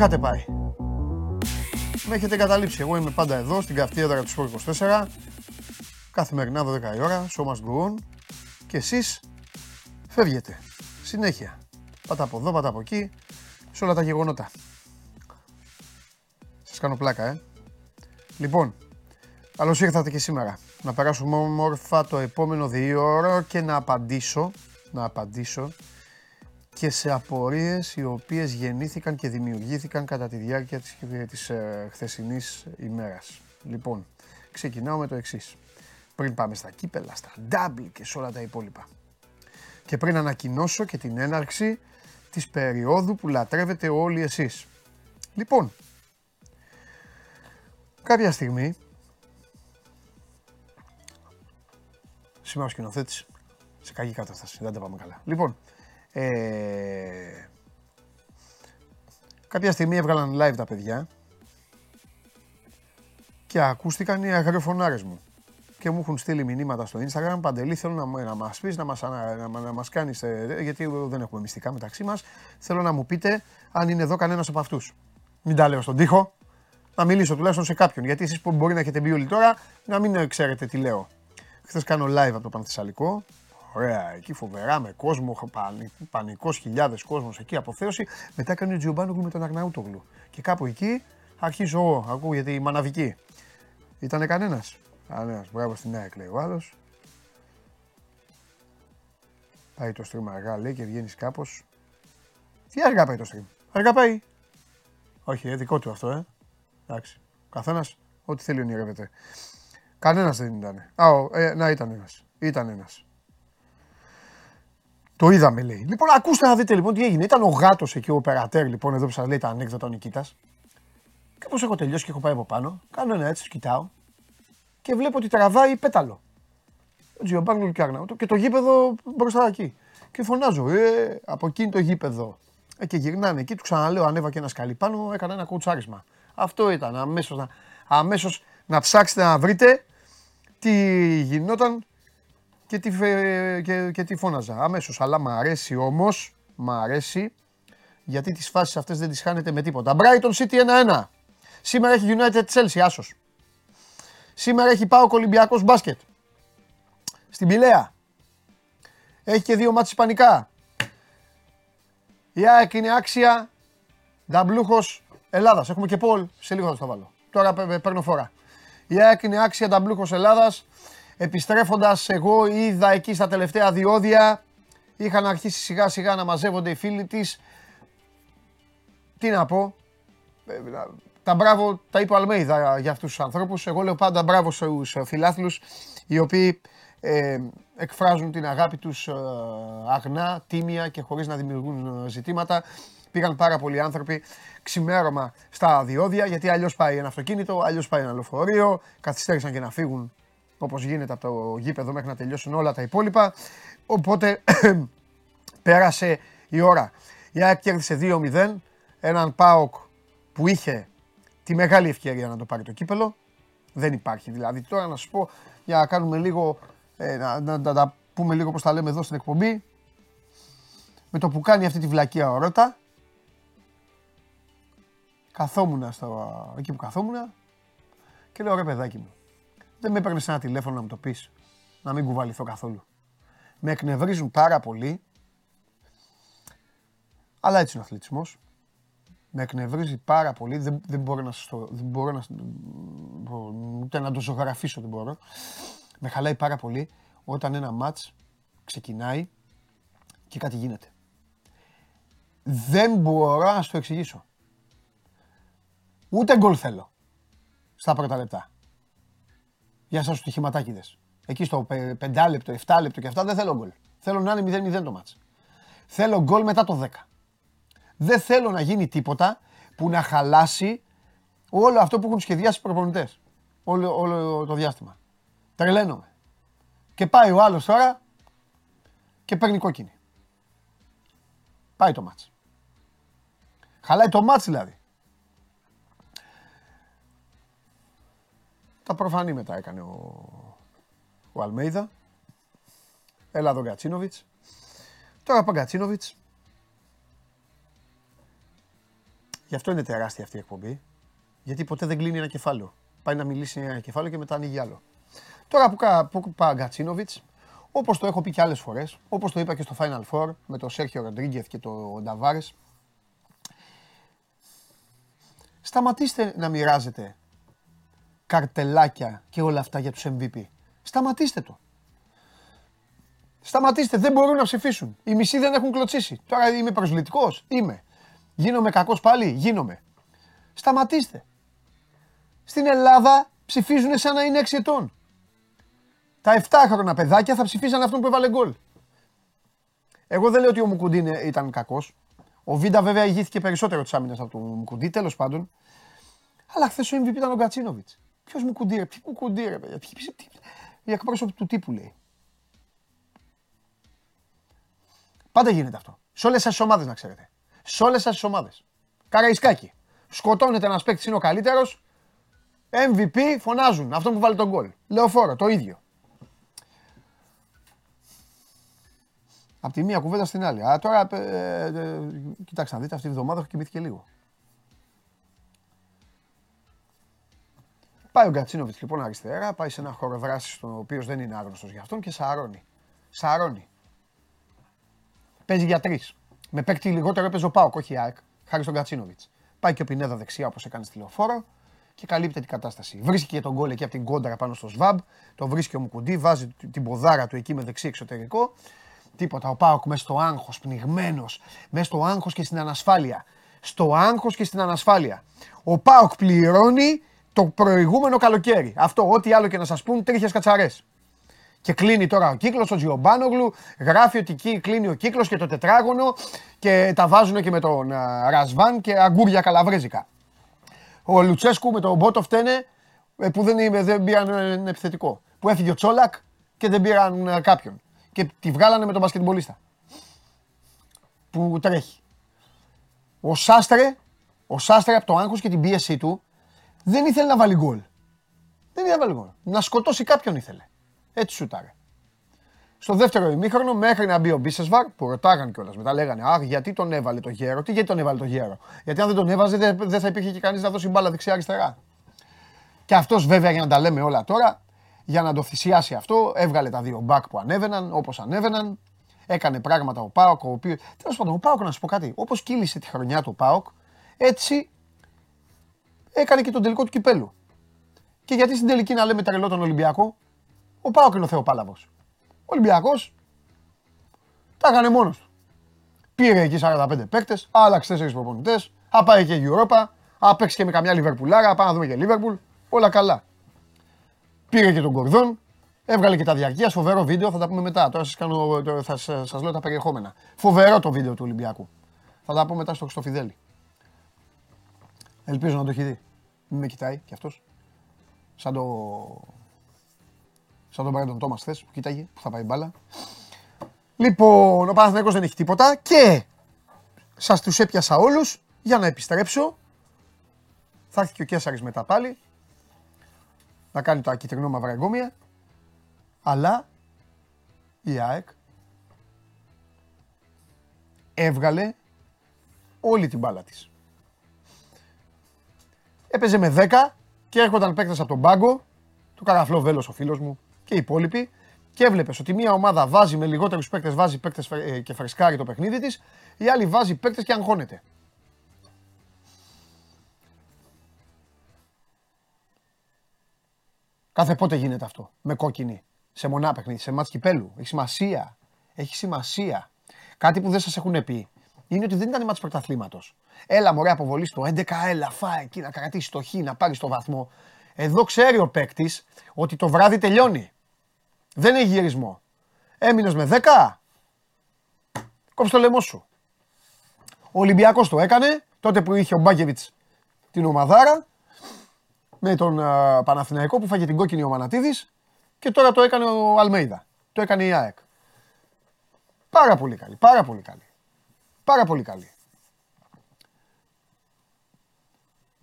είχατε πάει. Με έχετε καταλήψει. Εγώ είμαι πάντα εδώ στην καυτή έδρα του Σπορ 24. Καθημερινά 12 η ώρα, show must go on. Και εσείς φεύγετε. Συνέχεια. Πάτα από εδώ, πάτα από εκεί, σε όλα τα γεγονότα. Σας κάνω πλάκα, ε. Λοιπόν, καλώς ήρθατε και σήμερα. Να περάσουμε όμορφα το επόμενο δύο ώρα και να απαντήσω, να απαντήσω και σε απορίες οι οποίες γεννήθηκαν και δημιουργήθηκαν κατά τη διάρκεια της, της ε, χθεσινής ημέρας. Λοιπόν, ξεκινάω με το εξής. Πριν πάμε στα κύπελα, στα double και σε όλα τα υπόλοιπα. Και πριν ανακοινώσω και την έναρξη της περίοδου που λατρεύετε όλοι εσείς. Λοιπόν, κάποια στιγμή, σήμερα ο σκηνοθέτης σε κακή κατάσταση, δεν τα πάμε καλά. Λοιπόν, ε, κάποια στιγμή έβγαλαν live τα παιδιά και ακούστηκαν οι αγριοφωνάρες μου και μου έχουν στείλει μηνύματα στο Instagram. Παντελή, θέλω να, να μας πεις, να μας, να, να μας κάνεις, ε, γιατί δεν έχουμε μυστικά μεταξύ μας. Θέλω να μου πείτε αν είναι εδώ κανένας από αυτούς. Μην τα λέω στον τοίχο. Να μιλήσω τουλάχιστον σε κάποιον. Γιατί εσείς που μπορεί να έχετε μπει όλοι τώρα, να μην ξέρετε τι λέω. Χθες κάνω live από το Πανθεσσαλικό. Ωραία, εκεί φοβερά με κόσμο, πανικός χιλιάδες κόσμος εκεί αποθέωση. Μετά κάνει ο Τζιομπάνογλου με τον Αγναούτογλου. Και κάπου εκεί αρχίζω εγώ, ακούγεται η μαναβική. Ήταν κανένας. Κανένας. Μπράβο στην ΑΕΚ λέει ο άλλος. Πάει το stream αργά λέει και βγαίνεις κάπως. Τι αργά πάει το stream; Αργά πάει. Όχι, ε, δικό του αυτό, ε. Εντάξει. Καθένας ό,τι θέλει ονειρεύεται. Κανένας δεν ήταν. Α, ε, να ήταν ένας. Ήταν ένας. Το είδαμε, λέει. Λοιπόν, ακούστε να δείτε λοιπόν τι έγινε. Ήταν ο γάτος εκεί, ο περατέρ, λοιπόν, εδώ που σας λέει τα ανέκδοτα ο Νικήτα. Και πώ έχω τελειώσει και έχω πάει από πάνω, κάνω ένα έτσι, κοιτάω και βλέπω ότι τραβάει πέταλο. Ο Τζιομπάνγκο και Άρνα. Και το γήπεδο μπροστά εκεί. Και φωνάζω, ε, από εκείνη το γήπεδο. Ε, και γυρνάνε εκεί, του ξαναλέω, ανέβα και ένα σκαλί πάνω, έκανα ένα κουτσάρισμα. Αυτό ήταν αμέσως να, αμέσως να ψάξετε να βρείτε τι γινόταν και τι, και, και τι φώναζα. Αμέσως, αλλά μ' αρέσει όμως, μ' αρέσει, γιατί τις φάσεις αυτές δεν τις χάνετε με τίποτα. Brighton City 1-1. Σήμερα έχει United Chelsea, άσος. Σήμερα έχει πάω Ολυμπιακός μπάσκετ. Στην Πηλαία. Έχει και δύο μάτς ισπανικά. Η ΑΕΚ είναι άξια. Νταμπλούχος Ελλάδας. Έχουμε και Πολ. Σε λίγο θα το βάλω. Τώρα παίρνω φορά. Η ΑΕΚ είναι άξια Νταμπλούχος Ελλάδας. Επιστρέφοντας εγώ είδα εκεί στα τελευταία διόδια. Είχαν αρχίσει σιγά σιγά να μαζεύονται οι φίλοι της. Τι να πω. Ε, τα μπράβο τα είπε ο Αλμέιδα για αυτούς τους ανθρώπους. Εγώ λέω πάντα μπράβο στους φιλάθλους οι οποίοι ε, εκφράζουν την αγάπη τους ε, αγνά, τίμια και χωρίς να δημιουργούν ζητήματα. Πήγαν πάρα πολλοί άνθρωποι ξημέρωμα στα διόδια γιατί αλλιώς πάει ένα αυτοκίνητο, αλλιώς πάει ένα λεωφορείο, καθυστέρησαν και να φύγουν όπως γίνεται από το γήπεδο μέχρι να τελειώσουν όλα τα υπόλοιπα. Οπότε πέρασε η ώρα. Η ΑΕΚ κέρδισε 2-0. Έναν ΠΑΟΚ που είχε τη μεγάλη ευκαιρία να το πάρει το κύπελο. Δεν υπάρχει δηλαδή. Τώρα να σου πω για να κάνουμε λίγο, ε, να, να, να, να, πούμε λίγο πώς τα λέμε εδώ στην εκπομπή. Με το που κάνει αυτή τη βλακεία ορότα, καθόμουν στο, εκεί που καθόμουν και λέω ρε παιδάκι μου, δεν με έπαιρνες ένα τηλέφωνο να μου το πεις. Να μην κουβαληθώ καθόλου. Με εκνευρίζουν πάρα πολύ. Αλλά έτσι είναι ο αθλητισμός. Με εκνευρίζει πάρα πολύ. Δεν, δεν μπορώ να το, δεν μπορώ να, ούτε να το ζωγραφίσω δεν μπορώ. Με χαλάει πάρα πολύ όταν ένα μάτς ξεκινάει και κάτι γίνεται. Δεν μπορώ να σου το εξηγήσω. Ούτε γκολ θέλω στα πρώτα λεπτά για σας τους χηματάκιδες. Εκεί στο 5 λεπτό, 7 λεπτό και αυτά δεν θέλω γκολ. Θέλω να είναι 0-0 το μάτς. Θέλω γκολ μετά το 10. Δεν θέλω να γίνει τίποτα που να χαλάσει όλο αυτό που έχουν σχεδιάσει οι προπονητές. Όλο, όλο το διάστημα. Τρελαίνομαι. Και πάει ο άλλος τώρα και παίρνει κόκκινη. Πάει το μάτς. Χαλάει το μάτς δηλαδή. Τα προφανή μετά έκανε ο, ο Αλμέιδα. Έλα εδώ Γκατσίνοβιτς. Τώρα πάει Γκατσίνοβιτς. Γι' αυτό είναι τεράστια αυτή η εκπομπή. Γιατί ποτέ δεν κλείνει ένα κεφάλαιο. Πάει να μιλήσει ένα κεφάλαιο και μετά ανοίγει άλλο. Τώρα που, που πάει Γκατσίνοβιτς, όπως το έχω πει και άλλες φορές, όπως το είπα και στο Final Four με τον Σέρχιο Ροντρίγκεθ και τον Νταβάρες, σταματήστε να μοιράζετε καρτελάκια και όλα αυτά για τους MVP. Σταματήστε το. Σταματήστε, δεν μπορούν να ψηφίσουν. Οι μισοί δεν έχουν κλωτσίσει. Τώρα είμαι προσβλητικός, είμαι. Γίνομαι κακός πάλι, γίνομαι. Σταματήστε. Στην Ελλάδα ψηφίζουν σαν να είναι 6 ετών. Τα 7 χρόνια παιδάκια θα ψηφίζαν αυτόν που έβαλε γκολ. Εγώ δεν λέω ότι ο Μουκουντή ήταν κακός. Ο Βίντα βέβαια ηγήθηκε περισσότερο της άμυνας από τον Μουκουντή, τέλος πάντων. Αλλά χθες ο MVP ήταν ο Γκατσίνοβιτς. Ποιος μου κουντήρε, τι μου κουντήρε, παιδιά. Οι εκπρόσωποι του τύπου λέει. Πάντα γίνεται αυτό. Σε όλες σα τις ομάδες να ξέρετε. Σε όλες σα τις ομάδες. Καραϊσκάκι. Σκοτώνεται ένας παίκτης, είναι ο καλύτερος. MVP φωνάζουν. Αυτό που βάλει τον γκολ. Λεωφόρο, το ίδιο. Από τη μία κουβέντα στην άλλη. Α, τώρα, ε, ε, κοιτάξτε να δείτε, αυτή τη βδομάδα έχω κοιμηθεί και λίγο. Πάει ο Γκατσίνοβιτς λοιπόν αριστερά, πάει σε ένα χώρο δράσης, ο οποίος δεν είναι άγνωστος για αυτόν και σαρώνει. Σαρώνει. Παίζει για τρεις. Με παίκτη λιγότερο έπαιζε ο Πάοκ, όχι η ΑΕΚ, χάρη στον Γκατσίνοβιτς. Πάει και ο Πινέδα δεξιά όπως έκανε στη λεωφόρο και καλύπτει την κατάσταση. Βρίσκει και τον γκολ εκεί από την κόντρα πάνω στο Σβάμπ. Το βρίσκει ο Μουκουντή, βάζει την ποδάρα του εκεί με δεξί εξωτερικό. Τίποτα. Ο Πάοκ μέσα στο άγχος, πνιγμένος, μέσα στο άγχος και στην ανασφάλεια. Στο άγχος και στην ανασφάλεια. Ο Πάοκ πληρώνει το προηγούμενο καλοκαίρι. Αυτό, ό,τι άλλο και να σας πούν, τρίχες κατσαρές. Και κλείνει τώρα ο κύκλος, ο Τζιομπάνογλου γράφει ότι εκεί κλείνει ο κύκλος και το τετράγωνο και τα βάζουν και με τον Ρασβάν και αγκούρια καλαβρέζικα. Ο Λουτσέσκου με τον Μπότο φταίνε ε, που δεν, δεν πήραν επιθετικό. Που έφυγε ο Τσόλακ και δεν πήραν κάποιον. Και τη βγάλανε με τον μπασκετμπολίστα. Που τρέχει. Ο Σάστρε, ο Σάστρε από το άγχος και την πίεση του δεν ήθελε να βάλει γκολ. Δεν ήθελε να βάλει γκολ. Να σκοτώσει κάποιον ήθελε. Έτσι σούταρε. Στο δεύτερο ημίχρονο, μέχρι να μπει ο Μπίσεσβαρ, που ρωτάγαν κιόλας μετά, λέγανε Αχ, γιατί τον έβαλε το γέρο. Τι γιατί τον έβαλε το γέρο; Γιατί αν δεν τον έβαζε, δεν θα υπήρχε και κανείς να δώσει μπάλα δεξιά-αριστερά. Και αυτός βέβαια για να τα λέμε όλα τώρα, για να το θυσιάσει αυτό, έβγαλε τα δύο μπακ που ανέβαιναν όπως ανέβαιναν. Έκανε πράγματα ο Πάοκ, ο οποίο. Τέλος πάντων, ο Πάοκ να σου πω κάτι. Όπως κύλησε τη χρονιά του Πάοκ, έτσι έκανε και τον τελικό του κυπέλου. Και γιατί στην τελική να λέμε τρελό τον Ολυμπιακό, ο Πάοκ είναι ο Θεοπάλαβος. Ο Ολυμπιακός τα έκανε μόνος του. Πήρε εκεί 45 παίκτες, άλλαξε 4 προπονητές, θα πάει και η Europa, θα παίξει και με καμιά Λιβερπουλάρα, πάμε να δούμε και Λίβερπουλ. Όλα καλά. Πήρε και τον Κορδόν, έβγαλε και τα διαρκεία. Φοβερό βίντεο, θα τα πούμε μετά. Τώρα σας, κάνω, θα σας λέω τα περιεχόμενα. Φοβερό το βίντεο του Ολυμπιακού. Θα τα πούμε μετά στο Χριστοφιδέλη. Ελπίζω να το έχει δει. Μην με κοιτάει κι αυτός. Σαν το... Σαν τον Μπρέντον Τόμας θες που κοίταγε, που θα πάει μπάλα. Λοιπόν, ο Παναθηναϊκός δεν έχει τίποτα και σας τους έπιασα όλους για να επιστρέψω. Θα έρθει και ο Κέσσαρης μετά πάλι να κάνει τα κυτρινό μαύρα εγκόμια. Αλλά η ΑΕΚ έβγαλε όλη την μπάλα της έπαιζε με 10 και έρχονταν παίκτες από τον πάγκο, του Καραφλό Βέλος ο φίλος μου και οι υπόλοιποι, και έβλεπες ότι μία ομάδα βάζει με λιγότερους παίκτες, βάζει παίκτες ε, και φρεσκάρει το παιχνίδι της, η άλλη βάζει παίκτες και αγχώνεται. Κάθε πότε γίνεται αυτό. Με κόκκινη. Σε μονά παιχνίδι, σε μάτς κυπέλου. Έχει σημασία. Έχει σημασία. Κάτι που δεν σας έχουν πει είναι ότι δεν ήταν μάτς πρωταθλήματος. Έλα μωρέ αποβολής στο 11, έλα φάει εκεί να κρατήσει το χ, να πάρει το βαθμό. Εδώ ξέρει ο παίκτης ότι το βράδυ τελειώνει. Δεν έχει γυρισμό. Έμεινες με 10, κόψε το λαιμό σου. Ο Ολυμπιακός το έκανε, τότε που είχε ο Μπάκεβιτς την ομαδάρα, με τον uh, Παναθηναϊκό που φάγε την κόκκινη ο Μανατίδης και τώρα το έκανε ο Αλμέιδα. Το έκανε η ΑΕΚ. Πάρα πολύ καλή, πάρα πολύ καλή. Πάρα πολύ καλή.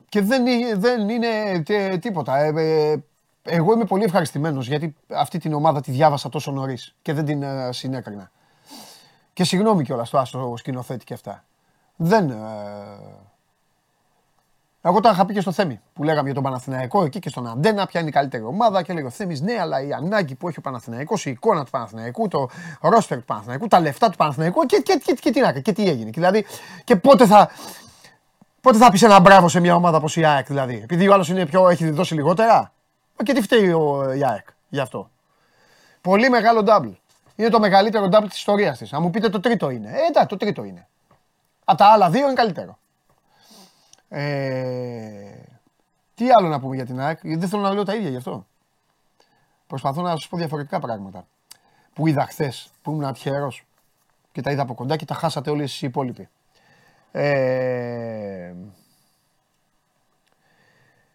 Και δεν, δεν είναι τίποτα. Ε, ε, εγώ είμαι πολύ ευχαριστημένος γιατί αυτή την ομάδα τη διάβασα τόσο νωρίς και δεν την ε, συνέκρινα. Και συγγνώμη κιόλας το άστρο σκηνοθέτη και αυτά. Δεν. Εγώ το είχα πει και στο Θέμη που λέγαμε για τον Παναθηναϊκό εκεί και στον Αντένα, ποια είναι η καλύτερη ομάδα και λέγω ο Θέμης, ναι, αλλά η ανάγκη που έχει ο Παναθηναϊκός, η εικόνα του Παναθηναϊκού, το ρόστερ του Παναθηναϊκού, τα λεφτά του Παναθηναϊκού και, και, και, και, τι, να, και τι έγινε. Δηλαδή, και πότε θα, πότε θα πεις ένα μπράβο σε μια ομάδα όπως η ΑΕΚ, δηλαδή. Επειδή ο άλλος έχει δώσει λιγότερα. Και τι φταίει ο, η ΑΕΚ γι' αυτό. Πολύ μεγάλο double. Είναι το μεγαλύτερο double της ιστορίας της. Αν μου πείτε το τρίτο είναι. Ε, εντάξει, το τρίτο είναι. Από τα άλλα δύο είναι καλύτερο. Ε, τι άλλο να πούμε για την ΑΕΚ, γιατί δεν θέλω να λέω τα ίδια γι' αυτό. Προσπαθώ να σα πω διαφορετικά πράγματα. Που είδα χθες, που ήμουν ατυχερός και τα είδα από κοντά και τα χάσατε όλοι εσείς οι υπόλοιποι. Ε,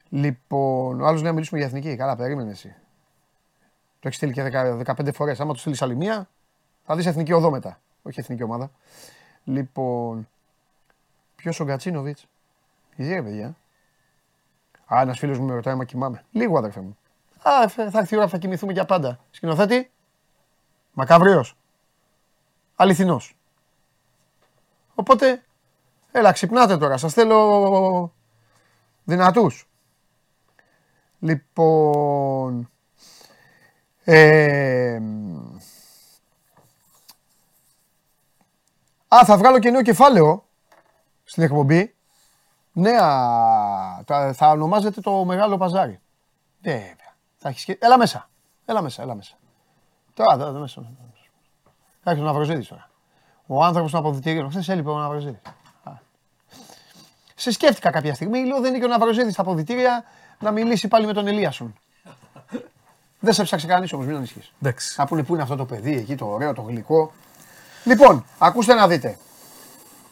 λοιπόν, ο άλλος λέει να μιλήσουμε για εθνική. Καλά, περίμενε εσύ. Το έχεις στείλει και 15 φορές. Άμα το στείλεις άλλη μία, θα δεις εθνική οδό μετά. Όχι εθνική ομάδα. Λοιπόν, ποιος ο Γκατσίνοβιτς; Γιατί ρε παιδιά. Α, ένας φίλος μου με ρωτάει μα κοιμάμαι. Λίγο αδερφέ μου. Α, θα έρθει η ώρα που θα κοιμηθούμε για πάντα. Σκηνοθέτη. Μακαβρίο. Αληθινός. Οπότε, έλα ξυπνάτε τώρα. Σας θέλω δυνατούς. Λοιπόν, ε, α, θα βγάλω και νέο κεφάλαιο στην εκπομπή. Νέα, θα, θα ονομάζεται το Μεγάλο Παζάρι. Βέβαια. Θα έχεις... Έλα μέσα. Έλα μέσα, έλα μέσα. Τώρα, εδώ μέσα. Θα έρθει ο Ναυροζίδης τώρα. Ο άνθρωπος του αποδητηρίου. Χθες έλειπε ο Ναυροζίδης. Σε σκέφτηκα κάποια στιγμή, λέω δεν είναι και ο Ναυροζίδης στα αποδητήρια να μιλήσει πάλι με τον Ελίασον. Δεν σε ψάξει κανείς όμως, μην ανησυχείς. Να πούνε πού είναι αυτό το παιδί εκεί, το ωραίο, το γλυκό. Λοιπόν, ακούστε να δείτε.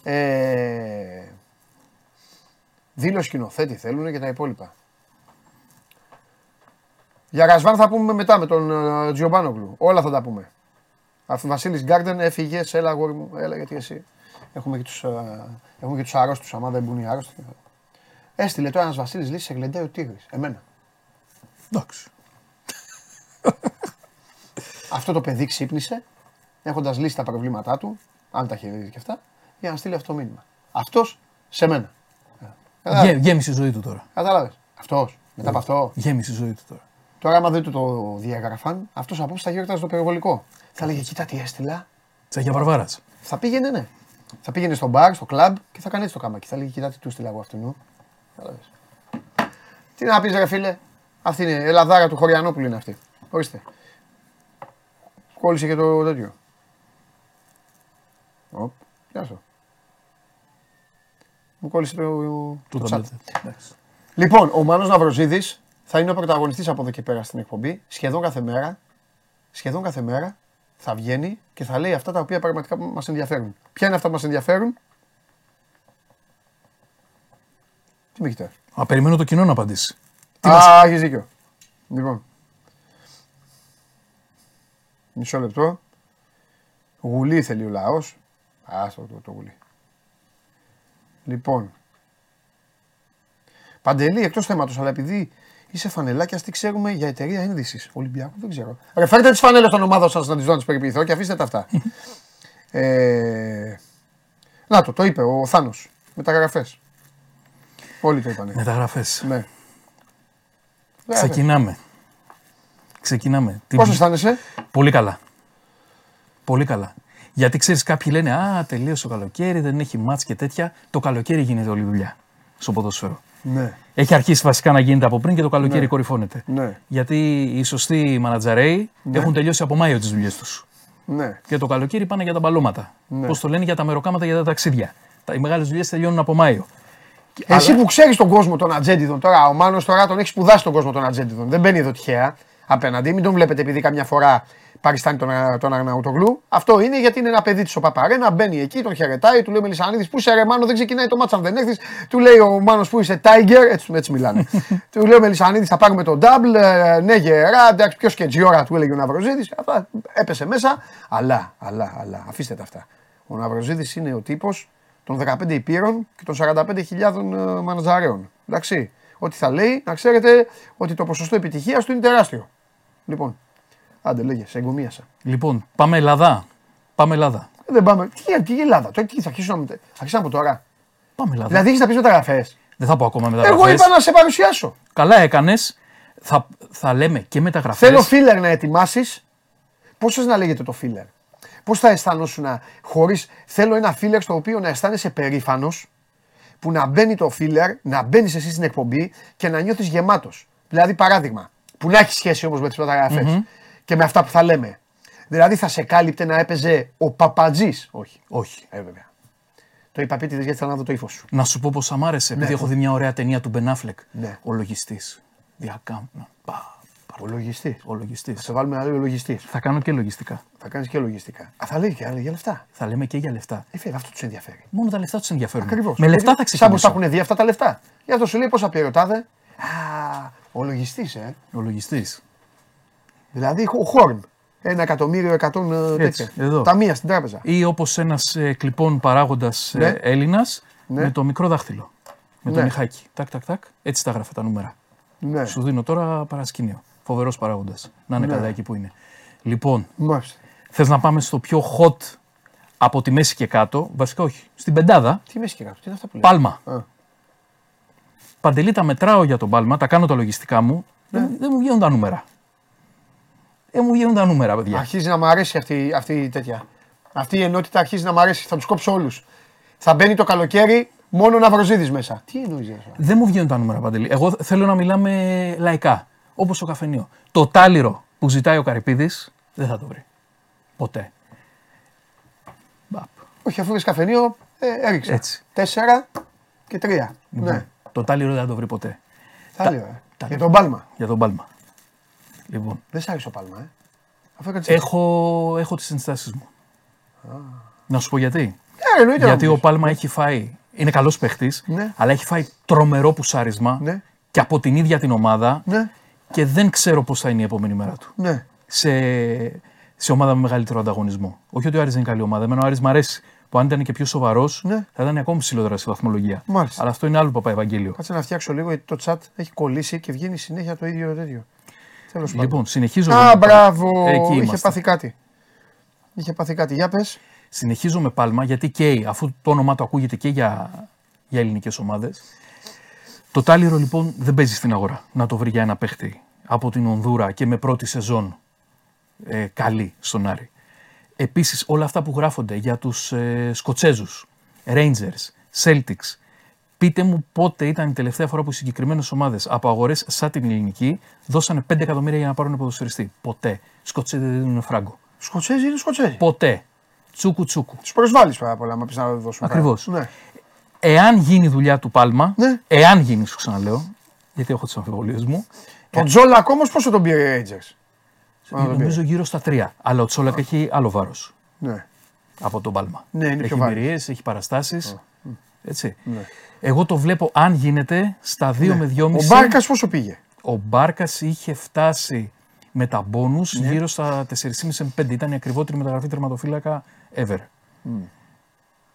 Ε, δήλωση σκηνοθέτη θέλουν και τα υπόλοιπα. Για Ρασβάν θα πούμε μετά με τον uh, Τζιομπάνογλου. Όλα θα τα πούμε. Αφού Βασίλης Γκάρντεν έφυγε, σε έλα αγόρι μου, έλα γιατί εσύ. Έχουμε και τους uh, έχουμε και αρρώστου. Άμα δεν μπουν οι άρρωστοι. Έστειλε τώρα ένας Βασίλης Λύση σε γλεντάει ο Τίγρης. Εμένα. Εντάξει. αυτό το παιδί ξύπνησε, έχοντας λύσει τα προβλήματά του, αν τα έχει δει και αυτά, για να στείλει αυτό το μήνυμα. Αυτός σε μένα. Γέ, γέμισε η ζωή του τώρα. Κατάλαβες. Αυτός. Μετά από αυτό. Γέμισε η ζωή του τώρα. Τώρα, άμα δεν του το διαγραφάν, αυτός απόψε θα γιόρταζε το περιβολικό. Θα λέγε, κοίτα τι έστειλα. Τσαγιά Βαρβάρας. Θα πήγαινε, ναι. Θα πήγαινε στο μπαρ, στο κλαμπ και θα κάνει έτσι το κάμακι. Θα λέγε, κοίτα τι του έστειλα εγώ αυτού. Τι να πεις, ρε φίλε. Αυτή είναι η Ελλαδάρα του Χωριανόπουλου είναι αυτή. Ορίστε. Κόλλησε και το τέτοιο. Οπ, γεια σου. Μου κόλλησε το, το, το Λοιπόν, ο Μάνος Ναυροζίδης θα είναι ο πρωταγωνιστής από εδώ και πέρα στην εκπομπή. Σχεδόν κάθε μέρα, σχεδόν κάθε μέρα θα βγαίνει και θα λέει αυτά τα οποία πραγματικά μας ενδιαφέρουν. Ποια είναι αυτά που μας ενδιαφέρουν; Τι με κοιτάς. Α, περιμένω το κοινό να απαντήσει. Α, έχεις δίκιο. Λοιπόν. Μισό λεπτό. Γουλή θέλει ο λαός. Α, το, το, το γουλή. Λοιπόν. Παντελή, εκτός θέματος, αλλά επειδή είσαι φανελάκια, τι ξέρουμε για εταιρεία ένδυσης. Ολυμπιακού δεν ξέρω. Ρε, φέρτε τις φανέλες των ομάδων σας να τις δω να τις περιποιηθώ και αφήστε τα αυτά. ε, να το, το είπε ο Θάνος. Μεταγραφές. Όλοι το είπαν. Μεταγραφές. Ναι. Ξεκινάμε. Ξεκινάμε. Πώς αισθάνεσαι, Πολύ καλά. Πολύ καλά. Γιατί ξέρεις, κάποιοι λένε Α, τελείωσε το καλοκαίρι, δεν έχει μάτς και τέτοια. Το καλοκαίρι γίνεται όλη η δουλειά στο ποδόσφαιρο. Ναι. Έχει αρχίσει βασικά να γίνεται από πριν και το καλοκαίρι ναι. κορυφώνεται. Ναι. Γιατί οι σωστοί μανατζαρέοι ναι. έχουν τελειώσει από Μάιο τις δουλειές τους. Ναι. Και το καλοκαίρι πάνε για τα μπαλώματα. Ναι. Πώς το λένε για τα μεροκάματα για τα ταξίδια. Οι μεγάλες δουλειές τελειώνουν από Μάιο. Εσύ που ξέρεις τον κόσμο των ατζέντιδων, τώρα ο Μάνος τώρα τον έχει σπουδάσει τον κόσμο των ατζέντιδων. Δεν μπαίνει εδώ τυχαία απέναντι. Μην τον βλέπετε επειδή καμιά φορά παριστάνει τον, τον Αρναουτογλου. Αυτό είναι γιατί είναι ένα παιδί της ο Παπαρένα. Μπαίνει εκεί, τον χαιρετάει, του λέει Μελισανίδης που είσαι ρε Μάνο, δεν ξεκινάει το μάτσα αν δεν έρθεις. Του λέει ο Μάνος που είσαι Tiger, έτσι, έτσι μιλάνε. του λέει ο Μελισανίδης θα πάρουμε τον double. Ε, ναι, γερά, εντάξει, ποιος και τζιόρα του έλεγε ο Ναυροζίδης. Έπεσε μέσα. Αλλά, αλλά, αλλά, αφήστε τα αυτά. Ο Ναυροζίδης είναι ο τύπος των 15 υπήρων και των 45.000 μαναζαρέων. Εντάξει. Ό,τι θα λέει, να ξέρετε ότι το ποσοστό επιτυχίας του είναι τεράστιο. Λοιπόν, άντε λέγε, σε εγκομίασα. Λοιπόν, πάμε Ελλάδα. Πάμε Ελλάδα. Ε, δεν πάμε. Τι, τι Ελλάδα, τώρα τι θα αρχίσουμε να αρχίσουμε από τώρα. Πάμε Ελλάδα. Δηλαδή έχεις να πεις μεταγραφές. Δεν θα πω ακόμα μεταγραφές. Εγώ είπα να σε παρουσιάσω. Καλά έκανες. Θα, θα λέμε και μεταγραφές. Θέλω φίλερ να ετοιμάσεις. Πώς θε να λέγεται το φίλερ. Πώς θα αισθανόσουν χωρί. Θέλω ένα φίλερ στο οποίο να αισθάνεσαι περήφανος που να μπαίνει το φίλερ, να μπαίνεις εσύ στην εκπομπή και να νιώθεις γεμάτος. Δηλαδή, παράδειγμα, που να έχει σχέση όμως με τις μεταγραφε και με αυτά που θα λέμε. Δηλαδή, θα σε κάλυπτε να έπαιζε ο Παπατζής. Όχι. Όχι. Ε, βέβαια. Το είπα πίτι γιατί θέλω να δω το ύφος σου. Να σου πω πώ μ' άρεσε, επειδή Ναι. έχω δει μια ωραία ταινία του Μπενάφλεκ. Ναι. Ο λογιστής. Διακάμπνα. Πα. Ο λογιστής. Ο λογιστής. Θα σε βάλουμε να λέει ο λογιστής. Θα κάνω και λογιστικά. Θα κάνεις και λογιστικά. Α, θα λέει και άλλα για λεφτά. Θα λέμε και για λεφτά. Ε, φέρε, αυτό τους ενδιαφέρει. Μόνο τα λεφτά τους ενδιαφέρουν. Ακριβώς. Με λεφτά θα Σαν που τα ξεκινήσω. έχουν δει αυτά τα λεφτά. Γι' αυτό σου λέει πόσα πήρε ο τάδε. Α, ο λογιστής, ε. Ο λογιστής. Δηλαδή ο Χόρν. Ένα εκατομμύριο εκατόν ε, Έτσι, τέτοια. εδώ. Ταμεία στην τράπεζα. Ή όπως ένας ε, κλειπών παράγοντας Ναι. Έλληνας Ναι. με το μικρό δάχτυλο. Με το Ναι. νυχάκι. Τάκ, τάκ, τάκ. Έτσι τα γράφε τα νούμερα. Ναι. Σου δίνω τώρα παρασκήνιο. Φοβερός παράγοντας. Να είναι Ναι. καλά εκεί που είναι. Λοιπόν, Μάλιστα. θες να πάμε στο πιο hot από τη μέση και κάτω; Βασικά όχι. Στην πεντάδα, Τι μέση και κάτω, τι είναι αυτά που λέει. Πάλμα. Α. Παντελή τα μετράω για τον Πάλμα, τα κάνω τα λογιστικά μου. Ναι. Δεν, δεν μου βγαίνουν τα νούμερα. Δεν μου βγαίνουν τα νούμερα, παιδιά. Αρχίζει να μου αρέσει αυτή, αυτή η τέτοια. Αυτή η ενότητα αρχίζει να μου αρέσει. Θα τους κόψω όλους. Θα μπαίνει το καλοκαίρι μόνο να βροζίδει μέσα. Τι εννοείς αυτό. Δεν μου βγαίνουν τα νούμερα, Παντελή. Εγώ θέλω να μιλάμε λαϊκά. Όπως το καφενείο. Το τάλιρο που ζητάει ο Καρυπίδης δεν θα το βρει. Ποτέ. Μπαπ. Όχι, αφού βρεις καφενείο, ε, έριξα. Έτσι. Τέσσερα και τρία. Ναι, Το τάλιρο δεν θα το βρει ποτέ. θα λέω. ε. τα- Για τον Πάλμα. Για τον Πάλμα. Λοιπόν, Δεν σ' άρεσε ο Πάλμα, ε. Αφού έκατσε. έχω, έχω τις ενστάσεις μου. Να σου πω γιατί. Ε, εννοείται. Γιατί να ο μου Πάλμα έχει φάει. Είναι καλός παίχτης, Ναι. αλλά έχει φάει τρομερό πουσάρισμα Ναι. και από την ίδια την ομάδα πεις. Ναι, και δεν ξέρω πώς θα είναι η επόμενη μέρα του. ναι. Σε, σε ομάδα με μεγαλύτερο ανταγωνισμό. Όχι ότι ο Άρης δεν είναι καλή ομάδα. Εμένα ο Άρης μ' αρέσει. Που αν ήταν και πιο σοβαρός, Ναι. θα ήταν ακόμη ψηλότερα στη βαθμολογία. Μάλιστα. Αλλά αυτό είναι άλλο παπά Ευαγγέλιο. Κάτσε να φτιάξω λίγο γιατί το chat έχει κολλήσει και βγαίνει συνέχεια το ίδιο τέτοιο. Τέλος πάντων. Λοιπόν, συνεχίζω. Α, με- μπράβο. Εκεί Είχε είμαστε. πάθει κάτι. Είχε πάθει κάτι. Για πες. Συνεχίζω με πάλμα γιατί καίει, αφού το όνομά του ακούγεται και για, για ελληνικές ομάδες. Το Τάλιρο λοιπόν δεν παίζει στην αγορά να το βρει για ένα παίχτη από την Ονδούρα και με πρώτη σεζόν ε, καλή στον Άρη. Επίσης, όλα αυτά που γράφονται για τους ε, Σκοτσέζους, Rangers, Celtics, πείτε μου πότε ήταν η τελευταία φορά που οι συγκεκριμένες ομάδες από αγορές σαν την ελληνική δώσανε 5 εκατομμύρια για να πάρουν ποδοσφαιριστή. Ποτέ. Οι Σκοτσέζοι δεν δίνουν φράγκο. Σκοτσέζοι είναι Σκοτσέζοι. Ποτέ. Τσούκου τσούκου. Τους προσβάλλεις πάρα πολλά, μα πεις να δώσουμε. Ακριβώς. Ναι. Εάν γίνει η δουλειά του Πάλμα, Ναι. εάν γίνει, σου ξαναλέω, γιατί έχω τι αμφιβολίες μου, Τον Τζόλακ όμω πόσο τον πήρε οι Rangers. Α, τον νομίζω γύρω στα τρία. Αλλά ο Τσόλακ έχει άλλο βάρος Ναι. από τον Πάλμα. Ναι, είναι έχει πιο βάρος. εμπειρίες, έχει παραστάσεις. Έτσι. Ναι. Εγώ το βλέπω, αν γίνεται, στα 2 με 2,5. Ο Μπάρκας πόσο πήγε; Ο Μπάρκας είχε φτάσει με τα μπόνους Ναι. γύρω στα 4,5 με 5. Ήταν η ακριβότερη μεταγραφή τερματοφύλακα ever.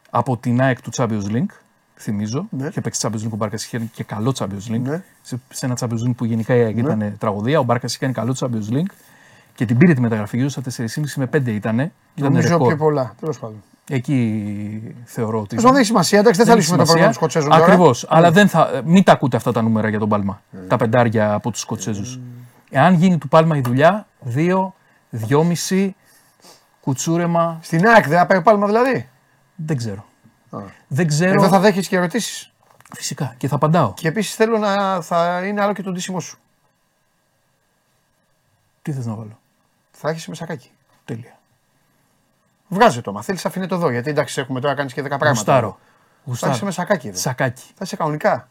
Από την ΑΕΚ του Champions League, θυμίζω. Ναι. Είχε παίξει Champions League ο Μπάρκας, είχε και καλό Champions League. Ναι. Σε, σε ένα Champions League που γενικά η ΑΕΚ ήταν τραγωδία. Ο Μπάρκας είχε κάνει καλό Champions League και την πήρε τη μεταγραφή γύρω στα 4,5 με 5 ήταν. Ήταν Νομίζω ρεκόρ. πιο πολλά. Τέλος πάντων. Εκεί θεωρώ ότι. Τέλος πάντων, δεν έχει σημασία. Εντάξει, δεν θα Δεν λύσουμε το έχει πρόβλημα των σημασία. Σκοτσέζων τώρα. Ακριβώς. Αλλά δεν θα, μην τα ακούτε αυτά τα νούμερα για τον Πάλμα. Τα πεντάρια από τους Σκοτσέζους. Εάν γίνει του Πάλμα η δουλειά, 2, 2,5 κουτσούρεμα, Στην ΑΕΚ δεν θα πάει πάλμα δηλαδή; δεν ξέρω. Α. Δεν ξέρω. Εδώ θα δέχεις και ερωτήσεις; Φυσικά και θα απαντάω. Και επίσης θέλω να θα είναι άλλο και το ντύσιμό σου. Τι θες να βάλω; Θα έχεις με σακάκι. Τέλεια. Βγάζε το, μα θέλεις αφήνε το εδώ. Γιατί εντάξει, έχουμε τώρα κάνεις και 10 πράγματα. Γουστάρω. Θα Γουστάρω. είσαι με σακάκι εδώ. Σακάκι. Θα είσαι κανονικά.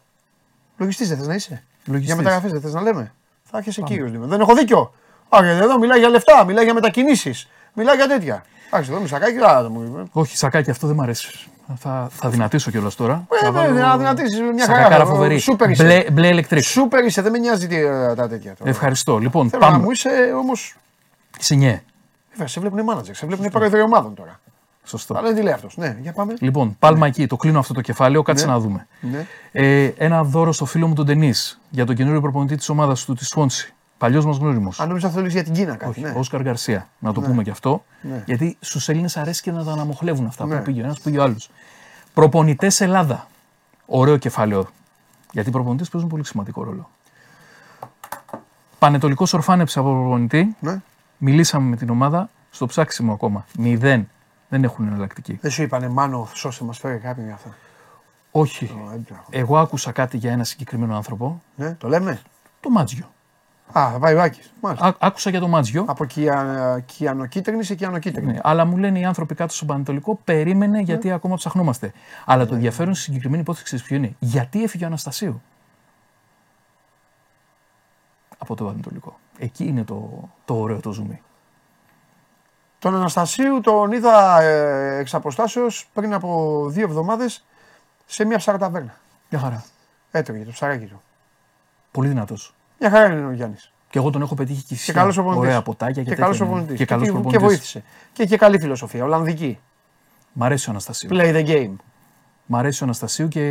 Λογιστής δεν θες να είσαι. Λογιστής. Για μεταγραφές δεν θες να λέμε. Θα έρχεσαι κύριο Δήμο. Δεν έχω δίκιο. Α, γιατί εδώ μιλάει για λεφτά, μιλάει για μετακινήσεις. Μιλάει για τέτοια. Εντάξει, εδώ με σακάκι, α, το μου είπε. Όχι, σακάκι, αυτό δεν μ' αρέσει. Θα, θα δυνατήσω κιόλας τώρα. Ε, Θα ναι, βάλω να δυνατήσεις μια χαρά. σακακάρα Ε, φοβερή. σούπερ είσαι. Μπλε, μπλε ηλεκτρικ. Σούπερ είσαι, δεν με νοιάζει τι, ε, τα τέτοια. τώρα. Ευχαριστώ. Λοιπόν, Θέλω να πάμε. μου είσαι όμως. Σινιέ. Βέβαια, σε βλέπουν μάνατζερς, σε βλέπουν πρόεδροι ομάδων τώρα. Σωστό. Αλλά δεν τι λέει αυτός. Ναι, για πάμε. Λοιπόν, πάλμα εκεί. Το κλείνω αυτό το κεφάλαιο. Κάτσε Ναι. να δούμε. Ναι. Ε, ένα δώρο στο φίλο μου τον Τενής για τον καινούριο προπονητή της ομάδας του, της Σουόνση. Παλιός μας γνώριμος. Αν νόμιζα θέλεις για την Κίνα κάτι. Όχι, ναι. ο Όσκαρ Γκαρσία. Να το πούμε και αυτό. Ναι. Γιατί στους Έλληνες αρέσει και να τα αναμοχλεύουν αυτά Ναι. που πήγε ο ένας, πήγε ο άλλος. Προπονητές Ελλάδα. Ωραίο κεφάλαιο Γιατί οι προπονητές παίζουν πολύ σημαντικό ρόλο. Πανετολικός ορφάνεψε από προπονητή. Ναι. Μιλήσαμε με την ομάδα στο ψάξιμο ακόμα. Μηδέν. Δεν έχουν εναλλακτική. Δεν σου είπανε μάνο, σώστε μας φέρε κάποιον για αυτό. Όχι. Ω, έμπειρα. Εγώ άκουσα κάτι για ένα συγκεκριμένο άνθρωπο. Ναι, το λέμε; Το Μάτζιο. Α, θα πάει ο Άκης. Μάλιστα. Ά- άκουσα για το Μάτζιο. Από κια... κιανοκίτρινη σε κιανοκίτρινη. Ναι, αλλά μου λένε οι άνθρωποι κάτω στον Πανετολικό, περίμενε γιατί ακόμα ψαχνόμαστε. Αλλά το ενδιαφέρον στη συγκεκριμένη υπόθεση ξέρεις ποιο είναι; Γιατί έφυγε ο Αναστασίου; Από το Πανετολικό. Εκεί είναι το, το ωραίο το ζουμί. Τον Αναστασίου τον είδα ε, εξ αποστάσεως πριν από δύο εβδομάδες σε μια ψαραταβέρνα. Μια χαρά. Έτρωγε το ψαράκι του. Πολύ δυνατός. Μια χαρά είναι ο Γιάννης. Και εγώ τον έχω πετύχει και, Και σε καλός προπονητής. ωραία ποτάκια και, Και καλός τέτοια, ναι. προπονητής. Και, καλός και, και προπονητής. βοήθησε. Και είχε καλή φιλοσοφία, Ολλανδική. Μ' αρέσει ο Αναστασίου. Play the game. Μ' αρέσει ο Αναστασίου και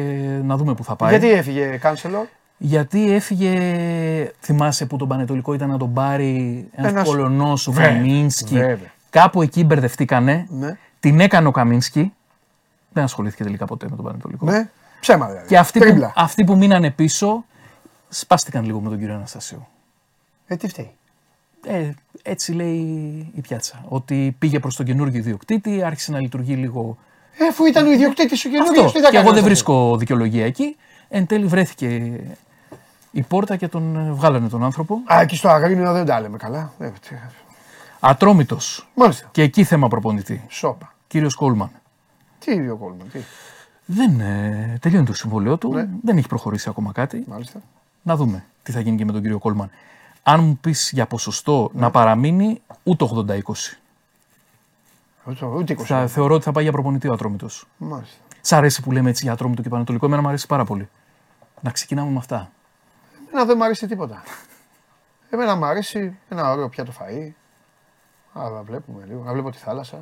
να δούμε που θα πάει. Γιατί έφυγε Κάνσελορ. Γιατί έφυγε, θυμάσαι που τον Πανετολικό ήταν να τον πάρει ένας Ένας- Πολωνός, ο Βέβαια, Καμίνσκι. βέβαια. Κάπου εκεί μπερδευτήκανε. Ναι. Την έκανε ο Καμίνσκι. Δεν ασχολήθηκε τελικά ποτέ με τον Πανετολικό. ναι. Ψέμα δηλαδή. Και αυτοί που, Τρίμπλα. αυτοί που μείνανε πίσω σπάστηκαν λίγο με τον κύριο Αναστασίου. Ε, τι φταίει. Ε, έτσι λέει η πιάτσα. Ότι πήγε προς τον καινούργιο ιδιοκτήτη, άρχισε να λειτουργεί λίγο. Ε, αφού ήταν ο ιδιοκτήτης ο καινούργιος, Αυτό. τι θα Και κάνεις εγώ δεν αυτό. βρίσκω δικαιολογία εκεί. Εν τέλει βρέθηκε η πόρτα και τον ε, βγάλανε τον άνθρωπο. Α, εκεί στο Αγρίνιο δεν τα λέμε καλά. Ε, τι- Ατρόμητος. Μάλιστα. Και εκεί θέμα προπονητή. Σόπα. Κύριος Κόλμαν. Τι ίδιο κόλμα, τι; Δεν ε, τελειώνει το συμβόλαιό του. Ναι. Δεν έχει προχωρήσει ακόμα κάτι. Μάλιστα. Να δούμε τι θα γίνει και με τον κύριο Κόλμαν. Αν μου πεις για ποσοστό Ναι. να παραμείνει, ούτε 80-20. Ούτε, ούτε 20. Θα θεωρώ ότι θα πάει για προπονητή ο Ατρόμητος. Μάλιστα. Σ' αρέσει που λέμε έτσι για Ατρόμητο και Πανατολικό. Εμένα μου αρέσει πάρα πολύ. Να ξεκινάμε με αυτά. Εμένα δεν μου αρέσει τίποτα. Εμένα μου αρέσει ένα ωραίο πιάτο φαΐ. Α, να βλέπουμε λίγο. Να βλέπω τη θάλασσα.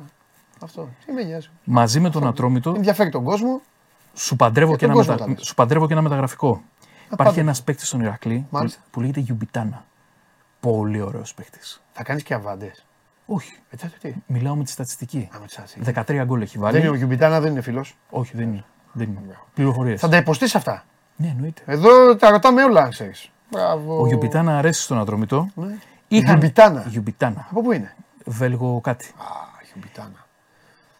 Αυτό. Τι με νοιάζει. Μαζί με τον Ατρόμητο Ενδιαφέρει τον κόσμο. σου παντρεύω, Για και τον ένα, κόσμο μετα... τα λες. σου παντρεύω και ένα μεταγραφικό. Υπάρχει πάντα. ένας παίκτης στον Ηρακλή που, Μάλιστα. που λέγεται Γιουμπιτάνα. Πολύ ωραίος παίκτης. Θα κάνεις και αβάντες. Όχι. Ε, τότε τι. Μιλάω με τη στατιστική. Α, με τσάτσι. 13 γκολ έχει βάλει. Δεν είναι ο Γιουμπιτάνα, δεν είναι φίλος. Όχι, δεν είναι. Δεν είναι. Πληροφορίες. Θα τα υποστείς αυτά; Ναι, εννοείται. Εδώ τα ρωτάμε όλα, αν ξέρεις. Μπράβο. Ο Γιουμπιτάνα αρέσει στον Ατρόμητο. Ναι. Είχαν- Γιουμπιτάνα. Γιουμπιτάνα. Από πού είναι; Βέλγο κάτι. Α, Γιουμπιτάνα.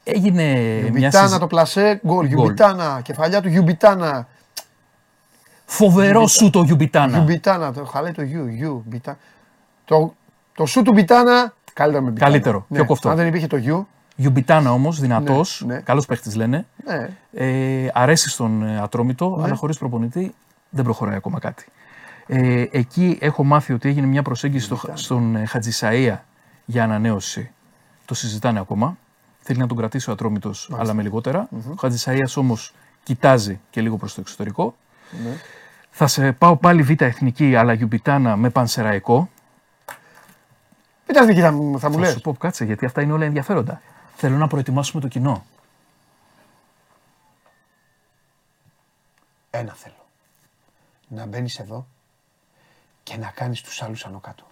Έγινε μια Γιουμπιτάνα συζη- το πλασέ, γκολ. Γιουμπιτάνα, κεφαλιά του Γιουμπιτάνα. Φοβερό σου το Γιουμπιτάνα. Γιουμπιτάνα, το χαλάει το γιου, γιου, μπιτά. Το, το σου του Μπιτάνα, καλύτερο με Μπιτάνα. Καλύτερο, πιο κοφτό. Αν δεν υπήρχε το γιου, Γιουμπιτάνα όμως, δυνατός. Ναι, ναι. Καλός παίχτης λένε. ναι. Ε, αρέσει στον ε, Ατρόμητο, αλλά χωρίς προπονητή δεν προχωράει ακόμα κάτι. Ε, εκεί έχω μάθει ότι έγινε μια προσέγγιση στο, στον ε, Χατζησαΐα για ανανέωση. Το συζητάνε ακόμα. Θέλει να τον κρατήσει ο Ατρόμητος, αλλά με λιγοτερα Ο Χατζησαΐας όμως κοιτάζει και λίγο προς το εξωτερικό. Ναι. Θα σε πάω πάλι β' εθνική, αλλά Γιουμπιτάνα με πανσεραϊκό. Πείτε δική θα, μου- θα μου Θα λες. σου πω κάτσε, γιατί αυτά είναι όλα ενδιαφέροντα. Θέλω να προετοιμάσουμε το κοινό. Ένα θέλω. Να μπαίνεις εδώ και να κάνεις τους άλλους άνω κάτω.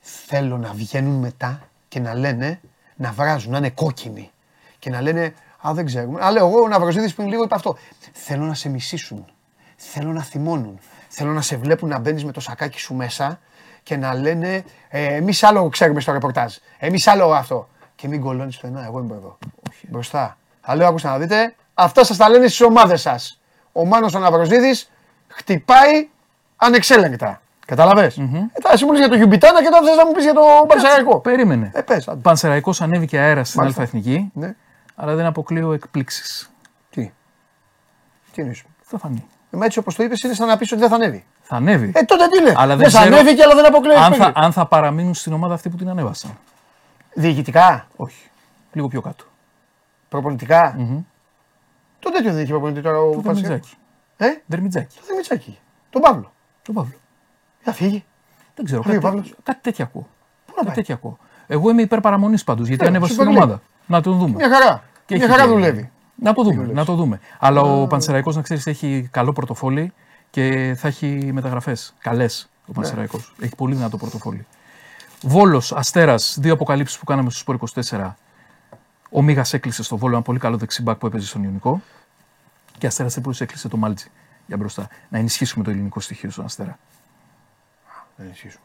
Θέλω να βγαίνουν μετά και να λένε, να βράζουν, να είναι κόκκινοι. Και να λένε, α δεν ξέρουμε. Α λέω εγώ ο Ναυροζίδης πριν λίγο είπε αυτό. Θέλω να σε μισήσουν. Θέλω να θυμώνουν. Θέλω να σε βλέπουν να μπαίνεις με το σακάκι σου μέσα και να λένε, ε, εμείς άλλο ξέρουμε στο ρεπορτάζ. Εμείς άλλο αυτό. Και μην κολώνει το ένα, εγώ είμαι εδώ. Όχι. Μπροστά. Θα λέω, ακούστε να δείτε, αυτά σας τα λένε στις ομάδες σας. Ο Μάνος ο Ναυροζίδης χτυπάει ανεξέλεγκτα. Καταλαβες; Ε, τα εσύ μου λες για το Γιουμπιτάνα και τώρα θες να μου πεις για το Παρσαραϊκό. Περίμενε. Ε, πες, άντε. Πανσεραϊκός ανέβηκε αέρας στην Μάλιστα. Α Εθνική, Ναι. αλλά δεν αποκλείω εκπλήξεις. Τι; Τι εννοείς; Θα φανεί. Ε, Μα έτσι όπως το είπες είναι σαν να πεις ότι δεν θα ανέβει. Θα ανέβει. Ε, τότε τι λέει. Αλλά δεν δεν θα ξέρω ανέβηκε αλλά δεν αποκλείει. αν, θα, αν θα παραμείνουν στην ομάδα αυτή που την ανέβασαν. Διοικητικά, Όχι. Λίγο πιο κάτω. προπονητικά; Το τέτοιο δεν έχει προπονητή τώρα ο Το Πανσεραϊκός. Δερμιτζάκι. Ε, Δερμιτζάκι. το Δημητσάκη. Τον Παύλο. Τον Παύλο. Θα φύγει. Δεν ξέρω. Φύγει ο Κάτι, Παύλος. κάτι τέτοια ακούω. Πού να Κάτι πάει; τέτοια ακούω. Εγώ είμαι υπέρ παραμονή πάντως γιατί Ε, ανέβασε Super στην League. ομάδα. Να τον δούμε. Μια χαρά. Και Μια έχει χαρά και- δουλεύει. Να το δούμε. Να το δούμε. Αλλά ο Πανσεραϊκός να ξέρεις έχει καλό πορτοφόλι και θα έχει μεταγραφές. Καλές Ναι. ο Πανσεραϊκός. Έχει πολύ δυνατό πορτοφόλι. Βόλος, Αστέρας, δύο αποκαλύψεις που κάναμε στο Σπορ 24. Ο Μίγας έκλεισε στο Βόλο ένα πολύ καλό δεξιμπάκ που έπαιζε στον Ιωνικό. Και Αστέρας Τρίπολη έκλεισε το Μάλτζι. για μπροστά. Να ενισχύσουμε το ελληνικό στοιχείο στον Αστέρα. Να ενισχύσουμε.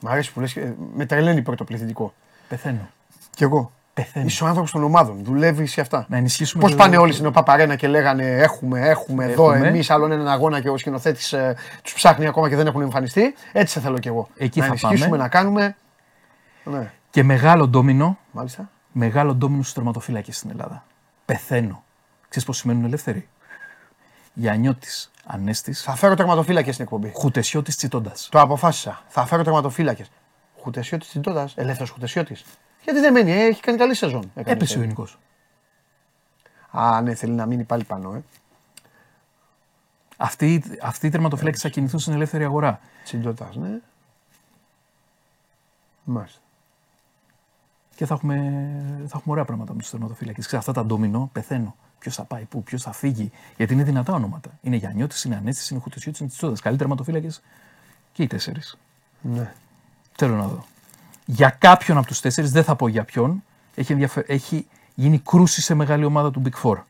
Μ' αρέσει που λες, ε, με τρελαίνει πρωτοπληθυντικό. Πεθαίνω. Κι εγώ. Πεθαίνω. Είσαι ο άνθρωπος των ομάδων. Δουλεύει σε αυτά. Να ενισχύσουμε Πώς το- πάνε όλοι στην ΟΠΑΠΑΡΕΝΑ και λέγανε Έχουμε, έχουμε, εδώ Έχουμε. εμείς άλλον έναν αγώνα και ο σκηνοθέτης ε, τους ψάχνει ακόμα και δεν έχουν εμφανιστεί. Έτσι σε θέλω κι εγώ. Εκεί να θα ενισχύσουμε, πάμε. να κάνουμε. Ναι, Και μεγάλο ντόμινο, μάλιστα. μεγάλο ντόμινο στους τερματοφύλακες στην Ελλάδα. Πεθαίνω. Ξέρεις πώς σημαίνουν ελεύθεροι; Γιαννιώτης, Ανέστης, Θα φέρω τερματοφύλακες στην εκπομπή. Χουτεσιώτης Τσιτώντας. Το αποφάσισα. Θα φέρω τερματοφύλακες. Χουτεσιώτης Τσιντότα, ελεύθερος Χουτεσιώτης. Γιατί δεν μένει, ε, έχει κάνει καλή σεζόν. Έκανε Έπεσε ο σεζόν. ελληνικό. Α, ναι, θέλει να μείνει πάλι πάνω, ε. Αυτοί, αυτοί οι τερματοφύλακε θα κινηθούν στην ελεύθερη αγορά. Τσιντότα, ναι. Μάλιστα. Και θα έχουμε, θα έχουμε ωραία πράγματα με τους τερματοφύλακε. Αυτά τα ντόμινο πεθαίνω. Ποιος θα πάει, πού, ποιος θα φύγει. Γιατί είναι δυνατά ονόματα. Είναι Γιαννιώτης, είναι Ανέστης, είναι Χουτεσιώτη, είναι Τσιτώντα. Καλοί τερματοφύλακε και οι τέσσερις. Ναι. Θέλω να δω. Για κάποιον από τους τέσσερις, δεν θα πω για ποιον, έχει, ενδιαφε... έχει γίνει κρούση σε μεγάλη ομάδα του Big Four.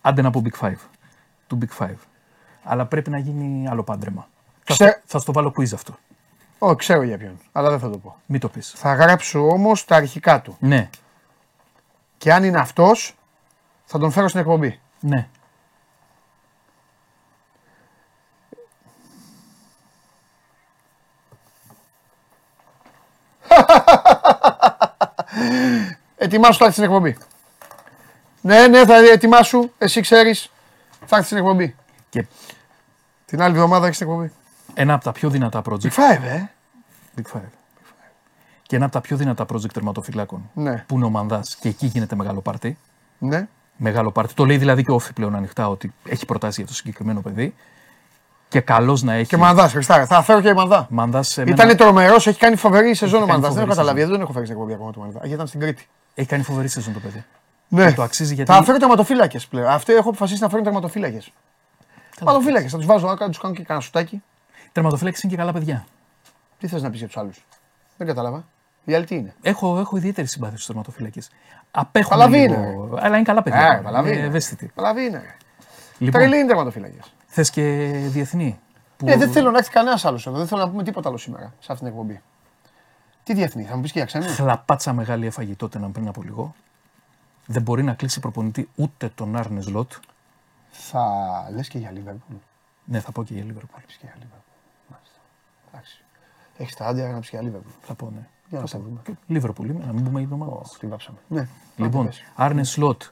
Άντε να πω Big Five. Του Big Five. Αλλά πρέπει να γίνει άλλο πάντρεμα. Θα, Ξέ- στο, θα στο βάλω quiz αυτό. Ω, ξέρω για ποιον, αλλά δεν θα το πω. Μην το πεις. Θα γράψω όμως τα αρχικά του. Ναι, Και αν είναι αυτός, θα τον φέρω στην εκπομπή. ναι. Ετοιμάσου, θα έρθει στην εκπομπή. Ναι, ναι, θα ετοιμάσου. Εσύ ξέρεις, θα έρθει στην εκπομπή. Και Την άλλη εβδομάδα έχεις την εκπομπή. ένα από τα πιο δυνατά project. Big Five, ε. Big Five. Και ένα από τα πιο δυνατά project τερματοφυλάκων Ναι, που είναι ο Μανδάς και εκεί γίνεται μεγάλο πάρτι. ναι. Μεγάλο πάρτι. Το λέει δηλαδή και ο Όφη πλέον ανοιχτά ότι έχει προτάσει για το συγκεκριμένο παιδί. Και καλός να έχει. Και μανδάς, Χριστάρα. Θα φέρω και μανδά. Μανδάς σε μένα Ήταν τρομερός, έχει κάνει φοβερή σεζόν ο κάνει Μανδάς. Δεν έχω φοβερή καταλάβει, δεν τον έχω φέρει στην εκπομπή ακόμα του Μανδά. Γιατί ήταν στην Κρήτη. έχει κάνει φοβερή σεζόν το παιδί. Ναι. Και το αξίζει γιατί. Θα φέρω τερματοφύλακες πλέον. Αυτό έχω αποφασίσει να φέρω τερματοφύλακες. Τερματοφύλακες, θα τους βάζω να τους κάνω και κανένα σουτάκι. Τερματοφύλακες είναι και καλά παιδιά. Τι θες να πεις για τους άλλους; Δεν κατάλαβα. Οι άλλοι τι είναι; Έχω, έχω ιδιαίτερη συμπάθεια στους τερματοφύλακες. Απέχουν Παλαβή λίγο, είναι. αλλά είναι καλά παιδιά. Ε, παλαβή είναι είναι. ευαίσθητοι. Παλαβή είναι. ρε. Λοιπόν, Τρελή είναι τερματοφύλακες. Θες και διεθνή. Που... Ε, δεν θέλω να έρθει κανένας άλλος εδώ. Δεν θέλω να πούμε τίποτα άλλο σήμερα σε αυτήν την εκπομπή. Τι διεθνή, θα μου πεις και για ξένους; Χλαπάτσα μεγάλη έφαγε τότε να πριν από λίγο. Δεν μπορεί να κλείσει προπονητή ούτε τον Άρνες Λότ. Θα λες και για Λίβερπουλ; Ναι, θα πω και για Λίβερπουλ. Πει και για Λίβερπουλ. Μάλιστα. Εντάξει. Έχεις τα άντια να πεις και για Λίβερπουλ. Θα πω, ναι. Για να Θα τα πω. δούμε. Λίβερπουλ είμαι, να μην πούμε για την ομάδα μας. Τι βάψαμε. Ναι. Λοιπόν, Άντε, πες. Άρνες Σλότ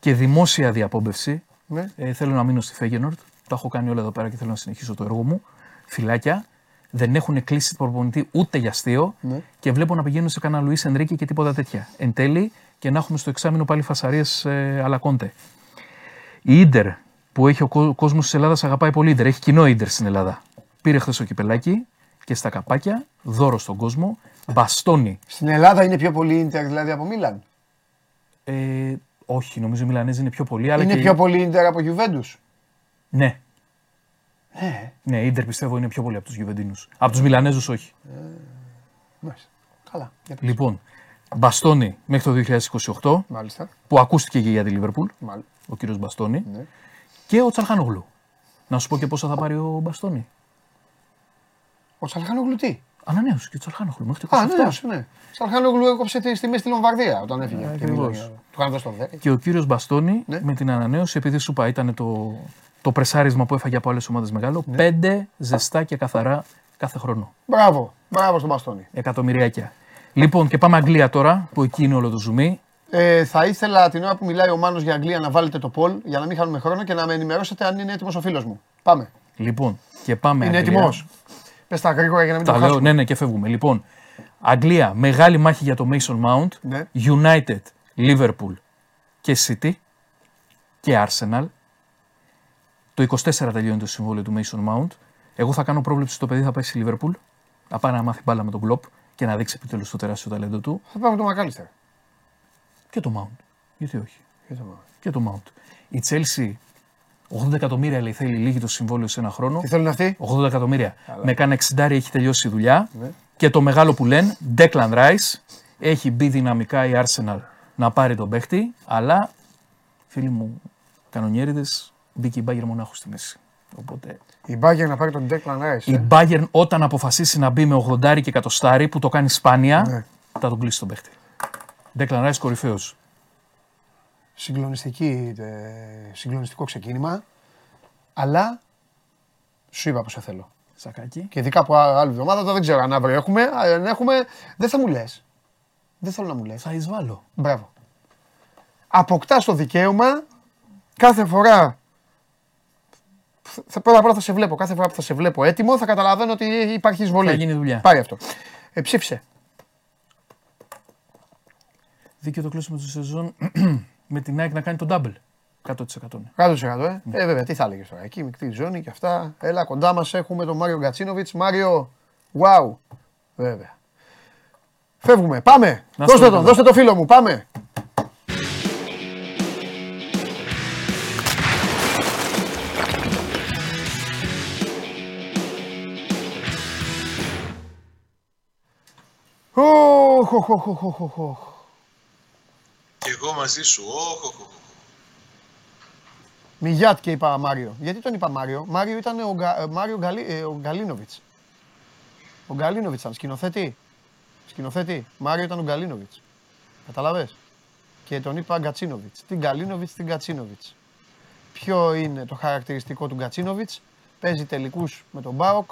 και δημόσια διαπόμπευση. Ναι. Ε, θέλω να μείνω στη Φέγενορτ. Τα έχω κάνει όλα εδώ πέρα και θέλω να συνεχίσω το έργο μου. Φυλάκια. Δεν έχουν κλείσει τον προπονητή ούτε για αστείο. Ναι. Και βλέπω να πηγαίνουν σε κανένα Λουίς Ενρίκη και τίποτα τέτοια. Εν τέλει και να έχουμε στο εξάμεινο πάλι φασαρίες ε, αλακόντε. Η Ίντερ που έχει ο κο- κόσμος της Ελλάδας αγαπάει πολύ Ίντερ. Έχει κοινό Ίντερ στην Ελλάδα. Πήρε χθες το κυπελάκι και στα καπάκια, δώρο στον κόσμο, μπαστόνι. Στην Ελλάδα είναι πιο πολύ Ίντερ δηλαδή από Μίλαν; Ε, όχι, νομίζω οι Μιλανέζοι είναι πιο πολύ. Αλλά Είναι και... πιο πολύ Ίντερ από Juventus. Ναι, Ναι. ναι, η Ίντερ πιστεύω είναι πιο πολύ από τους Γιουβεντίνου. Από τους Μιλανέζους όχι. Μάλιστα. Καλά. Για πες. Λοιπόν, μπαστόνι μέχρι το 2028 Μάλιστα. που ακούστηκε και για τη Λίβερπουλ, Μάλιστα. ο κύριος Μπαστόνι. Ναι. Και ο Τσαλχάνογλου. Να σου πω και πόσα θα πάρει ο Μπαστόνι. Ο Σαλχάνογλου τι; Ανανέωσε και ο Τσαλχάνογλου μέχρι το 28. Α, ναι, ναι. Σαλχάνογλου έκοψε τη τιμή στη Λομβαρδία όταν έφυγε. Και ακριβώς. μίλησε. Του είχαν δώσει το 10. Και ο κύριος Μπαστόνι Ναι. με την ανανέωση, επειδή σου είπα ήταν το, το πρεσάρισμα που έφαγε από άλλες ομάδες μεγάλο, Ναι. πέντε ζεστά και καθαρά κάθε χρόνο. Μπράβο. Μπράβο στον Μπαστόνι. Εκατομμυριάκια. Λοιπόν, και πάμε Αγγλία τώρα, που εκεί είναι όλο το ζουμί. Ε, θα ήθελα την ώρα που μιλάει ο Μάνος για Αγγλία να βάλετε το poll για να μην χάνουμε χρόνο και να με ενημερώσετε αν είναι έτοιμος ο φίλος μου. Πάμε. Λοιπόν, και πάμε είναι Αγγλία. έτοιμος; Πες τα γρήγορα για να μην Τα το λέω, χάσουμε. ναι, ναι, και φεύγουμε. Λοιπόν, Αγγλία, μεγάλη μάχη για το Mason Mount. Ναι. United, Liverpool και City και Arsenal. Το 24 τελειώνει το συμβόλαιο του Mason Mount. Εγώ θα κάνω πρόβλεψη στο παιδί θα πάει στη Liverpool. Να πάει να μάθει μπάλα με τον Κλοπ και να δείξει επιτέλους το τεράστιο ταλέντο του. Θα πάμε το Μακάλιστερ. Και το Mount. Γιατί όχι; Και το Mount. Και το Mount. Η Chelsea 80 εκατομμύρια λέει θέλει λίγη το συμβόλαιο σε ένα χρόνο. Τι θέλουν αυτοί; 80 εκατομμύρια. Με κάνα 60 έχει τελειώσει η δουλειά. Ναι. Και το μεγάλο που λένε, Declan Rice, έχει μπει δυναμικά η Arsenal να πάρει τον παίχτη, αλλά φίλοι μου, κανονιέριδες, μπήκε η Μπάγκερ μονάχου στη μέση. Οπότε Η Bayern να πάρει τον Declan Rice. η ε. Bayern όταν αποφασίσει να μπει με 80 και εκατοστάρι που το κάνει σπάνια, Ναι. θα τον κλείσει τον παίχτη. Declan Rice κορυφαίος. Συγκλονιστική, ε, συγκλονιστικό ξεκίνημα. Αλλά σου είπα πως σε θέλω. Σακάκι. Και ειδικά από α- άλλη εβδομάδα, τώρα δεν ξέρω αν αύριο έχουμε. Αν έχουμε, δεν θα μου λες. Δεν θέλω να μου λες. Θα εισβάλλω. Μπράβο. Αποκτάς το δικαίωμα κάθε φορά. Θα, πρώτα απ' όλα θα σε βλέπω. Κάθε φορά που θα σε βλέπω έτοιμο θα καταλαβαίνω ότι υπάρχει εισβολή. Θα γίνει δουλειά. Πάει αυτό. Ε, ψήφισε. Δίκαιο το κλείσιμο τη σεζόν με την ΑΕΚ να κάνει τον double. 100%. είναι. 100% ε. ε, βέβαια, τι θα έλεγες τώρα. Εκεί μικρή ζώνη και αυτά. Έλα, κοντά μας έχουμε τον Μάριο Γκατσίνοβιτς. Μάριο, wow. Βέβαια. Φεύγουμε. Πάμε. Να δώστε στο τον, δούμε. δώστε το φίλο μου. Πάμε. Οχ, οχ, οχ, οχ, οχ, οχ. Και εγώ μαζί σου. Όχ, όχ, όχ. Μιγιάτ και είπα Μάριο. Γιατί τον είπα Μάριο; Μάριο ήταν ο, Γκα, ε, Μάριο Γκαλί, ε, ο Γκαλίνοβιτς. Ο Γκαλίνοβιτς ήταν σκηνοθέτη. Σκηνοθέτη. Μάριο ήταν ο Γκαλίνοβιτς. Καταλαβες. Και τον είπα Γκατσίνοβιτς. Τι Γκαλίνοβιτς, τι Γκατσίνοβιτς. Ποιο είναι το χαρακτηριστικό του Γκατσίνοβιτς; Παίζει τελικούς με τον Μπάοκ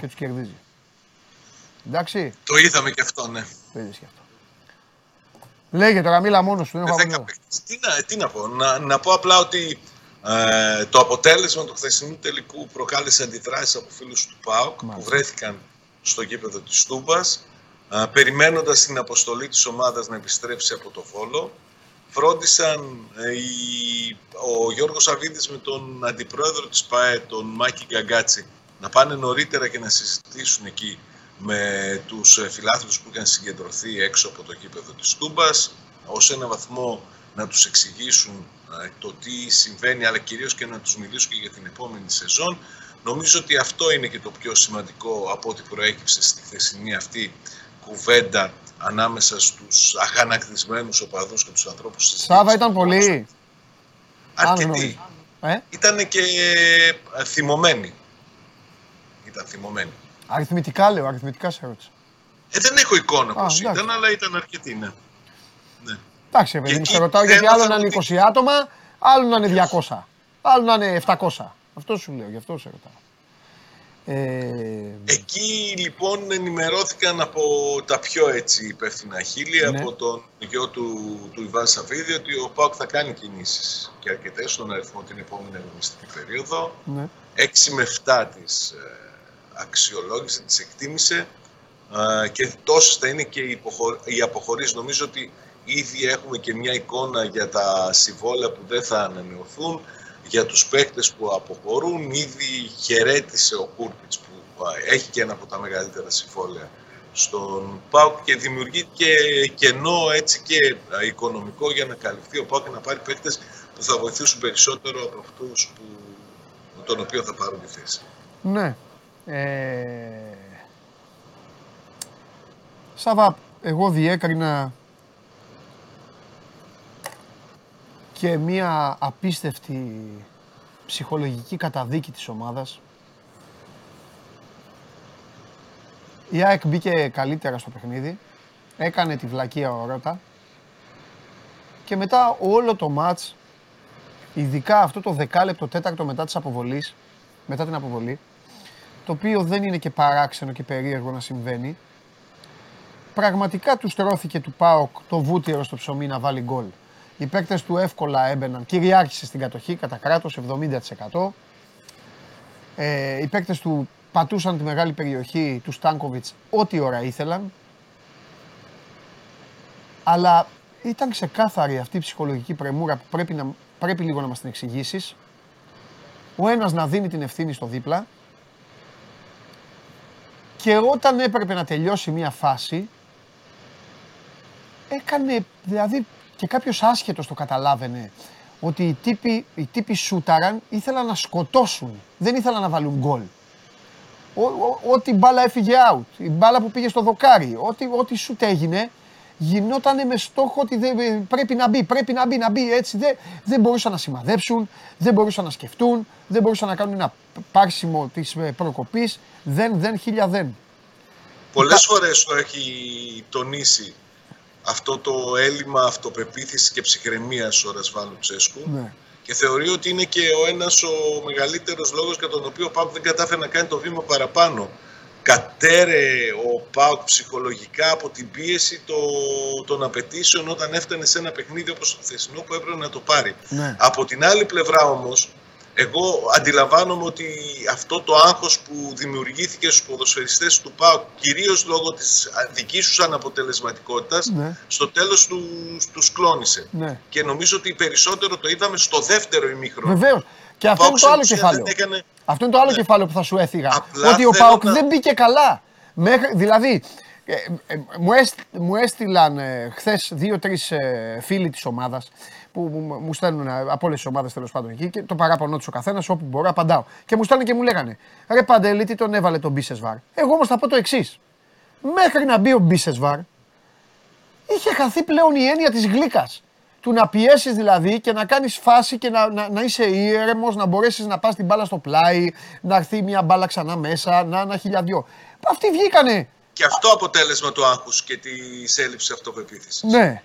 και τους κερδίζει. Εντάξει, Το είδαμε και αυτό, ναι. το είδες και αυτό. Λέγε τώρα, μίλα μόνος σου, δεν έχω Με από 10 παίκτες. Τι να, τι να πω. Να, να πω απλά ότι ε, το αποτέλεσμα του χθεσινού τελικού προκάλεσε αντιδράσεις από φίλους του ΠΑΟΚ που Μάλιστα. βρέθηκαν στο γήπεδο της Τούμπας ε, περιμένοντας την αποστολή της ομάδας να επιστρέψει από το Βόλο. Φρόντισαν ε, οι- ο Γιώργος Αβίδης με τον αντιπρόεδρο της ΠΑΕ, τον Μάκη Γκαγκάτσι, να πάνε νωρίτερα και να συζητήσουν εκεί με τους ε, φιλάθλους που είχαν συγκεντρωθεί έξω από το γήπεδο της Τούμπας, ως ένα βαθμό να τους εξηγήσουν ε, το τι συμβαίνει, αλλά κυρίως και να τους μιλήσουν και για την επόμενη σεζόν. Νομίζω ότι αυτό είναι και το πιο σημαντικό από ό,τι προέκυψε στη χθεσινή αυτή κουβέντα ανάμεσα στους αγανακτισμένους οπαδούς και τους ανθρώπους της Σάβα ήταν πολύ. Αν Αρκετοί. γνωρίζεις. Ε, Ήταν και ε, θυμωμένοι. Ήταν θυμωμένοι. Αριθμητικά λέω, αριθμητικά σε ρώτησα. Ε, δεν έχω εικόνα Α, πώς εντάξει. ήταν, αλλά ήταν αρκετοί, ναι. ναι. Εντάξει, ρε παιδί μου, Και σε ρωτάω γιατί έμαθα άλλο να είναι ότι- 20 άτομα, άλλο να είναι 200, άλλο να είναι 700. Αυτό σου λέω, γι' αυτό σε ρωτάω. Ε, Εκεί λοιπόν ενημερώθηκαν από τα πιο έτσι υπεύθυνα χείλη, Ναι. από τον γιο του, του Ιβάν Σαββίδη, ότι ο ΠΑΟΚ θα κάνει κινήσεις και αρκετές στον αριθμό την επόμενη αγωνιστική περίοδο. ναι. 6 με 7 τις ε, αξιολόγησε, τις εκτίμησε ε, και τόσες θα είναι και οι, υποχω... οι αποχωρήσεις. Νομίζω ότι ήδη έχουμε και μια εικόνα για τα συμβόλαια που δεν θα ανανεωθούν, για τους παίκτες που αποχωρούν. Ήδη χαιρέτησε ο Κούρπιτς που ε, έχει και ένα από τα μεγαλύτερα συμβόλαια στον ΠΑΟΚ και δημιουργεί και κενό έτσι και ε, οικονομικό για να καλυφθεί ο ΠΑΟΚ και να πάρει παίκτες που θα βοηθήσουν περισσότερο από αυτούς που τον οποίο θα πάρουν τη θέση. ναι. Ε, Σάβα, εγώ διέκρινα και μία απίστευτη ψυχολογική καταδίκη της ομάδας. Η ΑΕΚ μπήκε καλύτερα στο παιχνίδι, έκανε τη βλακεία ο Ρώτα και μετά όλο το μάτς, ειδικά αυτό το δεκάλεπτο τέταρτο μετά της αποβολής, μετά την αποβολή, το οποίο δεν είναι και παράξενο και περίεργο να συμβαίνει, πραγματικά τους στρώθηκε του ΠΑΟΚ το βούτυρο στο ψωμί να βάλει γκολ. Οι παίκτες του εύκολα έμπαιναν, κυριάρχησε στην κατοχή κατά κράτος 70%. Ε, οι παίκτες του πατούσαν τη μεγάλη περιοχή τους Στάνκοβιτς ό,τι ώρα ήθελαν. Αλλά ήταν ξεκάθαρη αυτή η ψυχολογική πρεμούρα που πρέπει, να, πρέπει λίγο να μας την εξηγήσεις. Ο ένας να δίνει την ευθύνη στο δίπλα και όταν έπρεπε να τελειώσει μια φάση έκανε, δηλαδή και κάποιος άσχετος το καταλάβαινε ότι οι τύποι, οι τύποι σούταραν, ήθελαν να σκοτώσουν, δεν ήθελαν να βάλουν γκολ. Ο- ο- Ό,τι μπάλα έφυγε out, η μπάλα που πήγε στο δοκάρι, ό,τι, ό,τι σουτ έγινε, γινόταν με στόχο ότι δεν, πρέπει να μπει, πρέπει να μπει, να μπει έτσι. Δεν, δεν μπορούσαν να σημαδέψουν, δεν μπορούσαν να σκεφτούν, δεν μπορούσαν να κάνουν ένα πάρσιμο της προκοπής. Δεν, δεν, χίλια δεν. Πολλές φορές το έχει τονίσει αυτό το έλλειμμα αυτοπεποίθησης και ψυχραιμίας ο Ρασβάλου Τσέσκου. Ναι. Και θεωρεί ότι είναι και ο ένας ο μεγαλύτερος λόγος για τον οποίο ο Πάουκ δεν κατάφερε να κάνει το βήμα παραπάνω. Κατέρε ο Πάουκ ψυχολογικά από την πίεση το, των απαιτήσεων όταν έφτανε σε ένα παιχνίδι όπως το χθεσινό που έπρεπε να το πάρει. Ναι. Από την άλλη πλευρά όμως, εγώ αντιλαμβάνομαι ότι αυτό το άγχος που δημιουργήθηκε στους ποδοσφαιριστές του ΠΑΟΚ κυρίως λόγω της δικής τους αναποτελεσματικότητας Ναι. στο τέλος του, τους κλώνησε. Ναι. Και νομίζω ότι περισσότερο το είδαμε στο δεύτερο ημίχρονο. Βεβαίως. Και αυτό Ο είναι Πάοκ το άλλο στην ουσία κεφάλαιο. δεν έκανε- Αυτό είναι το άλλο Ναι. κεφάλαιο που θα σου έφυγα. Απλά ότι ο θέλω Πάοκ να- δεν μπήκε καλά. Μέχρι, δηλαδή, ε, ε, μου, έστ, μου έστειλαν ε, χθες δύο-τρεις ε, φίλοι της ομάδας που μου, μου στέλνουν ε, από όλες τις ομάδες τέλος πάντων εκεί και το παράπονο τους ο καθένας όπου μπορώ απαντάω. Και μου στέλνουν και μου λέγανε Ρε Παντελή, τι τον έβαλε τον Μπίσεσβαρ. Εγώ όμως θα πω το εξής. Μέχρι να μπει ο Μπίσεσβαρ, είχε χαθεί πλέον η έννοια της γλύκας. Του να πιέσεις δηλαδή και να κάνεις φάση και να, να, να είσαι ήρεμος, να μπορέσεις να πας την μπάλα στο πλάι, να έρθει μια μπάλα ξανά μέσα, να ένα χιλιαδιό. Αυτοί βγήκανε. Και αυτό αποτέλεσμα του άγχους και της έλλειψης αυτοπεποίθησης. Ναι,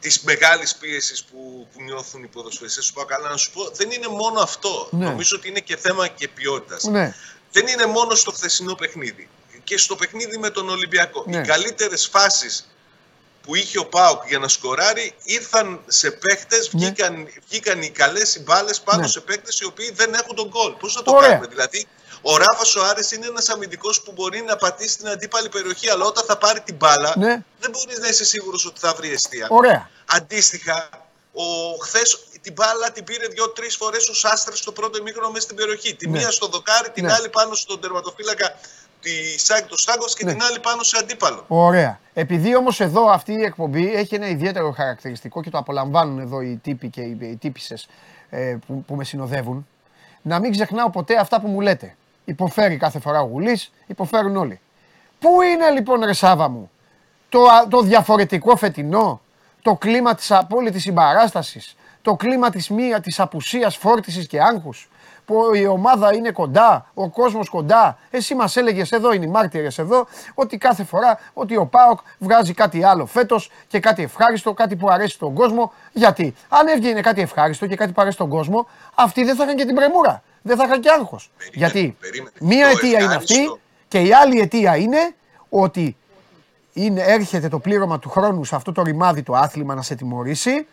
Της μεγάλης πίεσης που, που νιώθουν οι ποδοσφαιριστές του ΠΑΟΚ. Αλλά να σου πω, δεν είναι μόνο αυτό. Ναι. Νομίζω ότι είναι και θέμα και ποιότητας. ναι, Δεν είναι μόνο στο χθεσινό παιχνίδι. Και στο παιχνίδι με τον Ολυμπιακό. Ναι. Οι καλύτερες φάσεις που είχε ο ΠΑΟΚ για να σκοράρει ήρθαν σε παίχτε, Ναι. βγήκαν, βγήκαν οι καλές μπάλε πάνω Ναι. σε παίχτε οι οποίοι δεν έχουν τον γκολ. Πώς να το Ωραία. κάνουμε, Δηλαδή, ο Ράφα ο Άρης είναι ένας αμυντικός που μπορεί να πατήσει την αντίπαλη περιοχή, αλλά όταν θα πάρει την μπάλα, Ναι. δεν μπορείς να είσαι σίγουρος ότι θα βρει αιστεία. ωραία. Αντίστοιχα, ο χθες την μπάλα την πήρε δύο-τρεις φορές ο Σάστρε στο πρώτο ημίχρονο μέσα στην περιοχή. Τη Ναι. μία στο δοκάρι, την Ναι. άλλη πάνω στον τερματοφύλακα τη Σάκη του Στάγκο και Ναι. την άλλη πάνω σε αντίπαλο. Ωραία. Επειδή όμως εδώ αυτή η εκπομπή έχει ένα ιδιαίτερο χαρακτηριστικό και το απολαμβάνουν εδώ οι τύποι και οι, οι τύπισσες, ε, που, που με συνοδεύουν, να μην ξεχνάω ποτέ αυτά που μου λέτε. Υποφέρει κάθε φορά ο Γουλής, υποφέρουν όλοι. Πού είναι λοιπόν ρε Σάβα μου το, α- το διαφορετικό φετινό, το κλίμα της απόλυτης συμπαράστασης, το κλίμα της μία της απουσίας, φόρτισης και άγχους, που η ομάδα είναι κοντά, ο κόσμος κοντά. Εσύ μας έλεγες εδώ, είναι οι μάρτυρες εδώ, ότι κάθε φορά ότι ο ΠΑΟΚ βγάζει κάτι άλλο φέτος και κάτι ευχάριστο, κάτι που αρέσει στον κόσμο. Γιατί αν έβγαινε κάτι ευχάριστο και κάτι που αρέσει στον κόσμο, αυτοί δεν θα είχαν και την πρεμούρα. Δεν θα είχαν και άγχος. Περίμενε, Γιατί περίμενε. μία Το αιτία είναι αυτή ευχάριστο. και η άλλη αιτία είναι ότι είναι, έρχεται το πλήρωμα του χρόνου σε αυτό το ρημάδι το άθλημα να σε τιμωρήσει.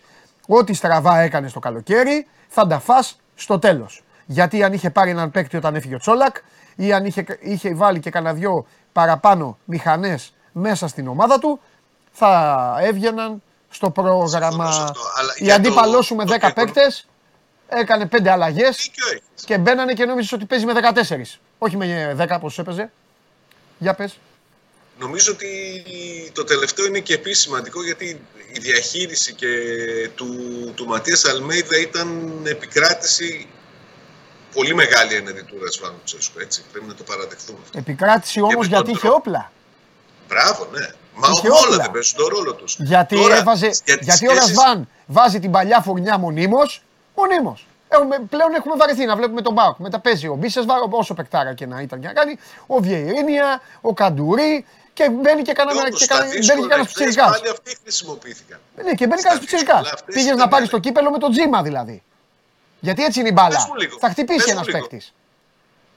Ό,τι στραβά έκανε το καλοκαίρι θα τα φας στο τέλος. Γιατί αν είχε πάρει έναν παίκτη όταν έφυγε ο Τσόλακ ή αν είχε, είχε βάλει και κανένα δυο παραπάνω μηχανές μέσα στην ομάδα του θα έβγαιναν στο Συμφωνώ σε πρόγραμμα. αυτό, αλλά Η για αντίπαλό το- σου με το 10 γεγονός- παίκτες έκανε 5 αλλαγές Δίκιο έχεις. και μπαίνανε και νόμιζες ότι παίζει με 14. Όχι με 10 όπως έπαιζε. Για πες. Νομίζω ότι το τελευταίο είναι και επίσης σημαντικό γιατί η διαχείριση και του, του Ματίας Αλμέιδα ήταν επικράτηση πολύ μεγάλη έναντι του Ρασβάνου Τσέσκου. Έτσι, πρέπει να το παραδεχθούμε αυτό. Επικράτηση όμως με τον γιατί είχε τρόπο. όπλα. Μπράβο, ναι. Μα Είχε όλα όπλα. δεν παίζουν τον ρόλο τους. Γιατί, Τώρα, έβαζε, για τις γιατί ο σχέσεις- Ρασβάν βάζει την παλιά φουρνιά μονίμως, μονίμως. Έχουμε, πλέον έχουμε βαρεθεί να βλέπουμε τον Μπάουκ. Μετά παίζει ο Μπίσεσβαρ, όσο παικτάρα και να ήταν και να κάνει, ο Βιερίνια, ο Καντουρί και μπαίνει και κανένα Όμως και στα κανένα- μπαίνει δύσκολα και κανένας εχθές πιτσιρικάς. Πάλι αυτοί χρησιμοποιήθηκαν. Ναι, και μπαίνει στα κανένα πιτσιρικάς. δύσκολα αυτές Πήγες να ήταν πάρεις μέρες. το κύπελο με τον Τζίμα δηλαδή. Γιατί έτσι είναι η μπάλα; Πες μου λίγο, Θα χτυπήσει πες μου ένας λίγο. παίκτης.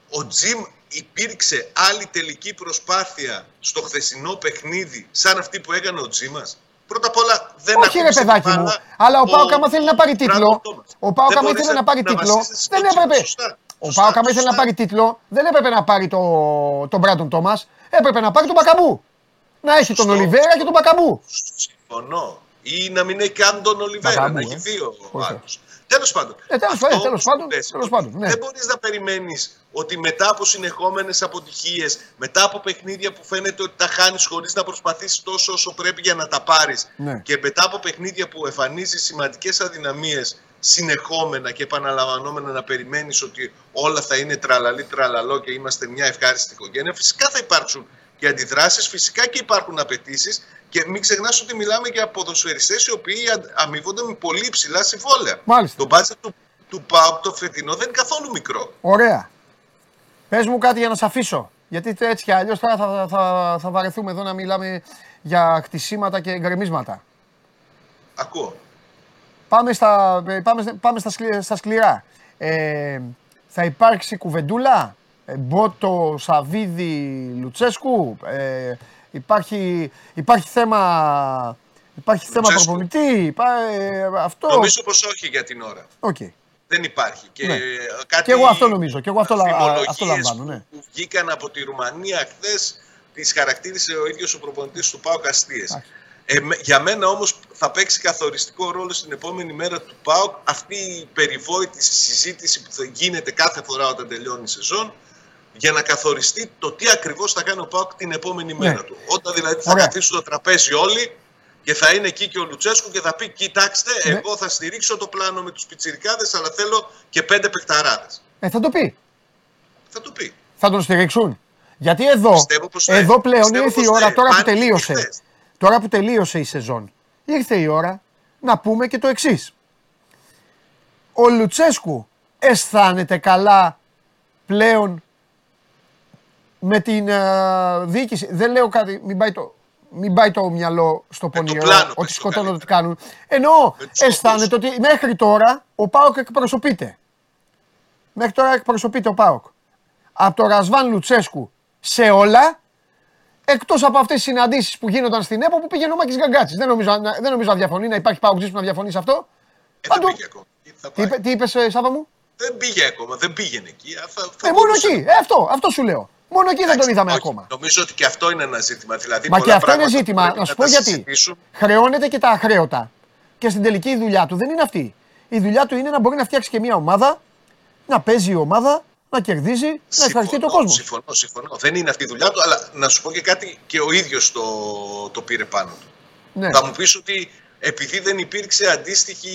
Ο Τζιμ υπήρξε άλλη τελική προσπάθεια στο χθεσινό παιχνίδι σαν αυτή που έκανε ο Τζίμας; Πρώτα απ' όλα δεν Όχι ρε ακούμπησε την παιδάκι μου, μπάλα αλλά ο Πάοκ άμα θέλει να πάρει Μπράντον τίτλο, Τόμας. ο Πάοκ Δεν άμα μπορείς ήθελε να πάρει τίτλο, βασίζεσαι στο δεν Τζιμ. έπρεπε. Σωστά, Ο σωστά, Πάοκ άμα ήθελε να σωστά. πάρει τίτλο, δεν έπρεπε να πάρει το, τον Μπράντον Τόμας, έπρεπε να πάρει τον Μπακαμπού. Να έχει τον Σωστό. Ολιβέρα και τον Μπακαμπού. Συμφωνώ. Ή να μην έχει καν τον Ολιβέρα, Μπαμπάμου, να ε. έχει δύο ο Όχι. άλλος. Τέλος πάντων. Ε, τέλος αυτό πάντων, τέλος που πάντων, πες, τέλος ότι πάντων, ναι. Δεν μπορείς να περιμένεις ότι μετά από συνεχόμενες αποτυχίες, μετά από παιχνίδια που φαίνεται ότι τα χάνεις χωρίς να προσπαθήσεις τόσο όσο πρέπει για να τα πάρεις Ναι. και μετά από παιχνίδια που εμφανίζεις σημαντικές αδυναμίες συνεχόμενα και επαναλαμβανόμενα να περιμένεις ότι όλα θα είναι τραλαλή τραλαλό και είμαστε μια ευχάριστη οικογένεια. Φυσικά θα υπάρξουν και και αντιδράσεις. Φυσικά και υπάρχουν απαιτήσεις και μην ξεχνάς ότι μιλάμε για ποδοσφαιριστές οι οποίοι αμείβονται με πολύ υψηλά συμβόλαια. Μάλιστα. Το μπάτζετ του, του ΠΑΟΚ το φετινό δεν είναι καθόλου μικρό. Ωραία. Πες μου κάτι για να σε αφήσω. Γιατί έτσι κι αλλιώς τώρα θα, θα, θα βαρεθούμε εδώ να μιλάμε για κτισίματα και γκρεμίσματα. Ακούω. Πάμε στα, πάμε, πάμε στα, σκληρά, στα σκληρά. Ε, θα υπάρξει κουβεντούλα; Ε, Μπότο, Σαβίδη, Λουτσέσκου. Ε, υπάρχει, υπάρχει θέμα, υπάρχει θέμα Λουτσέσκου. προπονητή. Υπά, ε, αυτό. Νομίζω πως όχι για την ώρα. Okay. Δεν υπάρχει. Και, Ναι. κάτι Και εγώ αυτό νομίζω. Και εγώ αυτό, λα- φημολογίες αυτό λαμβάνω. Ναι. που βγήκαν από τη Ρουμανία χθες, τις χαρακτήρισε ο ίδιος ο προπονητής του ΠΑΟΚ αστείε. Εντάξει. Ε, με- για μένα όμως θα παίξει καθοριστικό ρόλο στην επόμενη μέρα του ΠΑΟΚ αυτή η περιβόητη συζήτηση που θα γίνεται κάθε φορά όταν τελειώνει η σεζόν για να καθοριστεί το τι ακριβώς θα κάνει ο ΠΑΟΚ την επόμενη μέρα του. Όταν δηλαδή θα Ναι. Ωραία. καθίσουν στο τραπέζι όλοι και θα είναι εκεί και ο Λουτσέσκου και θα πει κοιτάξτε Ναι. εγώ θα στηρίξω το πλάνο με τους πιτσιρικάδες αλλά θέλω και πέντε παιχταράδες. Ε, θα το πει. Θα το πει. Θα τον στηρίξουν. Γιατί εδώ, Πιστεύω πως ναι. εδώ πλέον Πιστεύω ήρθε η πως ώρα ναι. τώρα που Φάνηκε τελείωσε. χθες. Τώρα που τελείωσε η σεζόν. Ήρθε η ώρα να πούμε και το εξής. Ο Λουτσέσκου αισθάνεται καλά πλέον με την ε, διοίκηση. Δεν λέω κάτι, μην πάει το, μην πάει το μυαλό στο το πονηρό πλάνο, πες ότι το σκοτώνουν ότι καλύτερα. κάνουν. Εννοώ, Με τους αισθάνεται ότι μέχρι τώρα ο Πάοκ εκπροσωπείται. Μέχρι τώρα εκπροσωπείται ο Πάοκ. Από το Ρασβάν Λουτσέσκου σε όλα, εκτός από αυτές τις συναντήσεις που γίνονταν στην ΕΠΟ που πήγαινε ο Μάκης Γκαγκάτσης. Δεν νομίζω, να- δεν νομίζω να διαφωνεί, να υπάρχει Πάοκ που να διαφωνεί σε αυτό. Ε, Θα δεν το- πήγε ακόμα. Θα Τι, πάει. είπε, τι είπες ε, Σάβα μου; Δεν πήγε ακόμα, δεν πήγαινε εκεί. Α, Θα, θα Ε, μόνο μπορούσε εκεί. να- Ε, αυτό, αυτό σου λέω. Μόνο εκεί δεν τον Εντάξει, είδαμε όχι. ακόμα. Νομίζω ότι και αυτό είναι ένα ζήτημα. Δηλαδή, Μα πολλά και αυτό είναι πράγματα ζήτημα. πρέπει Να σου τα πω γιατί. συζητήσουμε. Χρεώνεται και τα αχρέωτα. Και στην τελική η δουλειά του δεν είναι αυτή. Η δουλειά του είναι να μπορεί να φτιάξει και μια ομάδα, να παίζει η ομάδα, να κερδίζει, να ευχαριστεί τον κόσμο. Συμφωνώ, συμφωνώ. Δεν είναι αυτή η δουλειά του, αλλά να σου πω και κάτι και ο ίδιος το, το πήρε πάνω του. Ναι. Θα μου πεις ότι επειδή δεν υπήρξε αντίστοιχη,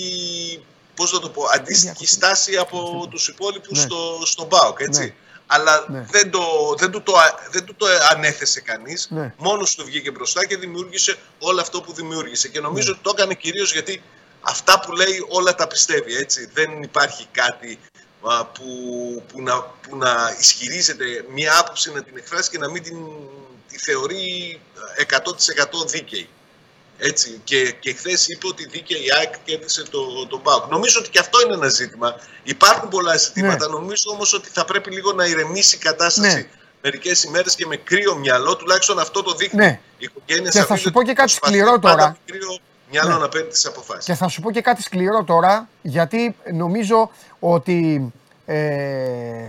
πώς να το πω, αντίστοιχη στάση από τους υπόλοιπους Ναι. στο, στον ΠΑΟΚ, έτσι. Ναι. Αλλά Ναι. δεν, το, δεν, του το, δεν του το ανέθεσε κανείς. Ναι. Μόνος του βγήκε μπροστά και δημιούργησε όλο αυτό που δημιούργησε. Και νομίζω Ναι. ότι το έκανε κυρίως γιατί αυτά που λέει όλα τα πιστεύει, έτσι. Δεν υπάρχει κάτι α, που, που, να, που να ισχυρίζεται μία άποψη να την εκφράσει και να μην την τη θεωρεί 100% δίκαιη. Έτσι. Και, και χθες είπε ότι δίκαια η ΑΕΚ κέρδισε το, τον ΠΑΟΚ. Νομίζω ότι και αυτό είναι ένα ζήτημα. Υπάρχουν πολλά ζητήματα. Νομίζω όμως ότι θα πρέπει λίγο να ηρεμήσει η κατάσταση Ναι. μερικές ημέρες και με κρύο μυαλό. Τουλάχιστον αυτό το δείχνει Ναι. η οικογένεια Και θα Σαββίδη, σου πω και κάτι προσπαθεί σκληρό πάντα τώρα. Με κρύο μυαλό Ναι. να παίρνει τις αποφάσεις. Και θα σου πω και κάτι σκληρό τώρα, γιατί νομίζω ότι ε,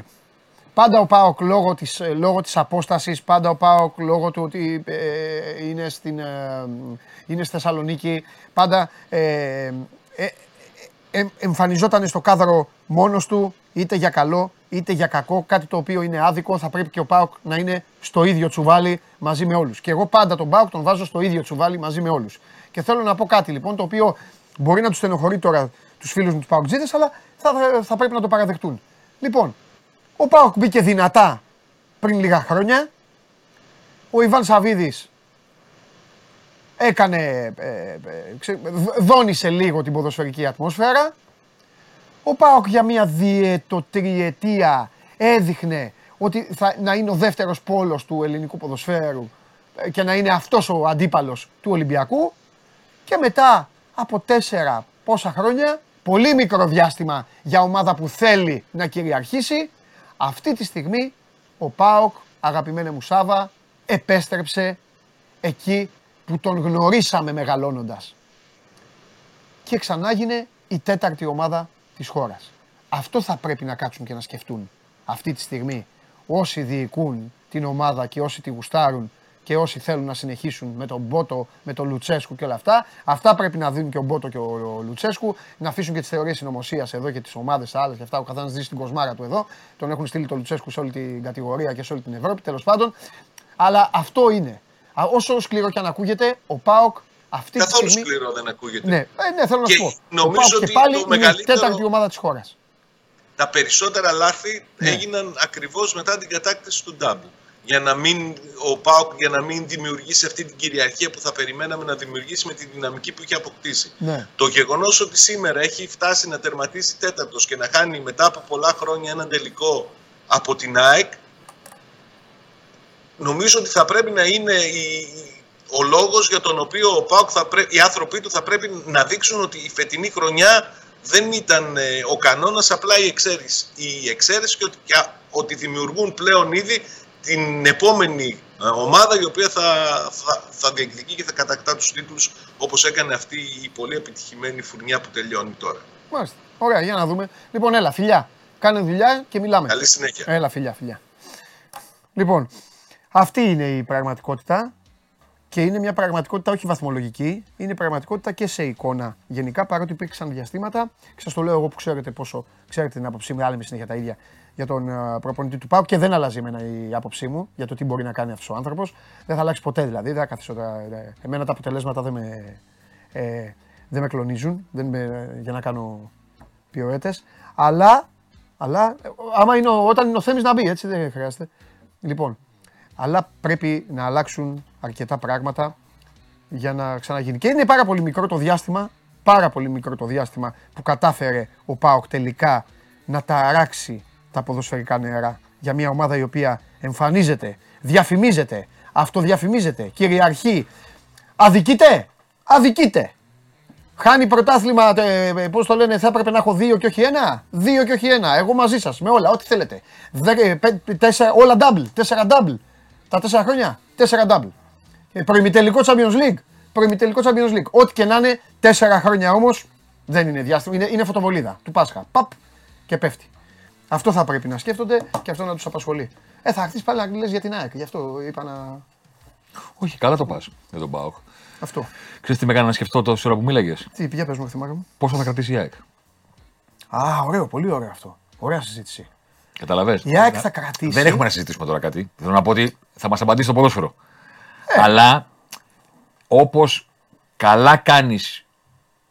πάντα ο ΠΑΟΚ λόγω της, ε, λόγω της απόστασης, πάντα ο ΠΑΟΚ λόγω του ότι ε, είναι, στην, ε, είναι στη Θεσσαλονίκη, πάντα ε, ε, ε, ε, εμφανιζόταν στο κάδρο μόνος του, είτε για καλό είτε για κακό, κάτι το οποίο είναι άδικο, θα πρέπει και ο ΠΑΟΚ να είναι στο ίδιο τσουβάλι μαζί με όλους. Και εγώ πάντα τον ΠΑΟΚ τον βάζω στο ίδιο τσουβάλι μαζί με όλους. Και θέλω να πω κάτι λοιπόν, το οποίο μπορεί να τους στενοχωρεί τώρα τους φίλους μου τους ΠΑΟΚτζίδες, αλλά θα, θα πρέπει να το παραδεχτούν. Λοιπόν, ο ΠΑΟΚ μπήκε δυνατά πριν λίγα χρόνια. Ο Ιβάν Σαββίδης έκανε, ε, ε, ξε- δ- δόνησε λίγο την ποδοσφαιρική ατμόσφαιρα. Ο ΠΑΟΚ για μια διετοτριετία έδειχνε ότι θα να είναι ο δεύτερος πόλος του ελληνικού ποδοσφαίρου ε, και να είναι αυτός ο αντίπαλος του Ολυμπιακού και μετά από τέσσερα πόσα χρόνια, πολύ μικρό διάστημα για ομάδα που θέλει να κυριαρχήσει, αυτή τη στιγμή ο ΠΑΟΚ, αγαπημένε μου Σάβα, επέστρεψε εκεί που τον γνωρίσαμε μεγαλώνοντας. Και ξανά γίνε η τέταρτη ομάδα της χώρας. Αυτό θα πρέπει να κάτσουν και να σκεφτούν αυτή τη στιγμή όσοι διοικούν την ομάδα και όσοι τη γουστάρουν και όσοι θέλουν να συνεχίσουν με τον Μπότο, με τον Λουτσέσκου και όλα αυτά. Αυτά πρέπει να δουν και ο Μπότο και ο Λουτσέσκου. Να αφήσουν και τις θεωρίες συνωμοσίας εδώ και τις ομάδες άλλες και αυτά. Ο καθένας ζει στην κοσμάρα του εδώ. Τον έχουν στείλει τον Λουτσέσκου σε όλη την κατηγορία και σε όλη την Ευρώπη τέλος πάντων. Αλλά αυτό είναι. Α, Όσο σκληρό και αν ακούγεται, ο Πάοκ αυτή Καθόλου τη στιγμή. σκληρό δεν ακούγεται. Ναι, ε, ναι, θέλω να Και σου πω. Ο νομίζω ΠΑΟΚ και ότι πάλι το είναι η μεγαλύτερο- τέταρτη ομάδα της χώρας. Τα περισσότερα λάθη Ναι. έγιναν ακριβώς μετά την κατάκτηση του Ντάμπλ. Για να μην, ο ΠΑΟΚ για να μην δημιουργήσει αυτή την κυριαρχία που θα περιμέναμε να δημιουργήσει με τη δυναμική που είχε αποκτήσει. Ναι. Το γεγονός ότι σήμερα έχει φτάσει να τερματίσει τέταρτος και να χάνει μετά από πολλά χρόνια έναν τελικό από την ΑΕΚ, νομίζω ότι θα πρέπει να είναι η, ο λόγος για τον οποίο ο ΠΑΟΚ θα πρέ... οι άνθρωποι του θα πρέπει να δείξουν ότι η φετινή χρονιά δεν ήταν ε, ο κανόνας, απλά η εξαίρεση. Η εξαίρεση και ότι, και ότι δημιουργούν πλέον ήδη την επόμενη ε, ομάδα η οποία θα, θα, θα διεκδικεί και θα κατακτά τους τίτλους όπως έκανε αυτή η πολύ επιτυχημένη φουρνιά που τελειώνει τώρα. Μάλιστα. Ωραία, για να δούμε. Λοιπόν, έλα, φιλιά. Κάνε δουλειά και μιλάμε. Καλή συνέχεια. Έλα, φιλιά, φιλιά. Λοιπόν, αυτή είναι η πραγματικότητα και είναι μια πραγματικότητα όχι βαθμολογική, είναι πραγματικότητα και σε εικόνα γενικά, παρότι υπήρξαν διαστήματα. Και σας το λέω εγώ που ξέρετε πόσο ξέρετε την άποψή μου, άλλη συνέχεια τα ίδια για τον ε, προπονητή του Πάου και δεν αλλάζει εμένα η άποψή μου για το τι μπορεί να κάνει αυτός ο άνθρωπος. Δεν θα αλλάξει ποτέ δηλαδή. Δεν θα καθίσω, ε, εμένα τα αποτελέσματα δεν με, ε, δεν με κλονίζουν δεν με, για να κάνω πιοέτες. Αλλά, αλλά άμα είναι, όταν είναι ο Θέμης να μπει, έτσι δεν χρειάζεται. Λοιπόν, αλλά πρέπει να αλλάξουν αρκετά πράγματα για να ξαναγίνει. Και είναι πάρα πολύ μικρό το διάστημα, πάρα πολύ μικρό το διάστημα που κατάφερε ο ΠΑΟΚ τελικά να τα αράξει τα ποδοσφαιρικά νερά για μια ομάδα η οποία εμφανίζεται, διαφημίζεται, αυτοδιαφημίζεται, κυριαρχεί. Αδικείται, αδικείται. Χάνει πρωτάθλημα, ε, πώς το λένε, θα έπρεπε να έχω δύο και όχι ένα; Δύο και όχι ένα. Εγώ μαζί σας, με όλα, ό,τι θέλετε. Δε, πέ, τέσσερα, όλα double, τέσσερα double. Τα τέσσερα χρόνια, τέσσερα double. Ε, προημιτελικό Champions League. Προημιτελικό Champions League. Ό,τι και να είναι, τέσσερα χρόνια όμως δεν είναι διάστημα. Είναι, είναι φωτοβολίδα του Πάσχα. Παπ και πέφτει. Αυτό θα πρέπει να σκέφτονται και αυτό να τους απασχολεί. Ε, θα χτίσει πάλι να λε για την ΑΕΚ. Γι' αυτό είπα να. Όχι, καλά το πας για τον Πάοκ. Αυτό. Ξέρεις τι με έκανε να σκεφτώ τόση ώρα που μίλαγες; Τι, πήγα πες μου, θυμάμαι μου. Πόσο θα κρατήσει η ΑΕΚ. Α, ωραίο, πολύ ωραίο αυτό. Ωραία συζήτηση. Καταλαβέ. Η ΑΕΚ θα κρατήσει. Δεν έχουμε να συζητήσουμε τώρα κάτι. Θέλω να πω ότι θα μας απαντήσει το ποδόσφαιρο. Αλλά όπως καλά κάνεις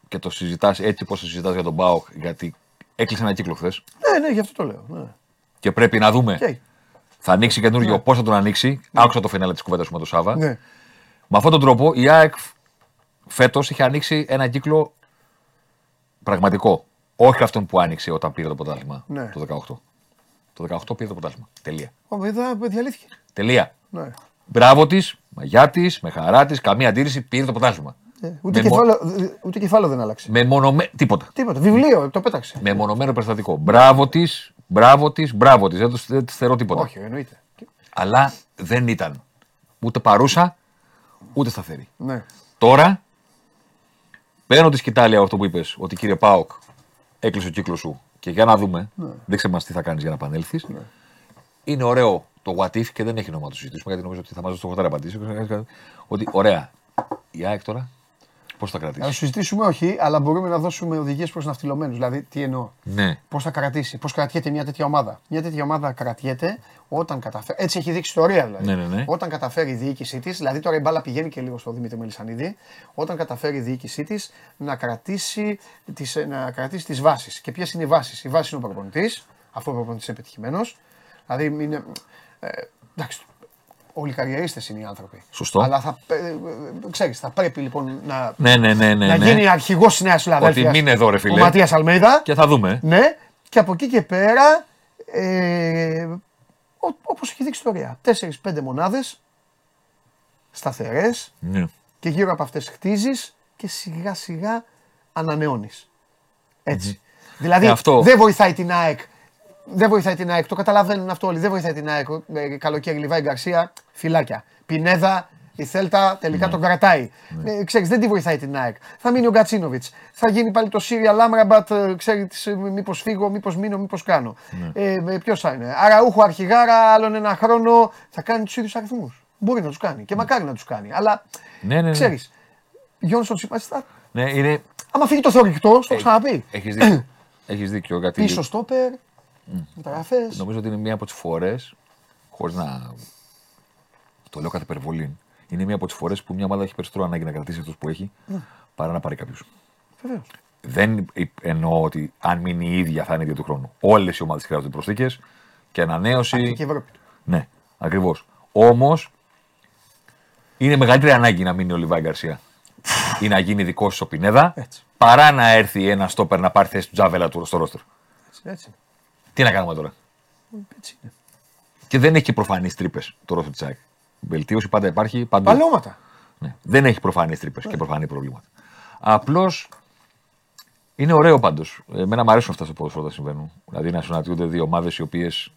και το συζητάς έτσι όπως το συζητάς για τον Πάοκ, γιατί έκλεισε ένα κύκλο χθες Ναι, ναι, γι' αυτό το λέω. Ναι. και πρέπει να δούμε. Okay. Θα ανοίξει καινούριο, πώς θα τον ανοίξει. Άκουσα το φινάλε της κουβέντας με τον Σάβα. Ναι. Με αυτόν τον τρόπο η ΑΕΚ φέτος είχε ανοίξει ένα κύκλο πραγματικό. Όχι αυτόν που άνοιξε όταν πήρε το πρωτάθλημα Ναι. το 18. Το 18 πήρε το πρωτάθλημα. Τελεία. Ω, εδώ διαλύθηκε. Τελεία. Ναι. Μπράβο της, μαγιά της, με χαρά της, καμία αντίρρηση, πήρε το πρωτάθλημα. Ε, ούτε, Με μο- κεφάλαιο, ούτε κεφάλαιο δεν άλλαξε. Με μονομέ... Τίποτα. Τίποτα. Βιβλίο, το πέταξε. Με μονομένο περιστατικό. Μπράβο της, μπράβο της, μπράβο της. Δεν, τους- δεν τη θεωρώ τίποτα. Όχι, εννοείται. Αλλά δεν ήταν ούτε παρούσα, ούτε σταθερή. Ναι. Τώρα, παίρνω τη σκητάλια αυτό που είπες, ότι κύριε Πάοκ, έκλεισε ο κύκλος σου και για να δούμε, Ναι. δείξε μας τι θα κάνεις για να επανέλθεις. Είναι ωραίο το what if και δεν έχει νόημα να το συζητήσουμε γιατί νομίζω ότι θα μας δώσει το χωτάρι απαντήσει. Ότι ωραία, η ΑΕΚ τώρα πώς θα Να το κρατήσει. συζητήσουμε όχι, αλλά μπορούμε να δώσουμε οδηγίες προς ναυτιλωμένους. Δηλαδή, τι εννοώ; Ναι, Πώς θα κρατήσει, πώς κρατιέται μια τέτοια ομάδα; Μια τέτοια ομάδα κρατιέται όταν καταφέρει. Έτσι έχει δείξει ιστορία δηλαδή. Ναι, ναι, ναι. Όταν καταφέρει η διοίκησή της, δηλαδή τώρα η μπάλα πηγαίνει και λίγο στο Δημήτρη Μελισανίδη, όταν καταφέρει η διοίκησή της να κρατήσει τις να κρατήσει τις βάσεις. Και ποιες είναι οι βάσεις; Η βάση είναι ο προπονητής, αυτό ο προπονητής είναι πετυχημένο. Δηλαδή είναι. Ε, εντάξει, όλοι οι καριερίστες είναι οι άνθρωποι. Σωστό. Αλλά θα, ε, ε, ξέρεις, θα πρέπει λοιπόν να, ναι, ναι, ναι. ναι, να ναι. γίνει αρχηγός της Νέας Φιλαδέλφια. Ότι μην είναι εδώ, ρε φίλε. Ο Ματίας Αλμέιδα. Και θα δούμε. Ναι, και από εκεί και πέρα, ε, όπως έχει δείξει η ιστορία, 4-5 μονάδες σταθερές Ναι. και γύρω από αυτές χτίζεις και σιγά σιγά ανανεώνεις. Έτσι. Δηλαδή Ε, αυτό- δεν βοηθάει την ΑΕΚ. Δεν βοηθάει την ΑΕΚ, το καταλαβαίνουν αυτό όλοι. Δεν βοηθάει την ΑΕΚ. Ε, καλοκαίρι Λιβάη Γκαρσία, φυλάκια. Πινέδα, η Θέλτα τελικά τον κρατάει. Ε, ξέρεις, δεν τη βοηθάει την ΑΕΚ. Θα μείνει ο Γκατσίνοβιτς. Θα γίνει πάλι το Σύρια Λάμραμπατ, ε, ξέρει μήπως φύγω, μήπως μείνω, μήπως κάνω. Ε, ε, Ποιος θα είναι; Αραούχο αρχηγάρα, άλλον ένα χρόνο θα κάνει τους ίδιους αριθμούς. Μπορεί να τους κάνει και μακάρι να τους κάνει. Αλλά Ναι, ναι, ναι. ξέρεις, Γιόνσον Σιμάστα, ναι είναι... άμα φύγει το θορυκτό, στο έχω ξαναπεί. Έχεις δίκιο. Έχεις δίκιο. Γιατί Πίσω στόπερ, μεταγραφές. νομίζω ότι είναι μία από τις φορές, χωρίς να το λέω κατά υπερβολή, είναι μία από τις φορές που μια ομάδα έχει περισσότερο ανάγκη να κρατήσει αυτούς που έχει παρά να πάρει κάποιους. Βεβαίως. Δεν εννοώ ότι αν μείνει η ίδια θα είναι ίδια του χρόνου. Όλες οι ομάδες χρειάζονται προσθήκες και ανανέωση. Τακτική Ευρώπη. Ναι, ακριβώς. Όμως είναι μεγαλύτερη ανάγκη να μείνει ο Λιβάη Γκαρσία ή να γίνει δικός σου ο Πινέδα Έτσι. παρά να έρθει ένας στόπερ να πάρει θέση του Τζάβελα του στο ρόστερ. Έτσι, έτσι, είναι. Τι να κάνουμε τώρα; έτσι είναι. Και δεν έχει και προφανείς τρύπες το ρόστερ της ΑΕΚ. Βελτίωση πάντα υπάρχει παντού. Παλώματα. Ναι. Δεν έχει προφανείς τρύπες και προφανή προβλήματα. Απλώς είναι ωραίο πάντως. Εμένα μου αρέσουν αυτά στο ποδόσφαιρο όταν συμβαίνουν. Δηλαδή να συναντιούνται δύο ομάδες οι οποίες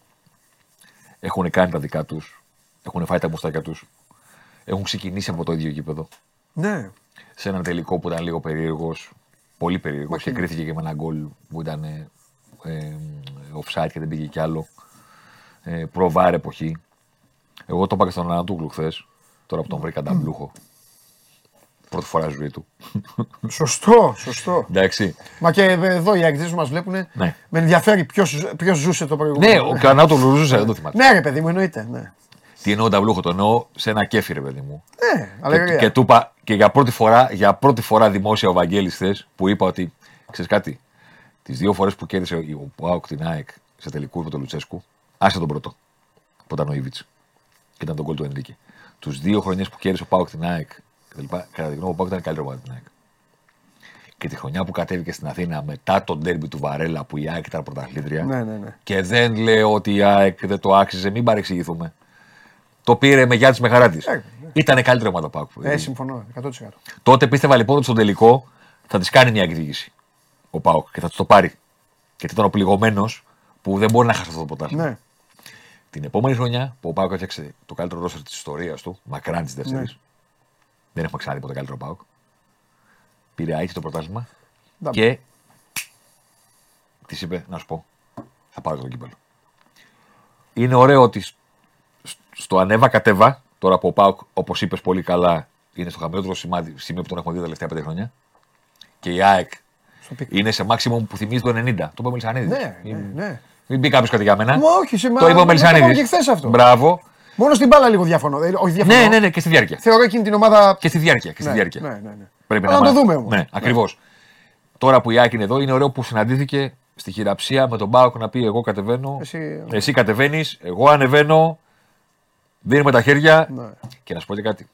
έχουν κάνει τα δικά τους, έχουν φάει τα μουστάκια τους, έχουν ξεκινήσει από το ίδιο γήπεδο. Ναι. Σε έναν τελικό που ήταν λίγο περίεργος, πολύ περίεργος και κρίθηκε και με ένα γκολ που ήταν ε, ε, offside και δεν πήγε κι άλλο. Ε, προβάρ εποχή. Εγώ το είπα και στον Ανατούκλου χθες, τώρα που τον βρήκα ταμπλούχο. Πρώτη φορά στη ζωή του. Σωστό, σωστό. Εντάξει. Μα και εδώ οι αγγλικέ που μας βλέπουν, Ναι. με ενδιαφέρει ποιος ζούσε το Ναι, προηγούμενο. ο Κανάτολου ζούσε, δεν το θυμάται. Ναι, ρε παιδί μου, εννοείται. Ναι, Τι εννοώ ταμπλούχο, το εννοώ σε ένα κέφι, ρε παιδί μου. ναι Και, αλλαγή. και του είπα, και για πρώτη φορά, για πρώτη φορά δημόσια ο Βαγγέλης χθες, που είπα ότι, ξέρεις κάτι, τις δύο φορές που κέρδισε ο Πάοκ την ΑΕΚ σε τελικού με τον Λουτσέσκου, άσε τον πρώτο, που ήταν ο Ιβιτς. Και ήταν τον κόλ του Ενρίκη. Τους δύο χρονιές που κέρδισε ο Πάοκ την ΑΕΚ, κτλ. Κατά τη γνώμη μου, ο Πάοκ ήταν καλύτερο από την ΑΕΚ. Και τη χρονιά που κατέβηκε στην Αθήνα μετά τον ντέρμπι του Βαρέλα που η ΑΕΚ ήταν πρωταθλήτρια. Ναι, ναι, ναι. Και δεν λέω ότι η ΑΕΚ δεν το άξιζε, μην παρεξηγηθούμε. Το πήρε με γιά της με χαρά της. Ε, Ήταν καλύτερη ομάδα Πάοκ. Ε, συμφωνώ 100%. Τότε πίστευα λοιπόν ότι στον τελικό θα της κάνει μια εκδίκηση ο Πάοκ και θα τη το πάρει. Γιατί ήταν ο πληγωμένο που δεν μπορεί να χάσει αυτό το πρωτάθλημα. Ναι. Την επόμενη χρονιά που ο Πάοκ έφτιαξε το καλύτερο ρόστερ της ιστορίας του, μακράν της δεύτερης. Ναι. Δεν έχουμε ξαναδεί ποτέ καλύτερο Πάοκ. Πήρε ΑΕΚ το πρωτάθλημα Ντάμπλ. και της είπε να σου πω, θα πάρω το κύπελλο. Είναι ωραίο ότι σ- στο ανέβα κατέβα, τώρα που ο ΠΑΟΚ, όπως είπες πολύ καλά, είναι στο χαμηλότερο σημάδι- σημείο που τον έχουμε δει τα τελευταία πέντε χρόνια. Και η ΑΕΚ Στο peak. Είναι σε maximum που θυμίζει το 90. Το είπε ο Μελισανίδης. Ναι, ναι, ναι. Μην πει κάποιος κάτι για μένα. Μα όχι, σε Το είπε ο Μελισανίδης. και χθες αυτό. Μπράβο. Μόνο στην μπάλα λίγο διαφωνώ. Ε, όχι διαφωνώ. Ναι, ναι, ναι, και στη διάρκεια. Θεωρώ εκείνη την ομάδα. Και στη διάρκεια. Και στη Ναι, διάρκεια. ναι, ναι, ναι. Πρέπει Αλλά να το μα- δούμε όμως. Ναι, ακριβώς. Τώρα που η Άκη είναι εδώ, είναι ωραίο που συναντήθηκε στη χειραψία με τον Μπάουκ να πει: Εγώ κατεβαίνω. Εσύ- Εσύ κατεβαίνεις, εγώ ανεβαίνω. Δίνουμε τα χέρια. Ναι. Και να σου πω και κάτι.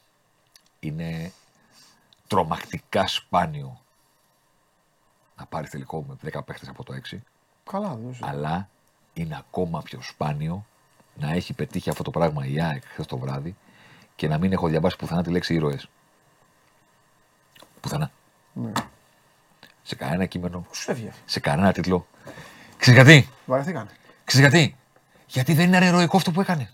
Είναι τρομακτικά σπάνιο να πάρει τελικό με 10 παίχτες από το 6. Καλά, δεν το συζητώ. Αλλά είναι ακόμα πιο σπάνιο να έχει πετύχει αυτό το πράγμα η ΑΕΚ χθες το βράδυ και να μην έχω διαβάσει πουθενά τη λέξη ήρωες. Πουθενά. Ναι. Σε κανένα κείμενο, Πώς σου έφυγε. σε κανένα τίτλο. Ξέρεις γιατί, Βαρεθήκανε. ξέρεις γιατί; Γιατί δεν είναι ηρωικό αυτό που έκανε.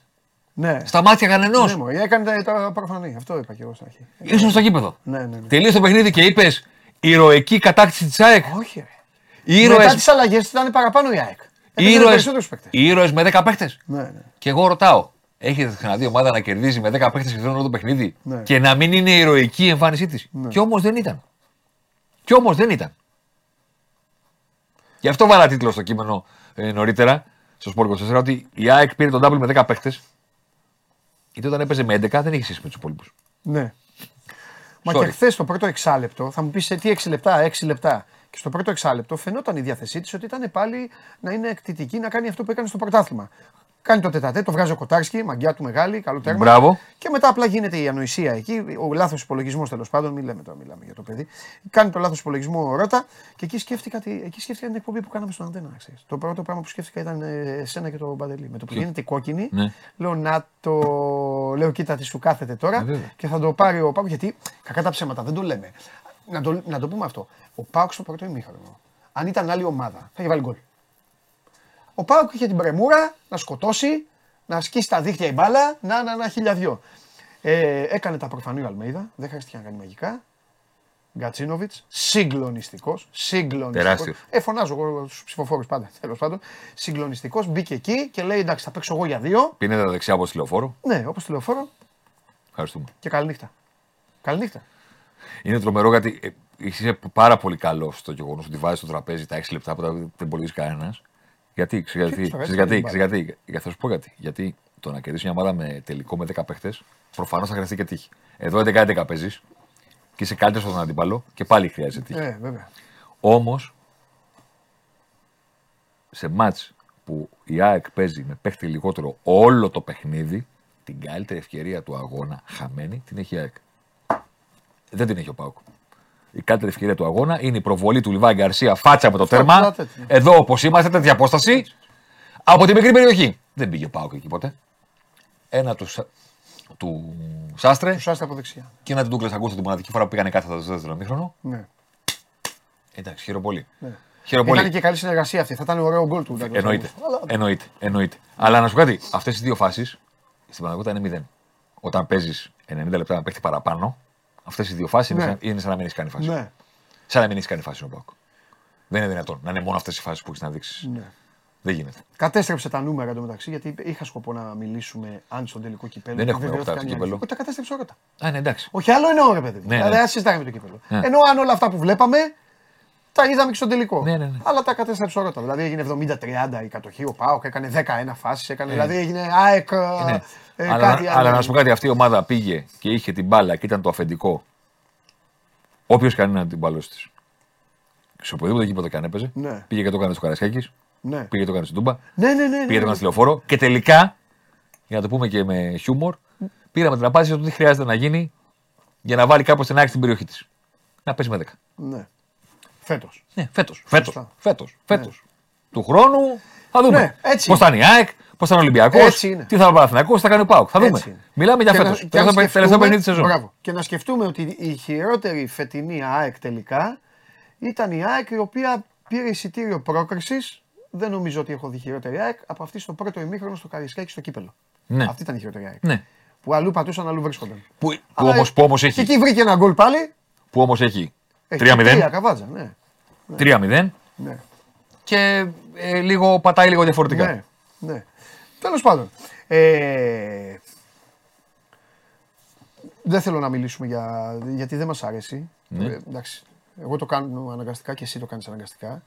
Ναι. Στα μάτια κανενός. Ναι, μωρέ, έκανε τα, τα προφανή. Αυτό είπα και εγώ στην αρχή. Ήσουν στο γήπεδο. Ναι, ναι, ναι. Τελείωσε το παιχνίδι και είπες ηρωική κατάκτηση της ΑΕΚ. Όχι, ρε. Οι Μετά ήρωες, τις αλλαγές ήταν παραπάνω η ΑΕΚ. οι Έπαιζε με ήρωες, περισσότερους παίκτες. οι ήρωες με 10 παίχτες. Ναι, ναι. Και εγώ ρωτάω, έχετε ξαναδεί ομάδα να κερδίζει με 10 παίχτες σχεδόν όλο το παιχνίδι; Ναι. και να μην είναι ηρωική η εμφάνισή της. Ναι. Κι όμως δεν ήταν. Κι όμως δεν ήταν. Γι' αυτό βάλα τίτλο στο κείμενο ε, νωρίτερα, στο Sport 24, ότι η ΑΕΚ πήρε τον double με 10 παίχτες. Γιατί όταν έπαιζε με 11 δεν είχε σχέση με τους υπόλοιπους. Ναι. Μα Sorry. και χθες το πρώτο εξάλεπτο, θα μου πεις σε τι 6 λεπτά, 6 λεπτά. Και στο πρώτο εξάλεπτο φαινόταν η διάθεσή της ότι ήταν πάλι να είναι εκτιτική, να κάνει αυτό που έκανε στο πρωτάθλημα. Κάνει το τετατέ, το βγάζει ο Κοτάρσκι, μαγιά του μεγάλη, καλό τέρμα. Μπράβο. Και μετά απλά γίνεται η ανοησία εκεί, ο λάθος υπολογισμός τέλος πάντων, μην λέμε τώρα, μιλάμε για το παιδί. Κάνει το λάθος υπολογισμό ο Ρώτα και εκεί σκέφτηκα, τη- εκεί σκέφτηκα την εκπομπή που κάναμε στον Αντένα. να ξέρεις. Το πρώτο πράγμα που σκέφτηκα ήταν ε, εσένα και τον Παντελή. Με το που γίνεται η κόκκινη, Ναι. λέω να το. Λέω κοίτα τι σου κάθεται τώρα Ε, βέβαια. και θα το πάρει ο Πάουκ γιατί κακά τα ψέματα δεν το λέμε. Να το, να το πούμε αυτό. Ο Πάουκ στο πρώτο ημίχρονο, αν ήταν άλλη ομάδα, θα είχε βάλει γκολ. Ο Πάουκ είχε την πρεμούρα να σκοτώσει, να σκίσει τα δίχτυα η μπάλα, να, να, να, χίλια δυο. Ε, έκανε τα προφανή ο Αλμέιδα, δεν χρειάστηκε να κάνει μαγικά. Γκατσίνοβιτς, συγκλονιστικός. Συγκλονιστικός. Τεράστιος. Ε, φωνάζω εγώ στους ψηφοφόρους πάντα. Τέλος πάντων. Συγκλονιστικός. Μπήκε εκεί και λέει: Εντάξει, θα παίξω εγώ για δύο. Πίνετε τα δεξιά από τηλεφόρο. Ναι, όπως τηλεφόρο Ευχαριστούμε. και καληνύχτα. Καληνύχτα. Είναι τρομερό γιατί ε, είσαι πάρα πολύ καλό στο γεγονός ότι βάζεις στο τραπέζι τα 6 λεπτά που τα- δεν μπορεί κανένας. Γιατί, ξέρεις γιατί, στο ξέρεις έτσι, γιατί, δεν ξέρεις γιατί, γιατί, θα σου πω γιατί. Γιατί το να κερδίσει μια ομάδα με τελικό με 10 παίχτες, προφανώς θα χρειαστεί και τύχη. Εδώ 11-11 παίζεις και είσαι καλύτερος στον αντίπαλο και πάλι χρειάζεται τύχη. Ε, βέβαια. Όμως, σε μάτς που η ΑΕΚ παίζει με παίχτη λιγότερο όλο το παιχνίδι, την καλύτερη ευκαιρία του αγώνα χαμένη την έχει η ΑΕΚ. Δεν την έχει ο Πάουκ. Η καλύτερη ευκαιρία του αγώνα είναι η προβολή του Λιβάη Γκαρσία φάτσα με το τέρμα. τέτοια. Εδώ όπως είμαστε, τέτοια απόσταση. Από τη μικρή περιοχή. Δεν πήγε ο Πάουκ εκεί ποτέ. Ένα του, Σα- του Σάστρε Του άστα από δεξιά. και ένα του Ντούκλας Αγκούστο την μοναδική φορά που πήγανε κάθετα στο δεύτερο μήχρονο. Ναι. Εντάξει, χαίρομαι πολύ. ναι. Χαίρομαι Ήταν πολύ. και καλή συνεργασία αυτή. Θα ήταν ωραίο γκολ του. Ντάγκλας Εννοείται. Αγκούστου. Αλλά Εννοείται. Εννοείται. Αλλά να σου πω κάτι, αυτές τι δύο φάσεις στην πραγματικότητα είναι 0. Όταν παίζεις 90 λεπτά να παίχτη παραπάνω, αυτές οι δύο φάσεις Ναι. είναι, σαν- είναι σαν να μην έχεις κάνει φάση. Ναι. Σαν να μην έχεις κάνει φάση ο Πάουκ. Δεν είναι δυνατόν να είναι μόνο αυτές οι φάσεις που έχεις να δείξεις. ναι. Δεν γίνεται. Κατέστρεψε τα νούμερα εντωμεταξύ γιατί είχα σκοπό να μιλήσουμε αν στον τελικό κυπέλο. Δεν έχουμε βεβαιώθηκαν οχτάρι οι κύπελλο. άλλοι. Όχι, τα κατέστρεψε όλα. Α, ναι, εντάξει. Όχι, άλλο εννοώ ρε παιδί μου. Ναι, δηλαδή, ναι. δεν συζητάμε το κύπελο. Ναι. Ενώ αν όλα αυτά που βλέπαμε τα είδαμε και στον τελικό. Ναι, ναι, ναι. Αλλά τα κατέστρεψε όλα. Δηλαδή έγινε 70-30 η κατοχή. Ο Πάοκ έκανε 11 φάσεις. Έκανε, Δηλαδή έγινε ΑΕΚ. Ναι. ε, αλλά, κάτι αλλά άλλο. να σου πω κάτι, αυτή η ομάδα πήγε και είχε την μπάλα και ήταν το αφεντικό. Όποιος κάνει να την μπαλώσει της. Σε οποιοδήποτε γήπεδο και αν έπαιζε. Ναι. Πήγε και το έκανε στο Καρασκάκη, Ναι. πήγε και το έκανε στην Τούμπα. Ναι, ναι, ναι. ναι, Πήγε το ναι. έκανε στη λεωφόρο και τελικά, για να το πούμε και με χιούμορ, πήραμε την απάντηση ότι τι χρειάζεται να γίνει για να βάλει κάπως την άκρη στην περιοχή της. Να παίζει με 10. ναι. Φέτος. Ναι, φέτος. Φέτος. Σωστά. Φέτος. Φέτος. Του χρόνου θα δούμε. Ναι, έτσι Πώς θα είναι η ΑΕΚ, πώς θα είναι ο Ολυμπιακός, Έτσι είναι. τι θα είναι ο Παναθηναϊκός, τι θα κάνει ο Πάουκ. Θα δούμε. Έτσι είναι. Μιλάμε για Και φέτος. να- και να Τελευταίο τελευταίο σκεφτούμε- 50 σεζόν. Μπράβο. Και να σκεφτούμε ότι η χειρότερη φετινή ΑΕΚ τελικά ήταν η ΑΕΚ η οποία πήρε εισιτήριο πρόκρισης. Δεν νομίζω ότι έχω δει χειρότερη ΑΕΚ από αυτή στο πρώτο ημίχρονο στο Καρισκάκι στο κύπελο. Ναι. Αυτή ήταν η χειρότερη ΑΕΚ. Ναι. Που αλλού πατούσαν, αλλού βρίσκονταν. Που, που Αλλά όμω που όμως Και έχει, εκεί βρήκε ένα γκολ πάλι. που όμως έχει Έχει Τρία 3-0, καβάτζα, ναι. 3-0 ναι. και ε, λίγο, πατάει λίγο διαφορετικά. Ναι, ναι. Τέλος πάντων. Ε, δεν θέλω να μιλήσουμε για, γιατί δεν μας αρέσει. Ναι. Ε, εντάξει, εγώ το κάνω αναγκαστικά και εσύ το κάνεις αναγκαστικά.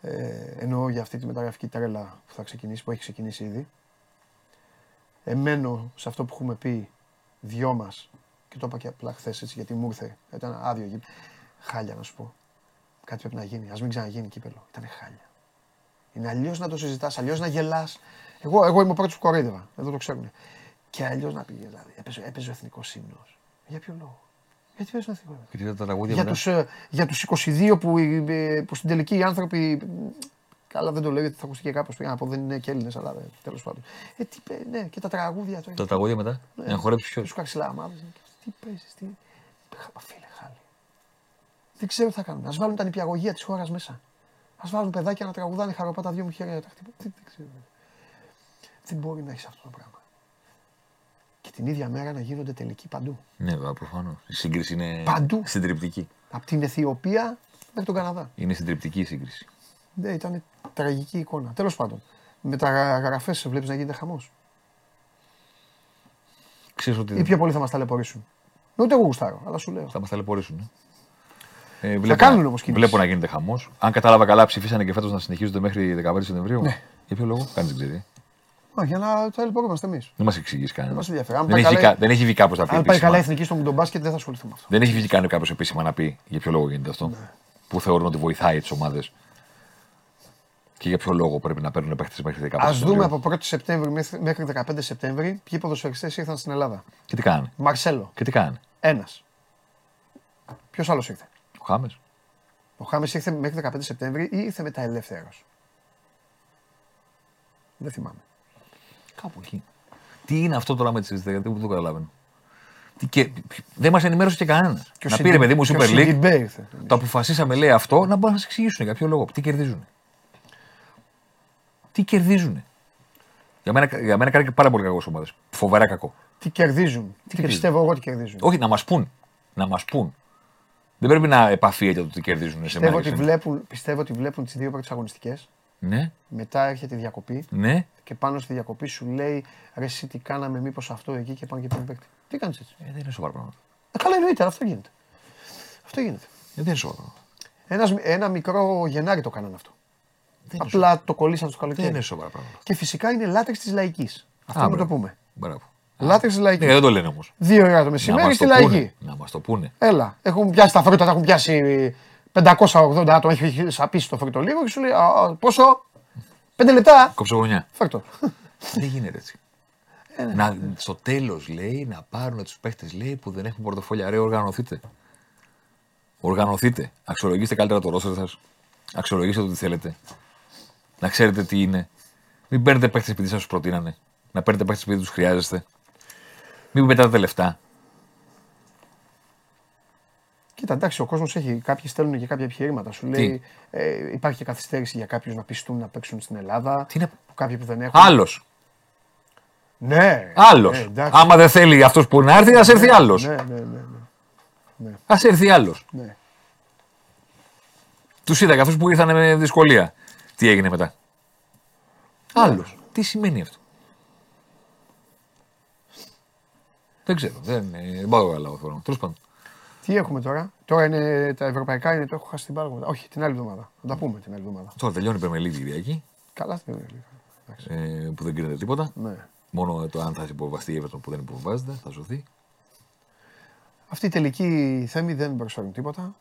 Ε, εννοώ για αυτή τη μεταγραφική τρέλα που θα ξεκινήσει, που έχει ξεκινήσει ήδη. Εμένω σε αυτό που έχουμε πει δυο μας και το είπα και απλά χθες έτσι γιατί μου ήρθε. Ήταν άδειο γήπεδο. Χάλια να σου πω. Κάτι πρέπει να γίνει. Α μην ξαναγίνει κύπελο. Ήταν χάλια. Είναι αλλιώς να το συζητάς, αλλιώς να γελάς. Εγώ, εγώ είμαι ο πρώτος που κοροϊδεύα. Εδώ το ξέρουν. Και αλλιώς να πήγε δηλαδή. Έπαιζε, έπαιζε ο εθνικός ύμνος. Για ποιο λόγο; Γιατί παίζει ο εθνικός ύμνος; Και τι ήταν τα τραγούδια Για μετά. τους, ε, για τους 22 που, ε, που στην τελική οι άνθρωποι. Καλά, δεν το λέω γιατί θα ακουστεί και κάπως πήγα να πω δεν είναι και Έλληνες, αλλά τέλος πάντων. Ε, τι, παι- ναι, και τα τραγούδια. Το, Τα τραγούδια μετά. Ναι. Για να χορέψεις ποιος. τους καρσιλάμαδε. Τι παίζεις, τι. Χα- Φίλε, χάλι. Δεν ξέρω τι θα κάνουν. Α βάλουν τα νηπιαγωγεία της χώρας μέσα. Α βάλουν παιδάκια να τραγουδάνε χαροπά τα δυο μου χέρια. τα χτυπώ. Δεν, δεν ξέρω. Δεν μπορεί να έχεις αυτό το πράγμα. Και την ίδια μέρα να γίνονται τελικοί παντού. Ναι, βέβαια, προφανώς. Η σύγκριση είναι Παντού. συντριπτική. Από την Αιθιοπία μέχρι τον Καναδά. Είναι συντριπτική η σύγκριση. Ναι, ήταν τραγική εικόνα. Τέλος πάντων. Με τα γραφές βλέπεις να γίνεται χαμός. Ξέρεις ότι Ή πιο πολύ θα μας ταλαιπωρήσουν. Ούτε εγώ γουστάρω, αλλά σου λέω. θα μας ταλαιπωρήσουν. Ε. Ε, βλέπω, κάνουν να- όμως κίνηση. Βλέπω να γίνεται χαμός. Αν κατάλαβα καλά, ψηφίσανε και φέτος να συνεχίζονται μέχρι 15 Σεπτεμβρίου. Ναι. Για ποιο λόγο, κανείς δεν ξέρει. Α, για να ταλαιπωρούμαστε εμείς. Δεν μας εξηγήσει κανένα. μας ενδιαφέρει. Αν Δεν, πάει έχει καλά- βγει κα- δεν έχει βγει κάπω να πει. Αν πάει επίσημα. καλά η εθνική στο μουντομπάσκετ, δεν θα ασχοληθούμε με αυτό. Δεν έχει βγει κανένα κάποιος επίσημα να πει για ποιο λόγο γίνεται αυτό. Ναι. Που θεωρούν ότι βοηθάει τις ομάδες. Και για ποιο λόγο πρέπει να παίρνουν παίχτε μέχρι 15 Α δούμε Σεπτεμβρίου. από 1η Σεπτέμβρη μέχρι- μέχρι 15 Σεπτέμβρη ποιοι ποδοσφαιριστές ήρθαν στην Ελλάδα. Και τι κάνανε; Μαρσέλο, Και τι κάνανε; ένας. Ποιος άλλος ήρθε; Ο Χάμες. Ο Χάμες ήρθε μέχρι 15 Σεπτέμβρη ή ήρθε μετά ελεύθερος; Δεν θυμάμαι. Κάπου εκεί. Τι είναι αυτό τώρα με τι δεν το καταλαβαίνω. Τι και, δεν μας ενημέρωσε και κανένας. Και ο Να Σιντι- πήρε παιδί μου και ο Super League. Σιντιμπέ ήρθε. Το αποφασίσαμε λέει αυτό να μπορούν να σα εξηγήσουν για ποιο λόγο. Τι κερδίζουν. Τι κερδίζουν. Για μένα, για μένα κάνει και πάρα πολύ κακό ομάδες. Φοβερά κακό. Τι κερδίζουν. Τι κερδίζουν. πιστεύω εγώ τι κερδίζουν. Όχι, να μας πούν. Να μας πούν. Δεν πρέπει να επαφίεται το τι κερδίζουν σε Πιστεύω ότι, μένα. βλέπουν, πιστεύω ότι βλέπουν τις δύο πρώτε αγωνιστικέ. Ναι, Μετά έρχεται η διακοπή ναι. και πάνω στη διακοπή σου λέει ρε, εσύ τι κάναμε, μήπως αυτό εκεί και πάνε και παίρνουν παίκτη. Τι κάνεις έτσι; Ε, δεν είναι σοβαρά πράγματα. Ε, καλά εννοείται, αλλά αυτό γίνεται. Αυτό γίνεται. Ε, δεν είναι σοβαρά πράγματα. Ένας, ένα μικρό Γενάρη το κάνανε αυτό. Δεν είναι Απλά το κολλήσαν στο Δεν καλοκαίρι. είναι σοβαρά πράγματα. Και φυσικά είναι λάτρε της λαϊκής. Αυτό Α, να το μπράβο. πούμε. Μπράβο. Λάτρε τη Ναι, λαϊκή. δεν το λένε όμως. Δύο ώρα το Να μεσημέρι μας στη το, πούνε. λαϊκή. Να μας το πούνε. Έλα. Έχουν πιάσει τα φρούτα, τα έχουν πιάσει 580 άτομα. Έχει σαπίσει το φρούτο λίγο και σου λέει «Α, α, πόσο; Πέντε λεπτά. Κόψω γωνιά. Φέρ' το. δεν γίνεται έτσι. να, στο τέλος λέει να πάρουν τους παίχτες λέει, που δεν έχουν πορτοφόλια. Ρε, οργανωθείτε. Οργανωθείτε. Αξιολογήστε καλύτερα το ρόστερ σας. Αξιολογήστε το τι θέλετε. Να ξέρετε τι είναι. Μην παίρνετε παίχτες επειδή σας τους προτείνανε. Να παίρνετε παίχτες επειδή τους χρειάζεστε. Μην πετάτε λεφτά. Κοίτα, εντάξει, ο κόσμος έχει. Κάποιοι στέλνουν και κάποια επιχειρήματα. Σου λέει ε, υπάρχει και καθυστέρηση για κάποιους να πιστούν να παίξουν στην Ελλάδα. Τι είναι- Κάποιοι που δεν έχουν. Άλλος. Ναι. Άλλος. Ε, εντάξει. Άμα δεν θέλει αυτός που να έρθει, ας έρθει άλλος. Ναι, ναι, ναι. ναι. Α έρθει άλλος. ναι. Τους είδα και αυτούς που ήρθαν με δυσκολία. Τι έγινε μετά; Άλλος. Τι σημαίνει αυτό; Δεν ξέρω. Δεν, ε, δεν πάω καλά θέλω. Τέλος πάντων. Τι έχουμε τώρα; Τώρα είναι τα ευρωπαϊκά, είναι το έχω χάσει την μπάλα. μου. Όχι, την άλλη εβδομάδα. Θα τα πούμε την άλλη εβδομάδα. Τώρα τελειώνει η Περμελή την Κυριακή. Καλά στην άλλη. Εντάξει. Ε, που δεν κρίνεται τίποτα. Ναι. Μόνο το αν θα υποβαστεί η Everton που δεν υποβάζεται, θα ζωθεί. Αυτή η τελική θέμη δεν προσφέρουν τίποτα.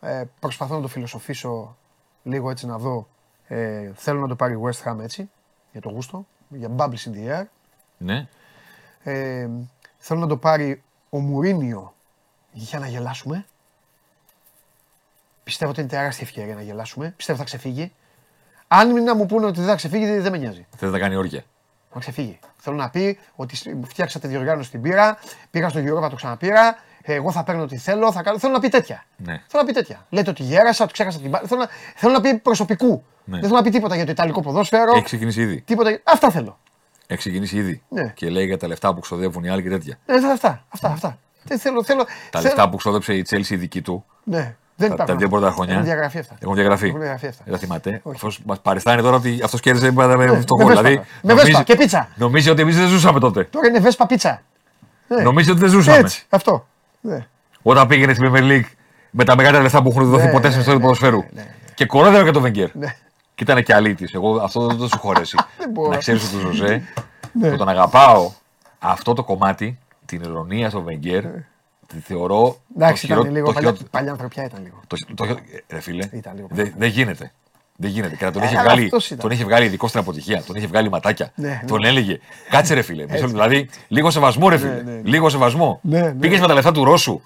Ε, προσπαθώ να το φιλοσοφήσω λίγο έτσι να δω. Ε, θέλω να το πάρει η West Ham έτσι, για το γούστο, για bubbles in the air. Ναι. Ε, θέλω να το πάρει ο Μουρίνιο για να γελάσουμε. Πιστεύω ότι είναι τεράστια ευκαιρία να γελάσουμε. Πιστεύω θα ξεφύγει. Αν μην να μου πούνε ότι δεν θα ξεφύγει, δεν με νοιάζει. Θε να κάνει όρια. Να ξεφύγει. Θέλω να πει ότι σ- φτιάξατε διοργάνωση στην πύρα, πήγα στο Europa, το ξαναπήρα. Εγώ θα παίρνω ό,τι θέλω. Θα κάνω... Θέλω να πει τέτοια. Ναι. Θέλω να πει τέτοια. Λέτε ότι γέρασα, ότι ξέχασα την μπάλα. Θέλω να, θέλω να πει προσωπικού. Ναι. Δεν θέλω να πει τίποτα για το Ιταλικό ποδόσφαιρο. Έχει ξεκινήσει ήδη. Τίποτα... Αυτά θέλω. Έχει ξεκινήσει ήδη. Ναι. Και λέει για τα λεφτά που ξοδεύουν οι άλλοι και τέτοια. Ε, αυτά, αυτά, αυτά. Δεν θέλω, θέλω, Τα θέλω- λεφτά που ξόδεψε η Chelsea δική του. Ναι, δεν Τα, τα υπάρχουν. δύο πρώτα χρόνια. Έχουν διαγραφεί αυτά. Έχουν διαγραφεί. Έχουν διαγραφεί αυτά. Δεν τα θυμάται. Όχι. Αυτός μας παριστάνει τώρα ότι αυτός κέρδισε με, με Ναι, φτωχό. με βέσπα. Δηλαδή, Με βέσπα και πίτσα. Νομίζει ότι εμείς δεν ζούσαμε τότε. Τώρα είναι βέσπα πίτσα. Ναι. Νομίζει ότι δεν ζούσαμε. Έτσι, αυτό. Ναι. Όταν πήγαινε στην Premier League με τα μεγάλα λεφτά που έχουν δοθεί Ναι, ποτέ ναι, στην ιστορία του ναι, ποδοσφαίρου. ναι, ναι. Και κορόδευε και το Βενγκέρ. Ναι. Και ήταν και αλήτης. Εγώ αυτό δεν το σου χωρέσει. μπορώ. να ξέρεις ότι ο Ζωζέ, Ναι. που τον αγαπάω, αυτό το κομμάτι, την ηρωνία στο Βενγκέρ, τη θεωρώ. Εντάξει, το ήταν χειρό- λίγο το παλιά, χειρό- παλιά ανθρωπιά ήταν λίγο. το, το, το, ρε φίλε, Ήταν λίγο δεν δεν γίνεται. Δεν γίνεται. Και να τον, Ε, είχε αλλά βγάλει, αυτός ήταν. τον είχε βγάλει ειδικό στην αποτυχία. Τον είχε βγάλει ματάκια. Ναι, τον έλεγε. Κάτσε ρε φίλε. μισό λεπτό, δηλαδή, λίγο σεβασμό ρε φίλε. ναι, ναι. Λίγο σεβασμό. Ναι, ναι. Πήγες με τα λεφτά του Ρώσου.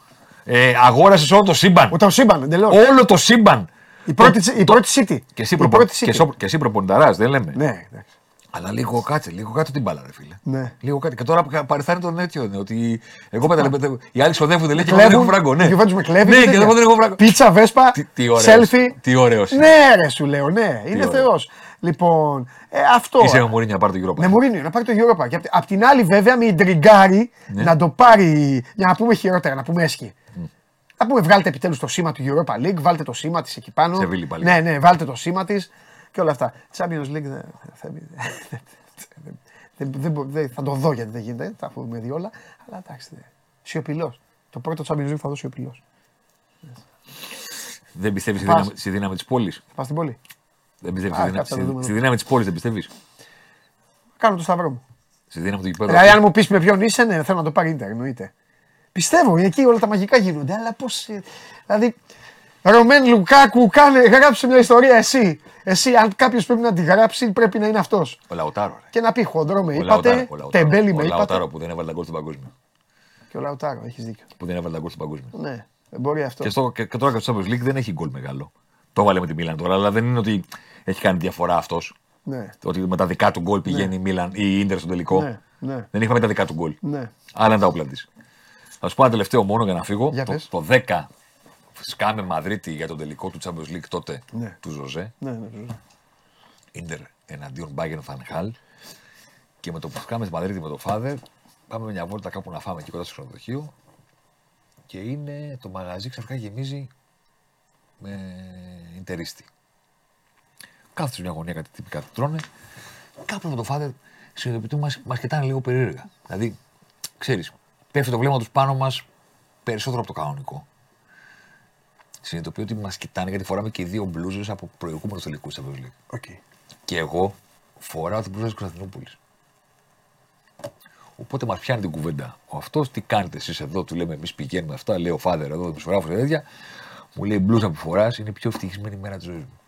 Ε, Αγόρασες όλο το σύμπαν. Ούτε ο σύμπαν, εντελώς. Όλο το σύμπαν. Η πρώτη, η πρώτη City. Και εσύ, η προπο... πρώτη και, City. εσύ, και εσύ προπονηταράς, δεν λέμε. Ναι, εντάξει. Αλλά λίγο κάτσε, λίγο κάτω την μπάλα, ρε φίλε. Ναι. Λίγο κάτω. Και τώρα παριστάνει τον τέτοιο. Ναι, ότι εγώ με τα λεπτά. Οι άλλοι ξοδεύονται, λέει και εγώ δεν έχω Κλέβουν, φράγκο. Ναι, η Juventus με κλέβει. Ναι, και και τέτοια. εγώ δεν έχω φράγκο. Πίτσα, βέσπα, Τι- τι ωραίος. selfie. Τι ωραίος είναι. Ναι, ρε, σου λέω, ναι. Είναι ωραίος. θεός. Λοιπόν, ε, αυτό. Είσαι ο Μωρίνιο να πάρει το Europa. Ναι, Μουρίνιο, να πάρει το Europa. Και απ' απ' την άλλη, βέβαια, με ιντριγκάρει Ναι. να το πάρει. Για να πούμε χειρότερα, να πούμε έσχη. Να πούμε, βγάλτε επιτέλους το σήμα του Europa League, βάλτε το σήμα της εκεί πάνω. Σεβίλη πάλι. Ναι, ναι, βάλτε το σήμα της και όλα αυτά. Champions League δεν. δεν- δεν- δεν μπο- δεν- Θα το δω γιατί δεν γίνεται, τα έχουμε δει όλα. Αλλά εντάξει, σιωπηλός. Το πρώτο Champions League θα δω σιωπηλός. Δεν πιστεύεις στη Πας. δύναμη, στη δύναμη της πόλης; Πας στην πόλη. Δεν πιστεύεις Α, στη, δύναμη- κάτσε να στη, δούμε. στη δύναμη της πόλης, δεν πιστεύεις; Κάνω το σταυρό μου. Στη δύναμη του γηπέδου. Δηλαδή, αν μου πεις με ποιον είσαι, ναι, θέλω να το πάρει Ίντερ, εννοείται. Πιστεύω, εκεί όλα τα μαγικά γίνονται. Αλλά πώς. Δηλαδή, Ρομελού Λουκάκου, κάνε, γράψε μια ιστορία εσύ. Εσύ, αν κάποιος πρέπει να τη γράψει, πρέπει να είναι αυτός. Ο Λαουτάρο. ρε. Και να πει χοντρό με Ο Λαουτάρο, είπατε, ο Λαουτάρο. τεμπέλη Ο με Λαοτάρο είπατε. που δεν έβαλε τα γκολ στην παγκόσμια. Και ο Λαουτάρο, έχεις δίκιο. Που δεν έβαλε τα γκολ στην παγκόσμια. Ναι, δεν μπορεί αυτό. Και, στο, και, και τώρα και στο Champions League δεν έχει γκολ μεγάλο. Το έβαλε με τη Μίλαν τώρα, αλλά δεν είναι ότι έχει κάνει διαφορά αυτός. Ναι, Ότι με τα δικά του γκολ πηγαίνει η Μίλαν ή η Ίντερ στο τελικό. ναι, ναι. Δεν είχαμε τα δικά του γκολ. ναι. Άλλα είναι τα όπλα της. Θα σου πω ένα τελευταίο μόνο για να φύγω. Για το, πες. το 10 σκάμε Μαδρίτη για τον τελικό του Champions League τότε Ναι. του Ζωζέ. ναι, ναι, ναι. Ίντερ εναντίον Bayern Φαν Χάαλ. Και με το που σκάμε στη Μαδρίτη με τον father, πάμε μια βόλτα κάπου να φάμε εκεί κοντά στο ξενοδοχείο. Και είναι το μαγαζί ξαφνικά γεμίζει με Ιντερίστι. Κάθονται σε μια γωνία κάτι τυπικά του τρώνε. Κάπου με τον father συνειδητοποιούν μας, μας κοιτάνε λίγο περίεργα. Δηλαδή, ξέρεις, πέφτει το βλέμμα τους πάνω μας περισσότερο από το κανονικό. Συνειδητοποιώ ότι μας κοιτάνε γιατί φοράμε και οι δύο μπλούζες από προηγούμενους τελικούς Champions League. ΟΚ. Και εγώ φοράω την μπλούζα της Κωνσταντινούπολης. Οπότε μας πιάνει την κουβέντα. Ο αυτός τι κάνετε εσείς εδώ, του λέμε εμείς πηγαίνουμε αυτά, λέει ο φάδερ εδώ, δημοσιογράφος και τέτοια. Μου λέει η μπλούζα που φοράς είναι η πιο ευτυχισμένη μέρα της ζωής μου.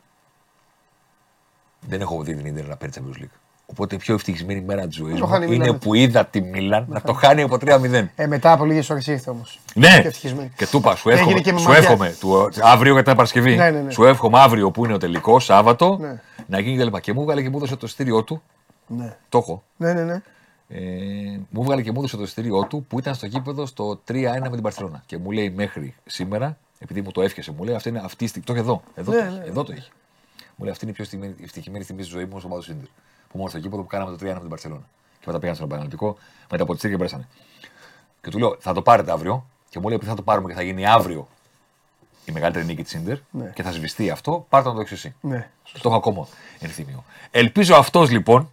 Δεν έχω δει την Ιντερ να παίρνει Champions League. Ο Οπότε η πιο ευτυχισμένη μέρα της ζωής το μου χάνει η είναι Μίλαν. που είδα τη Μίλαν να το χάνει από 3-0. Ε, μετά από λίγες ώρες ήρθε όμως. Ναι, Και ευτυχισμένη. και του είπα, σου Έγινε εύχομαι, και με σου ματιά. εύχομαι του, αύριο για την Παρασκευή. Ναι, ναι, ναι. Σου εύχομαι αύριο που είναι ο τελικός, Σάββατο, Ναι. να γίνει και λοιπά. Και μου έβγαλε και μου έδωσε το ειστήριό του. Ναι. Το έχω. Ναι, ναι, ναι. Ε, μου έβγαλε και μου έδωσε το ειστήριό του που ήταν στο γήπεδο στο 3-1 με την Παρσελόνα. Και μου λέει μέχρι σήμερα, επειδή μου το έφιασε, μου λέει αυτή είναι αυτή η στιγμή. Το έχει εδώ. Εδώ, Ναι, το, έχει, Μου λέει αυτή είναι η πιο στιγμή- ευτυχημένη στιγμή τη ζωή μου στο Πάδο Σίντερ. Που μόνο στο γήπεδο που κάναμε το 3-1 με την Παρσελόνα. Και μετά πήγαν στον Παναγενικό, μετά από τη Τσίρ και πέρασανε. Και του λέω, θα το πάρετε αύριο. Και μου λέει, επειδή θα το πάρουμε και θα γίνει αύριο η μεγαλύτερη νίκη της Σίντερ Ναι. και θα σβηστεί αυτό, πάρτε να το έχεις εσύ. ναι. Το έχω ακόμα ενθύμιο. Ελπίζω αυτός λοιπόν,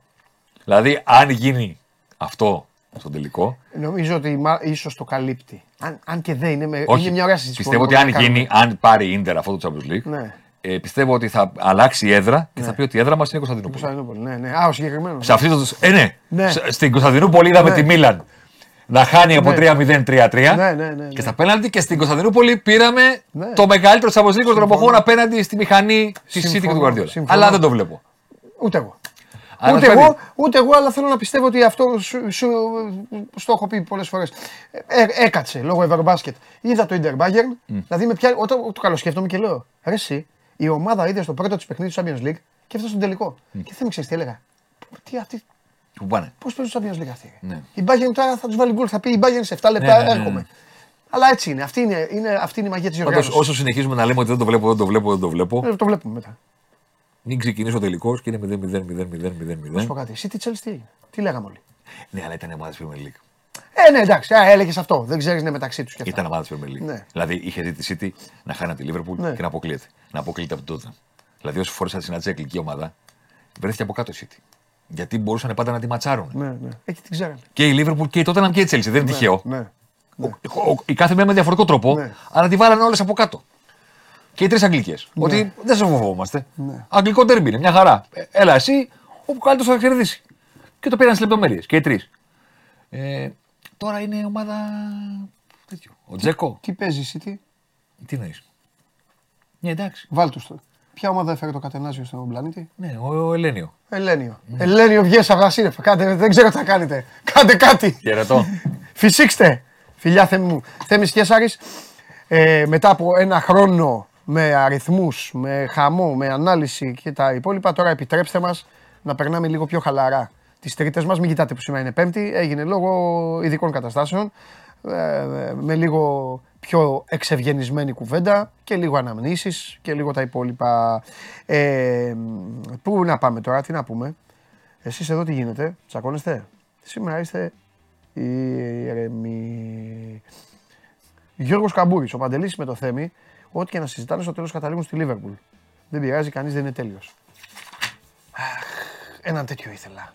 δηλαδή αν γίνει αυτό στο τελικό. Νομίζω ότι ίσως το καλύπτει. Αν, αν και δεν είναι, με, Όχι, είναι μια ωραία συζήτηση. πιστεύω που ότι μπορούμε αν να κάνουμε. γίνει, αν πάρει η Ίντερ αυτό το Champions League, Ναι. Ε, πιστεύω ότι θα αλλάξει η έδρα και θα πει ότι η έδρα μας είναι η Κωνσταντινούπολη. Κωνσταντινούπολη. Ναι, ναι. Α, ο συγκεκριμένο. Σε αυτή το, ε, ναι. Ναι. Σε- Στην Κωνσταντινούπολη είδαμε Ναι. τη Μίλαν να χάνει από Ναι. 3-0-3-3. Ναι, ναι, ναι, ναι. Και στα πέναλτι και στην Κωνσταντινούπολη πήραμε Ναι. το μεγαλύτερο Champions League των εποχών απέναντι στη μηχανή της City και Συμφωνώ, του Guardiola. συμφωνώ. Αλλά δεν το βλέπω. Ούτε εγώ. Αλλά ούτε, παιδί- εγώ, ούτε εγώ, αλλά θέλω να πιστεύω ότι αυτό σου, σου, στο έχω πει πολλές φορές. Ε, έκατσε λόγω Ευρωμπάσκετ. Είδα το Inter Bayern, δηλαδή με πια, όταν το καλοσκέφτομαι και λέω Ρε, εσύ, η ομάδα είδε στο πρώτο της παιχνίδι του Champions League και έφτασε στον τελικό. Και δεν με ξέρει τι έλεγα. Τι, τι, Πού πάνε. Πώς παίζει το Champions League αυτή. Ναι. Η Bayern τώρα θα τους βάλει γκολ, θα πει η Bayern σε 7 λεπτά ναι, ναι, ναι. έρχομαι. Αλλά έτσι είναι. Αυτή είναι, είναι, αυτή είναι η μαγεία της Πάντως, οργάνωσης. όσο συνεχίζουμε να λέμε ότι δεν το βλέπω, δεν το βλέπω, δεν το βλέπω, Ε, το βλέπουμε μετά. μην ξεκινήσει ο τελικός και είναι 0-0-0-0-0-0. Να σου πω κάτι. Εσύ τι Chelsea τι έγινε. Τι λέγαμε όλοι; Ναι, αλλά ήταν ομάδα της Premier League. Ε, ναι, εντάξει, έλεγες αυτό. Δεν ξέρεις ναι, μεταξύ τους και αυτά. Ήταν ομάδα τη Premier League. Ναι. Δηλαδή είχε δει τη City να χάνει από τη Liverpool Ναι. και να αποκλείεται. Να αποκλείεται από την Tottenham. Δηλαδή, όσε φορέ θα τη συναντήσει η αγγλική ομάδα, βρέθηκε από κάτω η City. Γιατί μπορούσαν πάντα να τη ματσάρουν. Ναι, ναι. Εκεί την ξέρανε. Και η Liverpool και η Tottenham και η Chelsea. Δεν είναι τυχαίο. Ναι. Ο- ο- η κάθε μία με διαφορετικό τρόπο, Ναι. αλλά τη βάλανε όλες από κάτω. Και οι τρεις Αγγλικές. Ότι δεν σε φοβόμαστε. Αγγλικό τερμπι είναι μια χαρά. Ε, έλα εσύ, όπου καλύτερος θα κερδίσει. Και το πήραν στις λεπτομέρειες. Και οι τρεις. Ε, τώρα είναι ομάδα. τέτοιο. Ο Τζέκο. Τι παίζεις η City. Τι νοεί. Ναι, εντάξει. Βάλ τους το. Ποια ομάδα έφερε το κατενάζιο στον πλανήτη; Ναι, ο, ο Ελένιο. Ελένιο. Ελένιο, βγες από τα σύννεφα. Κάντε, δεν ξέρω τι θα κάνετε. Κάντε κάτι. Χαιρετώ. Φυσήξτε. Φιλιά Θέμη μου. Θέμης Κέσαρης, ε, μετά από ένα χρόνο με αριθμούς, με χαμό, με ανάλυση και τα υπόλοιπα, τώρα επιτρέψτε μας να περνάμε λίγο πιο χαλαρά τις τρίτες μας. Μην κοιτάτε που σήμερα είναι πέμπτη, έγινε λόγω ειδικών καταστάσεων, ε, με λίγο πιο εξευγενισμένη κουβέντα και λίγο αναμνήσεις και λίγο τα υπόλοιπα. Ε, πού να πάμε τώρα, τι να πούμε. Εσείς εδώ τι γίνεται, τσακώνεστε. Σήμερα είστε ήρεμοι. Γιώργος Καμπούρης, ο Παντελής με το Θέμη, ό,τι και να συζητάνε στο τέλος καταλήγουν στη Λίβερπουλ. Δεν πειράζει, κανείς δεν είναι τέλειος. Αχ, ένα τέτοιο ήθελα.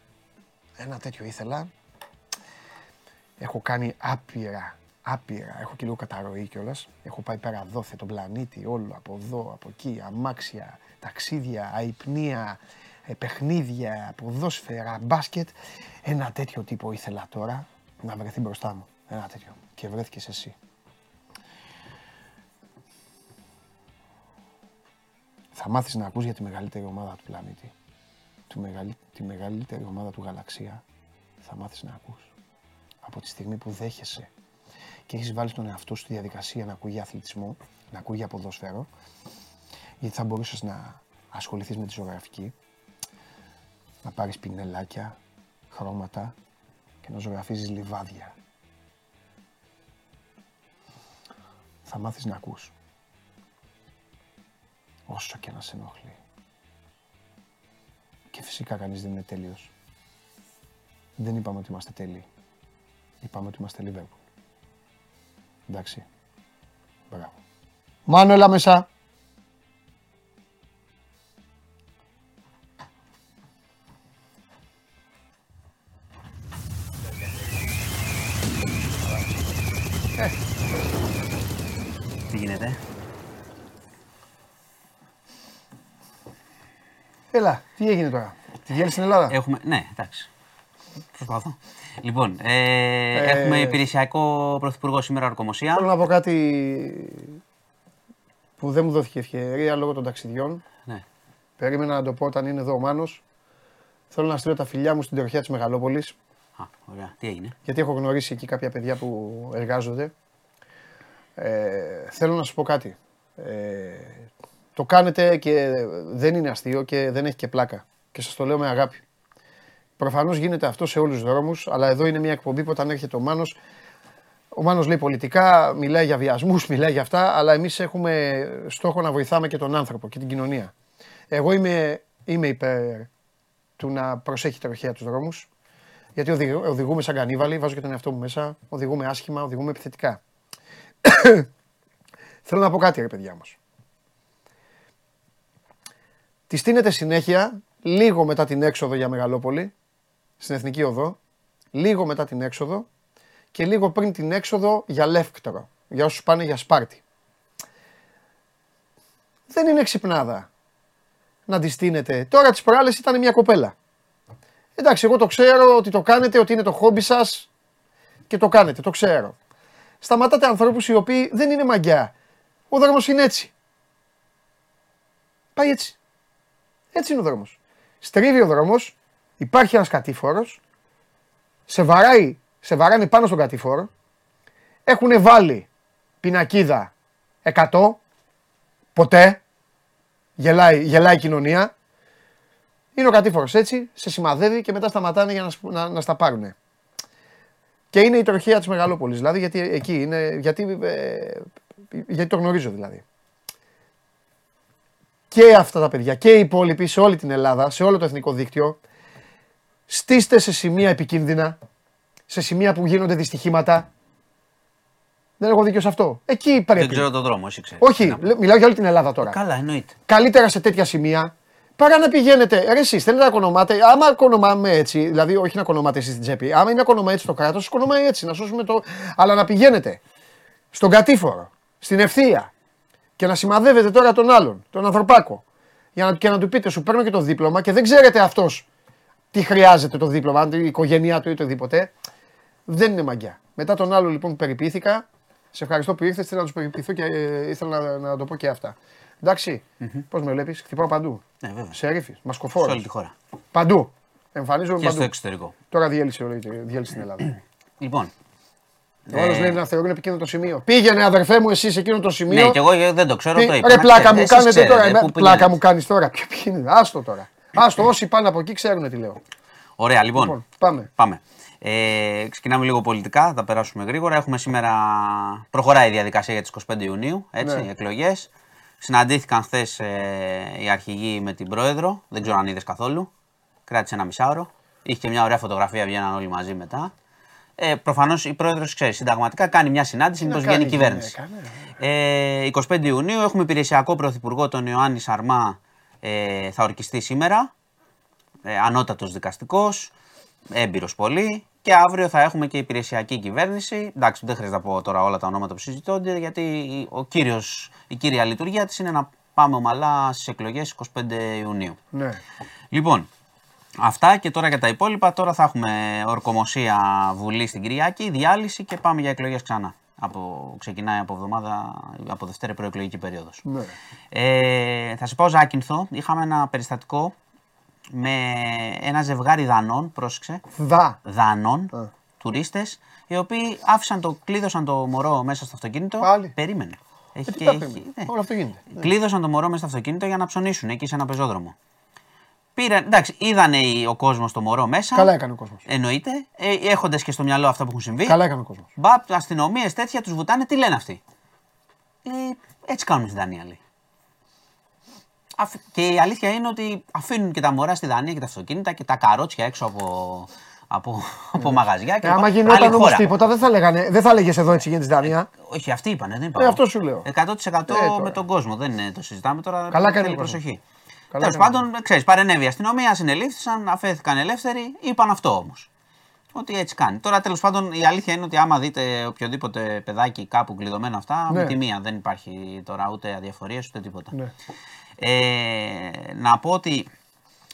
Ένα τέτοιο ήθελα. Έχω κάνει άπειρα, άπειρα. Έχω και λίγο καταρροή κιόλας. Έχω πάει πέρα δόθε τον πλανήτη, όλο από εδώ, από εκεί, αμάξια, ταξίδια, αϊπνία, ε, παιχνίδια, ποδόσφαιρα, μπάσκετ. Ένα τέτοιο τύπο ήθελα τώρα να βρεθεί μπροστά μου. Ένα τέτοιο. Και βρέθηκες εσύ. Θα μάθεις να ακούς για τη μεγαλύτερη ομάδα του πλανήτη. Τη, μεγαλ... τη μεγαλύτερη ομάδα του γαλαξία. Θα μάθεις να ακούς. Από τη στιγμή που δέχεσαι και έχεις βάλει τον εαυτό σου στη διαδικασία να ακούει για αθλητισμό, να ακούει για ποδόσφαιρο, γιατί θα μπορούσες να ασχοληθείς με τη ζωγραφική, να πάρεις πινελάκια, χρώματα και να ζωγραφίζεις λιβάδια. Θα μάθεις να ακούς. Όσο και να σε ενοχλεί. Και φυσικά κανείς δεν είναι τέλειος. Δεν είπαμε ότι είμαστε τέλειοι. Είπαμε ότι είμαστε Liverpool. Εντάξει. Μπράβο. Μάνο, έλα μέσα. Τι γίνεται; Έλα, τι έγινε τώρα; Τη διέλυση στην Ελλάδα; Έχουμε. Ναι, εντάξει. Προσπαθώ. Λοιπόν, ε, έχουμε υπηρεσιακό πρωθυπουργό σήμερα ορκομοσία. Θέλω να πω κάτι που δεν μου δόθηκε ευκαιρία λόγω των ταξιδιών. Ναι. Περίμενα να το πω όταν είναι εδώ ο Μάνος. Θέλω να στείλω τα φιλιά μου στην τροχιά της Μεγαλόπολης. Α, ωραία. Τι έγινε; γιατί έχω γνωρίσει εκεί κάποια παιδιά που εργάζονται. Ε, θέλω να σου πω κάτι. Ε, το κάνετε και δεν είναι αστείο και δεν έχει και πλάκα. Και σας το λέω με αγάπη. Προφανώς γίνεται αυτό σε όλους τους δρόμους, αλλά εδώ είναι μια εκπομπή που όταν έρχεται ο Μάνος, ο Μάνος λέει πολιτικά, μιλάει για βιασμούς, μιλάει για αυτά, αλλά εμείς έχουμε στόχο να βοηθάμε και τον άνθρωπο και την κοινωνία. Εγώ είμαι, είμαι υπέρ του να προσέχει τροχέα τους δρόμους, γιατί οδηγ- οδηγούμε σαν κανίβαλοι, βάζω και τον εαυτό μου μέσα, οδηγούμε άσχημα, οδηγούμε επιθετικά. Θέλω να πω κάτι ρε παιδιά μας. Τη στείνεται συνέχεια, λίγο μετά την έξοδο για Μεγαλόπολη, στην Εθνική Οδό, λίγο μετά την έξοδο και λίγο πριν την έξοδο για Λεύκτορο, για όσους πάνε για Σπάρτη. Δεν είναι ξυπνάδα να τη στείνετε. Τώρα τις προάλλες ήταν μια κοπέλα. Εντάξει, εγώ το ξέρω ότι το κάνετε, ότι είναι το χόμπι σας και το κάνετε, το ξέρω. Σταματάτε ανθρώπους οι οποίοι δεν είναι μαγιά. Ο δρόμος είναι έτσι. Πάει έτσι. Έτσι είναι ο δρόμος. Στρίβει ο δρόμος, υπάρχει ένας κατήφορος, σε βαράει, σε βαράνε πάνω στον κατήφορο, έχουν βάλει πινακίδα 100, ποτέ, γελάει, γελάει η κοινωνία, είναι ο κατήφορος έτσι, σε σημαδεύει και μετά σταματάνε για να, σπ- να, να στα πάρουν. Και είναι η τροχία της Μεγαλόπολης, δηλαδή γιατί εκεί είναι, γιατί, ε, γιατί το γνωρίζω δηλαδή. Και αυτά τα παιδιά και οι υπόλοιποι σε όλη την Ελλάδα, σε όλο το εθνικό δίκτυο, στήστε σε σημεία επικίνδυνα, σε σημεία που γίνονται δυστυχήματα. Δεν έχω δίκιο σε αυτό. Εκεί πρέπει. Δεν ξέρω τον δρόμο, εσύ ξέρεις. Όχι, λέ- μιλάω για όλη την Ελλάδα τώρα. Καλά, εννοείται. Καλύτερα σε τέτοια σημεία παρά να πηγαίνετε. Ρε, εσείς θέλετε να κονομάτε. Άμα κονομάμε έτσι, δηλαδή όχι να κονομάτε εσείς την τσέπη, άμα είναι να κονομάει έτσι το κράτος, κονομάει έτσι, να σώσουμε το. Αλλά να πηγαίνετε στον κατήφορο, στην ευθεία και να σημαδεύετε τώρα τον άλλον, τον ανθρωπάκο, για να, και να του πείτε, σου παίρνω και το δίπλωμα και δεν ξέρετε αυτός τι χρειάζεται το δίπλωμα, αν η οικογένειά του ή οτιδήποτε. Δεν είναι μαγιά. Μετά τον άλλο λοιπόν που περιποιήθηκα, σε ευχαριστώ που ήρθες, ήθελα να τους περιποιηθώ και ε, ήθελα να, να το πω και αυτά. Εντάξει, πώς με βλέπεις, χτυπάω παντού. Ναι, βέβαια. Σερίφη, Σε μασκοφόρο. όλη τη χώρα. Παντού. Εμφανίζομαι Και παντού. στο εξωτερικό. Τώρα διέλυσε, όλη- διέλυσε την Ελλάδα. Λοιπόν. Ο άλλος λέει να θεωρούν επικίνδυνο το σημείο. Πήγαινε αδερφέ μου εσύ σε εκείνο το σημείο. Ναι, και εγώ δεν το ξέρω, Τι- το είπα. Ρε Να πλάκα ξέρετε, μου εσείς κάνετε ξέρετε, τώρα. εμέ- πού Πλάκα πηγαίνετε. μου κάνεις τώρα. Ποιο επικίνδυνο. Άστο τώρα. Άστο, όσοι πάνε από εκεί ξέρουν τι λέω. Ωραία, λοιπόν. Λοιπόν, πάμε. Πάμε. Ε, ξεκινάμε λίγο πολιτικά, θα περάσουμε γρήγορα. Έχουμε σήμερα. Προχωράει η διαδικασία για τις 25 Ιουνίου, έτσι, Ναι. οι εκλογές. Συναντήθηκαν χθες ε, οι αρχηγοί με την πρόεδρο. Δεν ξέρω αν είδες καθόλου. Κράτησε ένα μισάωρο. Είχε και μια ωραία φωτογραφία, βγαίναν όλοι μαζί μετά. Ε, Προφανώς η πρόεδρος, ξέρεις, συνταγματικά κάνει μια συνάντηση, μήπως βγαίνει η κάνει η κυβέρνηση. γυναίκα, ναι. Ε, 25 Ιουνίου έχουμε υπηρεσιακό πρωθυπουργό τον Ιωάννη Σαρμά. Ε, θα ορκιστεί σήμερα. Ε, ανώτατος δικαστικός, έμπειρος πολύ. Και αύριο θα έχουμε και υπηρεσιακή κυβέρνηση. Εντάξει, δεν χρειάζεται να πω τώρα όλα τα ονόματα που συζητώνται, γιατί ο κύριος, η κύρια λειτουργία της είναι να πάμε ομαλά στις εκλογές 25 Ιουνίου. Ναι. Λοιπόν, αυτά και τώρα για τα υπόλοιπα. Τώρα θα έχουμε ορκομοσία Βουλή στην Κυριακή, διάλυση και πάμε για εκλογές ξανά. Από, ξεκινάει από εβδομάδα, από Δευτέρα προεκλογική περίοδος. ναι. Ε, θα σε πάω Ζάκυνθο. Είχαμε ένα περιστατικό με ένα ζευγάρι Δανών, πρόσεξε, Δα. Δανών, Α. τουρίστες, οι οποίοι άφησαν το, κλείδωσαν το μωρό μέσα στο αυτοκίνητο. Πάλι. Περίμενε. Έχει Ε, τι και- τα έχει- περίμενε. ναι. Όλο αυτό γίνεται. Ναι. Κλείδωσαν το μωρό μέσα στο αυτοκίνητο για να ψωνίσουν εκεί σε ένα πεζόδρομο. Πήραν, εντάξει, είδανε οι- ο κόσμος το μωρό μέσα. Καλά έκανε ο κόσμος. Εννοείται. Ε, Έχοντας και στο μυαλό αυτά που έχουν συμβεί. Καλά έκανε ο κόσμος. Μπαπ, αστυνομίες τέτοια τους βουτάνε, τι λένε αυτοί; Λέει, έτσι κάνουμε στη Δανία, λέει. Αφ- Και η αλήθεια είναι ότι αφήνουν και τα μωρά στη Δανία και τα αυτοκίνητα και τα καρότσια έξω από, από, από μαγαζιά. Και Ε, άμα λοιπά. γινόταν Άλλη όμως χώρα. τίποτα, δεν θα, λέγανε, δεν θα λέγες εδώ έτσι γίνεται στη Δανία. Όχι, αυτοί είπανε, δεν είπα. Ε, εγώ. αυτό σου λέω. 100% τώρα. με τον κόσμο. Δεν είναι, το συζητάμε τώρα. Καλά κάνει θέλει ο κόσμος. προσοχή. Καλά Τέλος κάνει ο πάντων, ξέρεις, παρενέβη η αστυνομία, συνελήφθησαν, αφέθηκαν ελεύθεροι, είπαν αυτό όμως. Ότι έτσι κάνει. Τώρα τέλος πάντων η αλήθεια είναι ότι άμα δείτε οποιοδήποτε παιδάκι κάπου κλειδωμένο αυτά, Ναι. με τη μία δεν υπάρχει τώρα ούτε αδιαφορίες ούτε τίποτα. Ναι. Ε, να πω ότι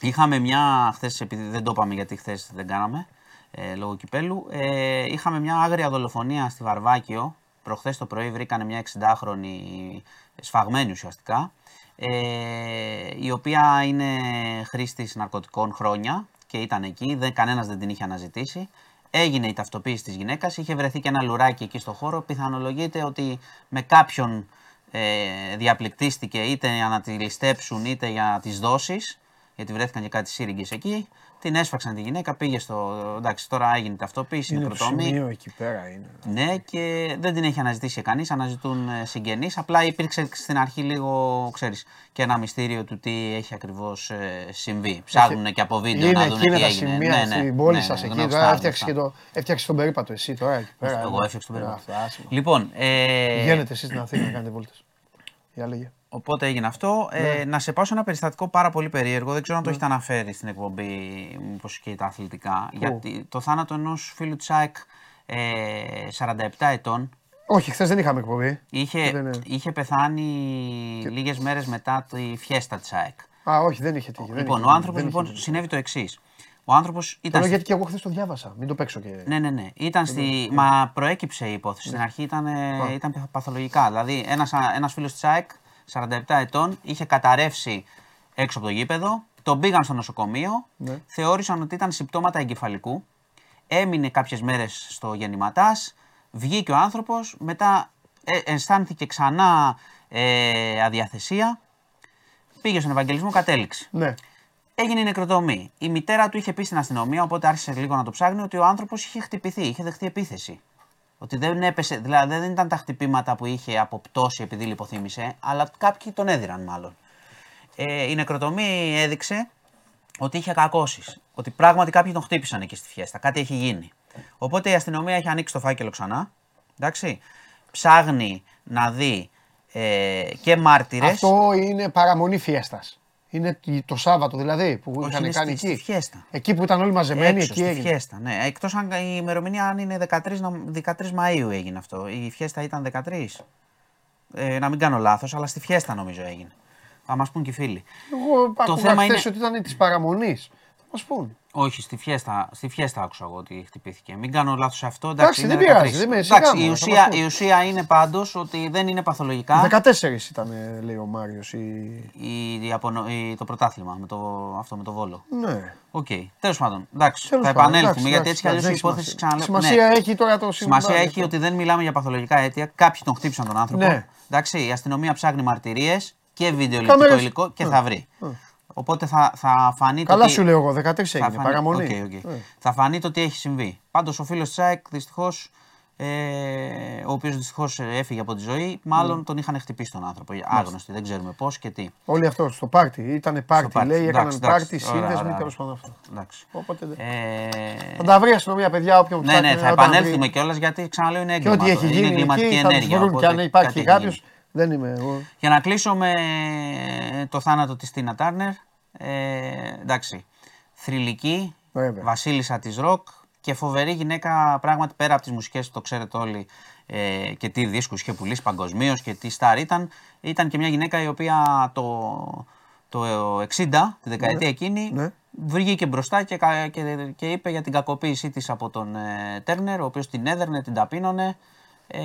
είχαμε μια χθες, επειδή δεν το είπαμε γιατί χθες δεν κάναμε ε, λόγω κυπέλου, ε, είχαμε μια άγρια δολοφονία στη Βαρβάκιο. Προχθές το πρωί βρήκανε μια 60χρονη σφαγμένη ουσιαστικά, ε, η οποία είναι χρήστης ναρκωτικών χρόνια και ήταν εκεί, δεν, κανένας δεν την είχε αναζητήσει. Έγινε η ταυτοποίηση της γυναίκας, είχε βρεθεί και ένα λουράκι εκεί στο χώρο. Πιθανολογείται ότι με κάποιον ε, διαπληκτίστηκε είτε για να τη ληστέψουν είτε για να τις δώσεις, γιατί βρέθηκαν και κάτι σύριγγες εκεί. Την έσφαξαν τη γυναίκα, πήγε στο. Εντάξει, τώρα έγινε η ταυτοποίηση, είναι Είναι το πρωτόμη. σημείο εκεί πέρα. Είναι. Ναι, και δεν την έχει αναζητήσει κανείς, αναζητούν συγγενείς. Απλά υπήρξε στην αρχή λίγο, ξέρεις, και ένα μυστήριο του τι έχει ακριβώς συμβεί. Ψάχνουν και από βίντεο είναι να δουν εκείνα τι τα έγινε. σημεία στην πόλη ναι, σας ναι, εκεί. γνωστά, Τώρα έφτιαξε γνωστά. και το. Έφτιαξε τον περίπατο εσύ τώρα εκεί πέρα. Εγώ ναι. έφτιαξα τον περίπατο. Αυτό, άσχημα. Λοιπόν, ε, Πηγαίνετε εσείς στην Αθήνα να κάνετε βόλτες. Για λέγε. Οπότε έγινε αυτό. Ναι. Ε, να σε πάω σε ένα περιστατικό πάρα πολύ περίεργο. Δεν ξέρω αν το έχετε αναφέρει στην εκπομπή, μήπως και τα αθλητικά. Γιατί το θάνατο ενός φίλου της ΑΕΚ ε, 47 ετών Όχι, χθες δεν είχαμε εκπομπή. είχε, Δεν είναι. είχε πεθάνει λίγες μέρες μετά τη φιέστα της ΑΕΚ. Α, όχι, δεν είχε τύχει. δεν λοιπόν, είχε ο τύχει, άνθρωπος δεν είχε λοιπόν τύχει. συνέβη το εξής. Ο άνθρωπος Το ήταν. λέω στη- γιατί και εγώ χθες το διάβασα. Μην το παίξω και. Ναι, ναι, ναι. Ήταν στη... Μα προέκυψε η υπόθεση. Στην αρχή ήταν, ε, ήταν παθολογικά. Δηλαδή, ένας, α- ένας φίλος της ΑΕΚ, 47 ετών, είχε καταρρεύσει έξω από το γήπεδο. Τον πήγαν στο νοσοκομείο. Ναι. Θεώρησαν ότι ήταν συμπτώματα εγκεφαλικού. Έμεινε κάποιες μέρες στο γεννηματάς. Βγήκε ο άνθρωπος. Μετά ε, αισθάνθηκε ξανά ε, αδιαθεσία. Πήγε στον Ευαγγελισμό, κατέληξε. Ναι. Έγινε η νεκροτομή. Η μητέρα του είχε πει στην αστυνομία, οπότε άρχισε λίγο να το ψάχνει, ότι ο άνθρωπος είχε χτυπηθεί, είχε δεχτεί επίθεση. Ότι δεν έπεσε, δηλαδή δεν ήταν τα χτυπήματα που είχε από πτώση επειδή λιποθύμησε, αλλά κάποιοι τον έδιραν μάλλον. Ε, η νεκροτομή έδειξε ότι είχε κακώσεις. Ότι πράγματι κάποιοι τον χτύπησαν εκεί στη φιέστα. Κάτι έχει γίνει. Οπότε η αστυνομία έχει ανοίξει το φάκελο ξανά. Εντάξει. Ψάχνει να δει ε, και μάρτυρες. Αυτό είναι παραμονή φιέστας. Είναι το Σάββατο δηλαδή που Όχι, είχαν είναι κάνει στη- εκεί. στη φιέστα. Εκεί που ήταν όλοι μαζεμένοι, Έξω, εκεί στη έγινε. φιέστα, ναι. Εκτός αν η ημερομηνία αν είναι 13, να- 13 Μαΐου έγινε αυτό. Η φιέστα ήταν 13. Ε, να μην κάνω λάθος, αλλά στη φιέστα νομίζω έγινε. Θα μας πούν και οι φίλοι. Εγώ άκουγα θέμα χθες είναι- ότι ήταν της παραμονής. Θα μας πούν. Όχι, στη φιέστα, στη φιέστα άκουσα εγώ ότι χτυπήθηκε. Μην κάνω λάθος σε αυτό. Εντάξει, είναι δεν πειράζει, 13. δεν με- Εντάξει, σιγά η, μου, θα ουσία, μας πούν. η ουσία είναι πάντως ότι δεν είναι παθολογικά 14 ήταν, ε, λέει ο Μάριος. Η... η, η απονο- η- το πρωτάθλημα με το, αυτό με το Βόλο. Ναι. ΟΚ. Τέλος πάντων. Εντάξει, Τέλος θα πάντων, επανέλθουμε εντάξει, γιατί εντάξει, έτσι κι αλλιώς η εντάξει, υπόθεση δεν ξαναλέω. Σημασία έχει τώρα το Σημασία συμβάν, έχει το- ότι δεν μιλάμε για παθολογικά αίτια. Κάποιοι τον χτύπησαν τον άνθρωπο. Ναι. Εντάξει, η αστυνομία ψάχνει μαρτυρίες και βίντεο Κάμερες. ληπτικό υλικό και θα βρει. Οπότε θα, θα φανεί το Καλά τι- σου λέω εγώ, 13 θα έγινε. φανεί- Παραμονή. ΟΚ, ΟΚ. Ε. Θα φανεί το τι έχει συμβεί. Πάντως ο φίλος Τσάικ δυστυχώς. Ε, ο οποίος δυστυχώς έφυγε από τη ζωή, μάλλον Ναι. τον είχαν χτυπήσει τον άνθρωπο. Άγνωστοι, δεν ξέρουμε πώς και τι. Όλοι αυτό στο πάρτι. Ήταν πάρτι, πάρτι. λέει, έκαναν Εντάξει, εντάξει. πάρτι, Ωραία, σύνδεσμοι, ωραία. τέλος πάντων αυτό. Εντάξει. Οπότε δεν. Ε, Θα τα βρει η αστυνομία, παιδιά, όποιον ναι, ναι, ψάχνει, θα όταν επανέλθουμε βρει. κιόλας γιατί ξαναλέω είναι Και έγκλημα. ό,τι έχει είναι γίνει εγκληματική εκεί θα τους ενέργεια. βρουν. Και οπότε αν υπάρχει κάτι έχει κάποιος, γίνει. Δεν είμαι εγώ. Για να κλείσω με το θάνατο της Τίνα Τάρνερ. Ε, εντάξει, θρηλυκή, Βέβαια. βασίλισσα της ροκ και φοβερή γυναίκα πράγματι πέρα από τις μουσικές το ξέρετε όλοι ε, και τι δίσκους είχε πουλήσει παγκοσμίως και τι στάρ ήταν. Ήταν και μια γυναίκα η οποία το, το 60, τη δεκαετία εκείνη, ναι. βγήκε μπροστά και, κα- και, και είπε για την κακοποίησή της από τον ε, Τέρνερ, ο οποίος την έδερνε, την ταπείνωνε. Ε,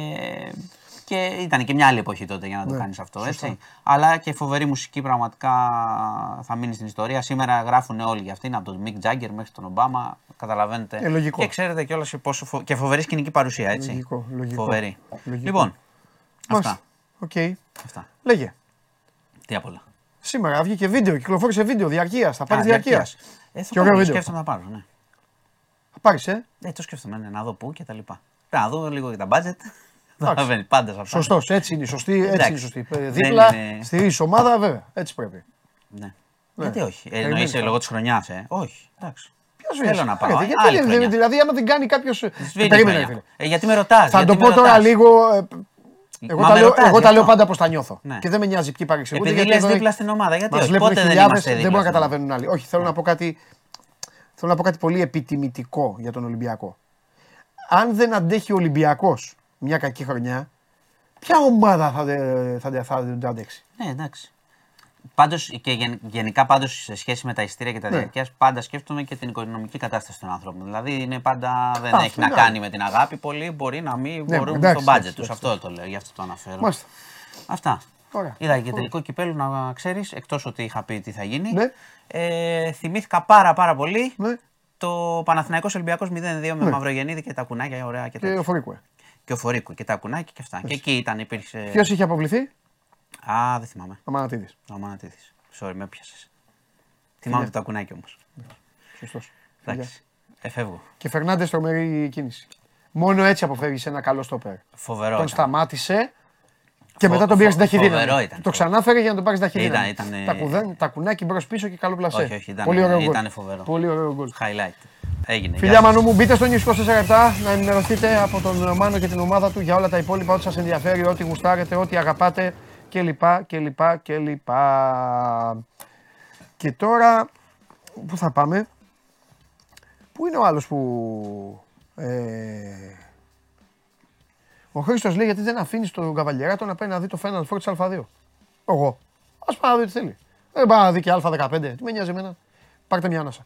και ήταν και μια άλλη εποχή τότε για να το Ναι, κάνεις αυτό, σωστά. έτσι. Αλλά και φοβερή μουσική πραγματικά θα μείνει στην ιστορία. Σήμερα γράφουν όλοι για αυτήν, από τον Μικ Τζάγκερ μέχρι τον Ομπάμα. Καταλαβαίνετε. Ε, λογικό. Και ξέρετε κιόλας πόσο. Φο... και φοβερή σκηνική παρουσία, έτσι. Λογικό, λογικό. Φοβερή. Λογικό. Λοιπόν, Μάλιστα. αυτά. ΟΚ. αυτά. Λέγε. Τι απ' όλα. Σήμερα βγήκε βίντεο, κυκλοφόρησε βίντεο διαρκείας. Θα πάρει Α, διαρκείας. διαρκείας. Ε, θα Και ωραίο πάρω, βίντεο. σκέφτομαι να πάρω, ναι. Θα πάρεις, ε. Ε, το σκέφτομαι, ναι, να δω πού και τα λοιπά. Να δω λίγο για τα budget. Εντάξει. Θα βαίνει πάντα σε αυτά. Σωστός, έτσι είναι η σωστή. Έτσι Εντάξει. είναι η σωστή. Ε, Δεν Δίπλα, είναι- στηρίζει ομάδα, βέβαια. Έτσι πρέπει. Ναι. Γιατί όχι. Ε, Περιμένει Εννοείσαι τώρα. λόγω της χρονιάς, ε. Όχι. Εντάξει. Ποιος Θέλω να πάω. Γιατί, ε, γιατί άλλη δεν- χρονιά. δηλαδή, άμα δεν κάνει κάποιο. Σβήνει Περίμενε, χρονιά. φίλε. Ε, γιατί με ρωτάς. Θα το πω τώρα λίγο. ε, Εγώ, Μα τα με λέω, ρωτάς, εγώ γι' τα λέω αυτό. πάντα πώ τα νιώθω. Ναι. Και δεν με νοιάζει ποιοι παρεξηγούνται. Επειδή γιατί λες εδώ δίπλα στην ομάδα. Γιατί μας όχι. βλέπουν Πότε δεν χιλιάδες, είμαστε δεν δίπλα. μπορούν να στην ομάδα. καταλαβαίνουν άλλοι. Όχι, θέλω να πω κάτι. Θέλω να πω κάτι πολύ επιτιμητικό για τον Ολυμπιακό. Αν δεν αντέχει ο Ολυμπιακός μια κακή χρονιά, ποια ομάδα θα, τε- θα, τε- θα δεν το αντέξει; Ναι, εντάξει. Πάντως και γεν- γενικά πάντως σε σχέση με τα ειστήρια και τα Ναι. διαρκείας, πάντα σκέφτομαι και την οικονομική κατάσταση των ανθρώπων. Δηλαδή είναι πάντα, δεν Α, έχει αυτό να ναι. κάνει με την αγάπη. Πολλοί μπορεί να μην Ναι, μπορούν εντάξει, στο budget εντάξει, τους. εντάξει. Αυτό το λέω, γι' αυτό το αναφέρω. Μάλιστα. Αυτά. Ωραία. Είδα και τελικό κυπέλου να ξέρεις, εκτός ότι είχα πει τι θα γίνει. Ναι. Ε, θυμήθηκα πάρα πάρα πολύ Ναι. το Παναθηναϊκός Ολυμπιακός 0-2 με Μαυρογεννίδη και τα κουνάκια ωραία και, Και τέτοια. ο Φορίκουε. Και ο Φορίκου και τα κουνάκια και αυτά. Και εκεί ήταν, υπήρξε. Ποιος είχε αποβληθεί, Α, δεν θυμάμαι. ο Μανατίδης. Ο Μανατίδης. Sorry, με πιάσες. Θυμάμαι το τακουνάκι όμως. Σωστός. Εντάξει. Εφεύγω. Και Φερνάντες τρομερή κίνηση. Μόνο έτσι αποφεύγει ένα καλό στόπερ. Φοβερό. Τον ήταν. σταμάτησε και Φο- μετά τον πήρε φο- στην ταχυδύναμη. φοβερό ήταν. Το ξανάφερε για να τον πάρει στην ταχυδύναμη. Ήταν- ήταν, Τα, ε, κουδέν, τα κουνάκι μπρος πίσω και καλό πλασέ. Όχι, όχι, ήταν- Πολύ ωραίο γκολ. ήταν φοβερό. Πολύ ωραίο γκολ. Highlight. Έγινε. Φιλιά Γεια σας. Μανού μου, μπείτε στο News 24 να ενημερωθείτε από τον Μάνο και την ομάδα του για όλα τα υπόλοιπα, ό,τι σας ενδιαφέρει, ό,τι γουστάρετε, ό,τι αγαπάτε κλπ. κλπ. κλπ. Και τώρα, πού θα πάμε, πού είναι ο άλλος που... Ε, ο Χρήστος λέει γιατί δεν αφήνεις τον Καβαλιεράτο να πάει να δει το Final Four της Α2. Εγώ. Ας πάει να δει τι θέλει. Δεν πάει να δει και Α15. Τι με νοιάζει εμένα. Πάρτε μια ανάσα.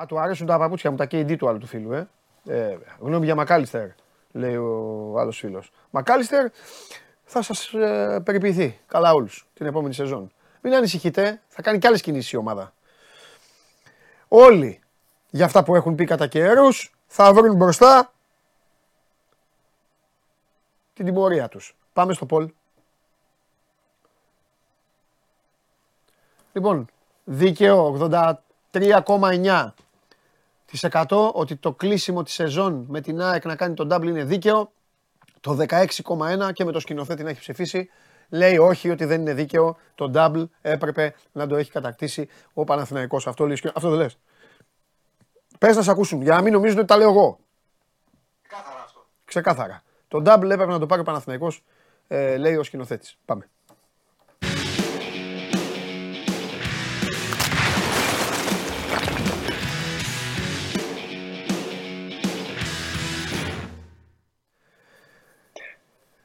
Α, του αρέσουν τα παπούτσια μου, τα KD του άλλου του φίλου, ε. ε γνώμη για Μακάλιστερ, λέει ο άλλος φίλος. Μακάλιστερ θα σας ε, περιποιηθεί καλά όλους την επόμενη σεζόν. Μην ανησυχείτε, θα κάνει κι άλλες κινήσεις η ομάδα. Όλοι για αυτά που έχουν πει κατά καιρούς θα βρουν μπροστά την τιμωρία τους. Πάμε στο Πολ. Λοιπόν, δίκαιο 83,9% ότι το κλείσιμο της σεζόν με την ΑΕΚ να κάνει τον double είναι δίκαιο. Το 16,1% και με το σκηνοθέτη να έχει ψηφίσει. Λέει όχι ότι δεν είναι δίκαιο. Το double έπρεπε να το έχει κατακτήσει ο Παναθηναϊκός. Αυτό, λέει, ο σκηνο- αυτό δεν λες. Πες να σε ακούσουν για να μην νομίζουν ότι τα λέω εγώ. Ξεκάθαρα αυτό. Ξεκάθαρα. Το double έπρεπε να το πάρει ο Παναθηναϊκός, ε, λέει ο σκηνοθέτης. Πάμε.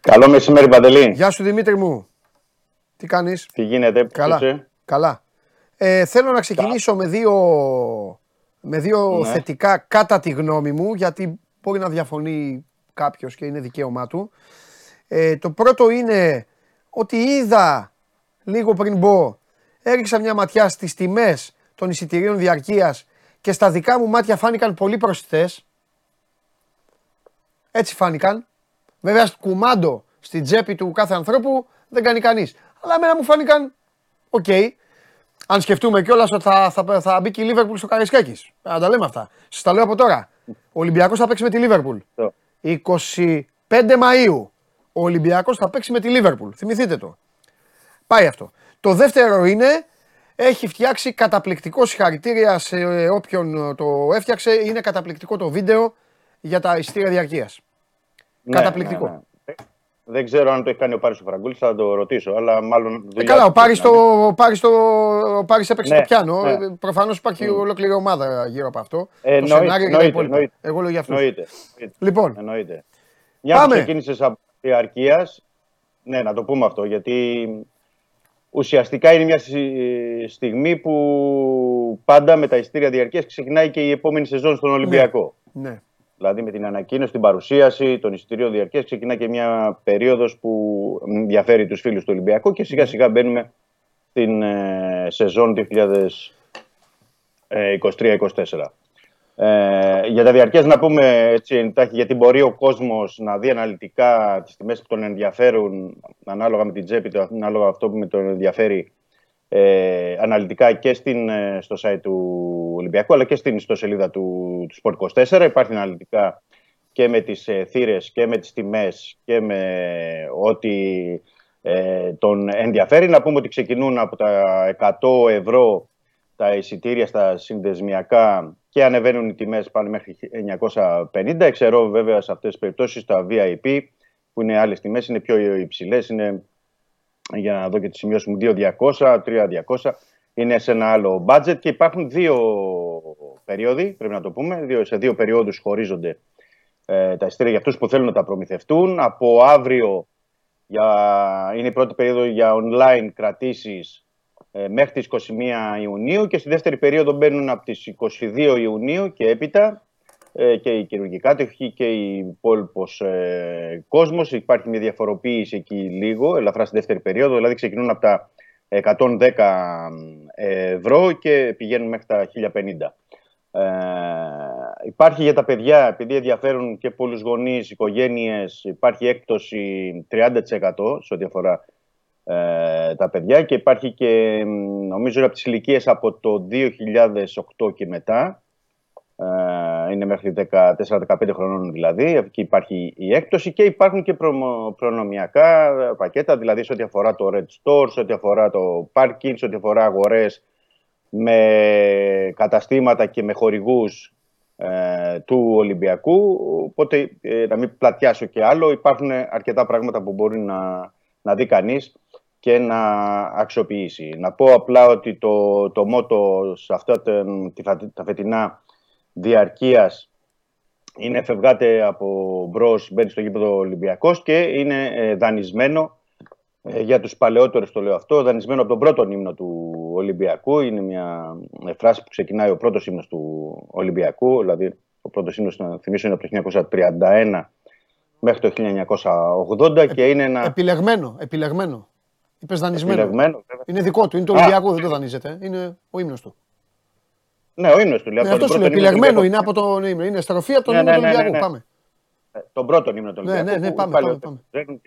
Καλό μεσημέρι, Παντελή. Γεια σου Δημήτρη μου. Τι κάνεις; Τι γίνεται, πώς Καλά. είσαι; Καλά. Ε, θέλω να ξεκινήσω με δύο, με δύο Ναι. θετικά κατά τη γνώμη μου, γιατί μπορεί να διαφωνεί κάποιος και είναι δικαίωμά του. Ε, το πρώτο είναι ότι είδα λίγο πριν μπω, έριξα μια ματιά στις τιμές των εισιτηρίων διαρκείας και στα δικά μου μάτια φάνηκαν πολύ προσιτές. Έτσι φάνηκαν. Βέβαια, κουμάντο στην τσέπη του κάθε ανθρώπου δεν κάνει κανείς. Αλλά εμένα μου φάνηκαν ΟΚ. Αν σκεφτούμε κιόλας ότι θα, θα, θα μπει και η Λίβερπουλ στο Καραϊσκάκης. Να τα λέμε αυτά. Σας τα λέω από τώρα. Ο Ολυμπιακός θα παίξει με τη Λίβερπουλ. Το. 25 Μαΐου. Ο Ολυμπιακός θα παίξει με τη Λίβερπουλ. Θυμηθείτε το. Πάει αυτό. Το δεύτερο είναι. Έχει φτιάξει καταπληκτικό συγχαρητήρια σε όποιον το έφτιαξε. Είναι καταπληκτικό το βίντεο για τα ειστήρια διαρκείας. Ναι, Καταπληκτικό. ναι, ναι. Δεν ξέρω αν το έχει κάνει ο Πάρης ο Φραγκούλης, θα το ρωτήσω, αλλά μάλλον Ε, δουλειά καλά, ο του Πάρης, πρέπει το, να είναι. ο Πάρης, το, ο Πάρης έπαιξε Ναι, το πιάνο. ναι. Ε, Προφανώς υπάρχει ολόκληρη ομάδα γύρω από αυτό. Ε, το εννοείται, σενάριο και τα εννοείται, υπόλοιπα. εννοείται. Εγώ λέω για αυτούς. Εννοείται. εννοείται, Λοιπόν, Εννοείται. Μια Πάμε. που ξεκίνησες από διαρκείας, ναι, να το πούμε αυτό, γιατί ουσιαστικά είναι μια σι- στιγμή που πάντα με τα ειστήρια διαρκείας ξεκινάει και η επόμενη σεζόν στον Ολυμπιακό. ναι. Δηλαδή με την ανακοίνωση, την παρουσίαση των εισιτηρίων διαρκεία ξεκινά και μια περίοδος που ενδιαφέρει τους φίλους του Ολυμπιακού και σιγά σιγά μπαίνουμε στην ε, σεζόν 2023-2024. Ε, για τα διαρκές να πούμε έτσι εντάχει, γιατί μπορεί ο κόσμος να δει αναλυτικά τις τιμές που τον ενδιαφέρουν ανάλογα με την τσέπη του, ανάλογα αυτό που με τον ενδιαφέρει ε, αναλυτικά και στην, ε, στο site του Ολυμπιακού αλλά και στην ιστοσελίδα του, του Sport 24. Υπάρχει αναλυτικά και με τις ε, θύρες και με τις τιμές και με ό,τι ε, τον ενδιαφέρει. Να πούμε ότι ξεκινούν από τα 100 ευρώ τα εισιτήρια στα συνδεσμιακά και ανεβαίνουν οι τιμές πάνε μέχρι 950. Εξαιρώ βέβαια σε αυτές τις περιπτώσεις τα VIP που είναι άλλες τιμές, είναι πιο υψηλές, είναι για να δω και τη σημειώση μου, 2.200, 3.200. Είναι σε ένα άλλο budget και υπάρχουν δύο περίοδοι, πρέπει να το πούμε. Δύο, σε δύο περιόδους χωρίζονται ε, τα εισιτήρια για αυτούς που θέλουν να τα προμηθευτούν. Από αύριο για, είναι η πρώτη περίοδο για online κρατήσεις ε, μέχρι τις 21 Ιουνίου και στη δεύτερη περίοδο μπαίνουν από τις 22 Ιουνίου και έπειτα ε, και οι χειρουργοί κάτοχοι και οι υπόλοιπος ε, κόσμος. Υπάρχει μια διαφοροποίηση εκεί λίγο, ελαφρά στη δεύτερη περίοδο, δηλαδή ξεκινούν από τα 110 ευρώ και πηγαίνουν μέχρι τα 1050. Ε, υπάρχει για τα παιδιά, επειδή ενδιαφέρουν και πολλούς γονείς, οικογένειες, υπάρχει έκπτωση 30% σε ό,τι αφορά ε, τα παιδιά και υπάρχει και νομίζω από τις ηλικίες από το 2008 και μετά ε, είναι μέχρι 14-15 χρονών δηλαδή εκεί υπάρχει η έκπτωση και υπάρχουν και προνομιακά πακέτα δηλαδή σε ό,τι αφορά το Red Store, σε ό,τι αφορά το Parking, σε ό,τι αφορά αγορές με καταστήματα και με χορηγούς ε, του Ολυμπιακού οπότε ε, να μην πλατιάσω και άλλο υπάρχουν αρκετά πράγματα που μπορεί να, να δει κανείς και να αξιοποιήσει. Να πω απλά ότι το, το μότο σε αυτά τα, φετινά διαρκείας είναι φευγάτε από μπρος, μπαίνει στο γήπεδο Ολυμπιακός και είναι ε, δανεισμένο ε, για τους παλαιότερους το λέω αυτό, δανεισμένο από τον πρώτο ύμνο του Ολυμπιακού. Είναι μια φράση που ξεκινάει ο πρώτος ύμνος του Ολυμπιακού, δηλαδή ο πρώτος ύμνος, να θυμίσω, είναι από το 1931 μέχρι το 1980 και είναι ένα... Επιλεγμένο, επιλεγμένο. Είπες δανεισμένο. Είναι δικό του, είναι το Ολυμπιακό, δεν το δανείζεται. Είναι ο ύμνος του. Ναι, ο ύμνος του. Ναι, αυτός σου λέει. Επιλεγμένο είναι από τον ύμνο. Είναι στροφή από τον ύμνο του Ολυμπιακού. Πάμε. Τον πρώτο ύμνο του Ολυμπιακού. Ναι, ναι, πάμε. πάμε, πάμε.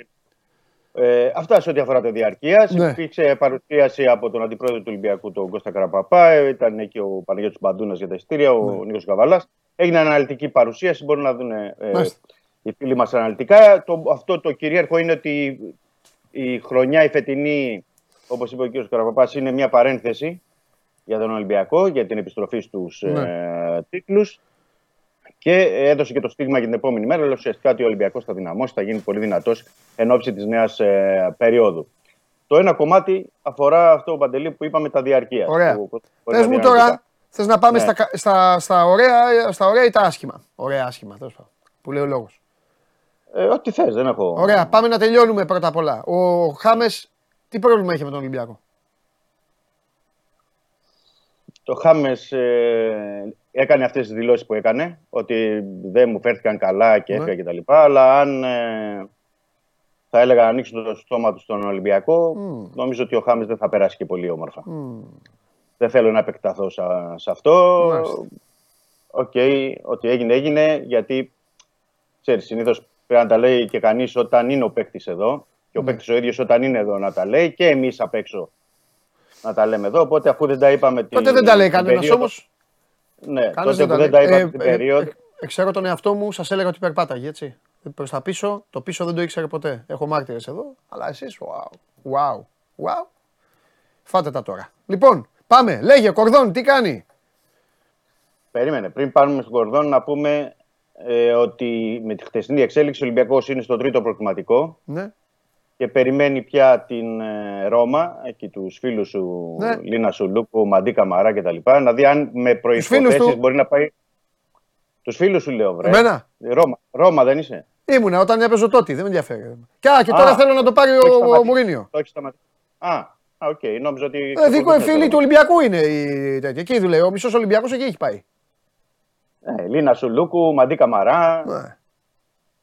Ε, αυτά σε ό,τι αφορά το διαρκεία. Ναι. Υπήρξε παρουσίαση από τον αντιπρόεδρο του Ολυμπιακού, τον Κώστα Καραπαπά. Ήταν εκεί ο Παναγιώτης Μπαντούνας για τα ειστήρια, ο ναι. Νίκος Καβαλάς. Έγινε αναλυτική παρουσίαση. Μπορούν να δουν ε, οι φίλοι μας αναλυτικά. Το, αυτό το κυρίαρχο είναι ότι η χρονιά η φετινή, όπως είπε ο κ. Καραπαπάς, είναι μια παρένθεση για τον Ολυμπιακό, για την επιστροφή στους ναι. ε, τίτλους και έδωσε και το στίγμα για την επόμενη μέρα, αλλά ουσιαστικά ότι ο Ολυμπιακός θα δυναμώσει, θα γίνει πολύ δυνατός εν ώψη της νέας ε, περίοδου. Το ένα κομμάτι αφορά αυτό ο Παντελή που είπαμε τα διαρκεία. Ωραία. Πες μου τώρα, θες να πάμε ναι. στα, στα, στα, ωραία, στα ωραία ή τα άσχημα; Ωραία άσχημα, που λέει ο λόγος. Ε, ό,τι θες, δεν έχω. Ωραία, πάμε να τελειώνουμε πρώτα απ' όλα. Ο Χάμες, τι πρόβλημα είχε με τον Ολυμπιακό; Το Χάμες ε, έκανε αυτές τις δηλώσεις που έκανε, ότι δεν μου φέρθηκαν καλά και έφυγα ναι. κτλ. Αλλά αν ε, θα έλεγα να ανοίξω το στόμα του στον Ολυμπιακό, mm. νομίζω ότι ο Χάμες δεν θα περάσει και πολύ όμορφα. Mm. Δεν θέλω να επεκταθώ σε αυτό. OK, okay, ότι έγινε, έγινε, γιατί ξέρεις, συνήθως πρέπει να τα λέει και κανείς όταν είναι ο παίκτης εδώ. Και ο ναι. παίκτης ο ίδιος όταν είναι εδώ να τα λέει και εμείς απ' έξω να τα λέμε εδώ. Οπότε αφού δεν τα είπαμε. Τότε δεν τα λέει κανένας όμως. Ναι, κανένας τότε δεν, τα είπαμε ε, την ε, περίοδο. Ε, ξέρω τον εαυτό μου, σας έλεγα ότι περπάταγε έτσι. Προς τα πίσω, το πίσω δεν το ήξερε ποτέ. Έχω μάρτυρες εδώ, αλλά εσείς, wow, wow, wow. Φάτε τα τώρα. Λοιπόν, πάμε. Λέγε, Κορδόν, τι κάνει; Περίμενε. Πριν πάμε στον Κορδόν, να πούμε ε, ότι με τη χτεσινή εξέλιξη ο Ολυμπιακός είναι στο τρίτο προκριματικό ναι. Και περιμένει πια την ε, Ρώμα, εκεί τους φίλους σου ναι. Λίνα Σουλούκου, Μαντί Καμαρά κτλ. Να δει αν με προϋποθέσεις μπορεί να πάει... Τους φίλους σου λέω, βρε. Εμένα; Ρώμα, Ρώμα δεν είσαι; Ήμουνα όταν έπαιζε τότε, δεν με ενδιαφέρει. Και, α, και τώρα α, θέλω να το πάρει ο, ο Μουρίνιο. Το έχεις σταματήσει. Α, OK, okay. νόμιζα ότι. Ε, δικό φίλοι του Ολυμπιακού είναι η τέτοια. Εκεί δουλεύει. Ο μισός Ολυμπιακός εκεί έχει πάει. Ναι, Λίνα Σουλούκου, Μαντί Καμαρά. Ναι.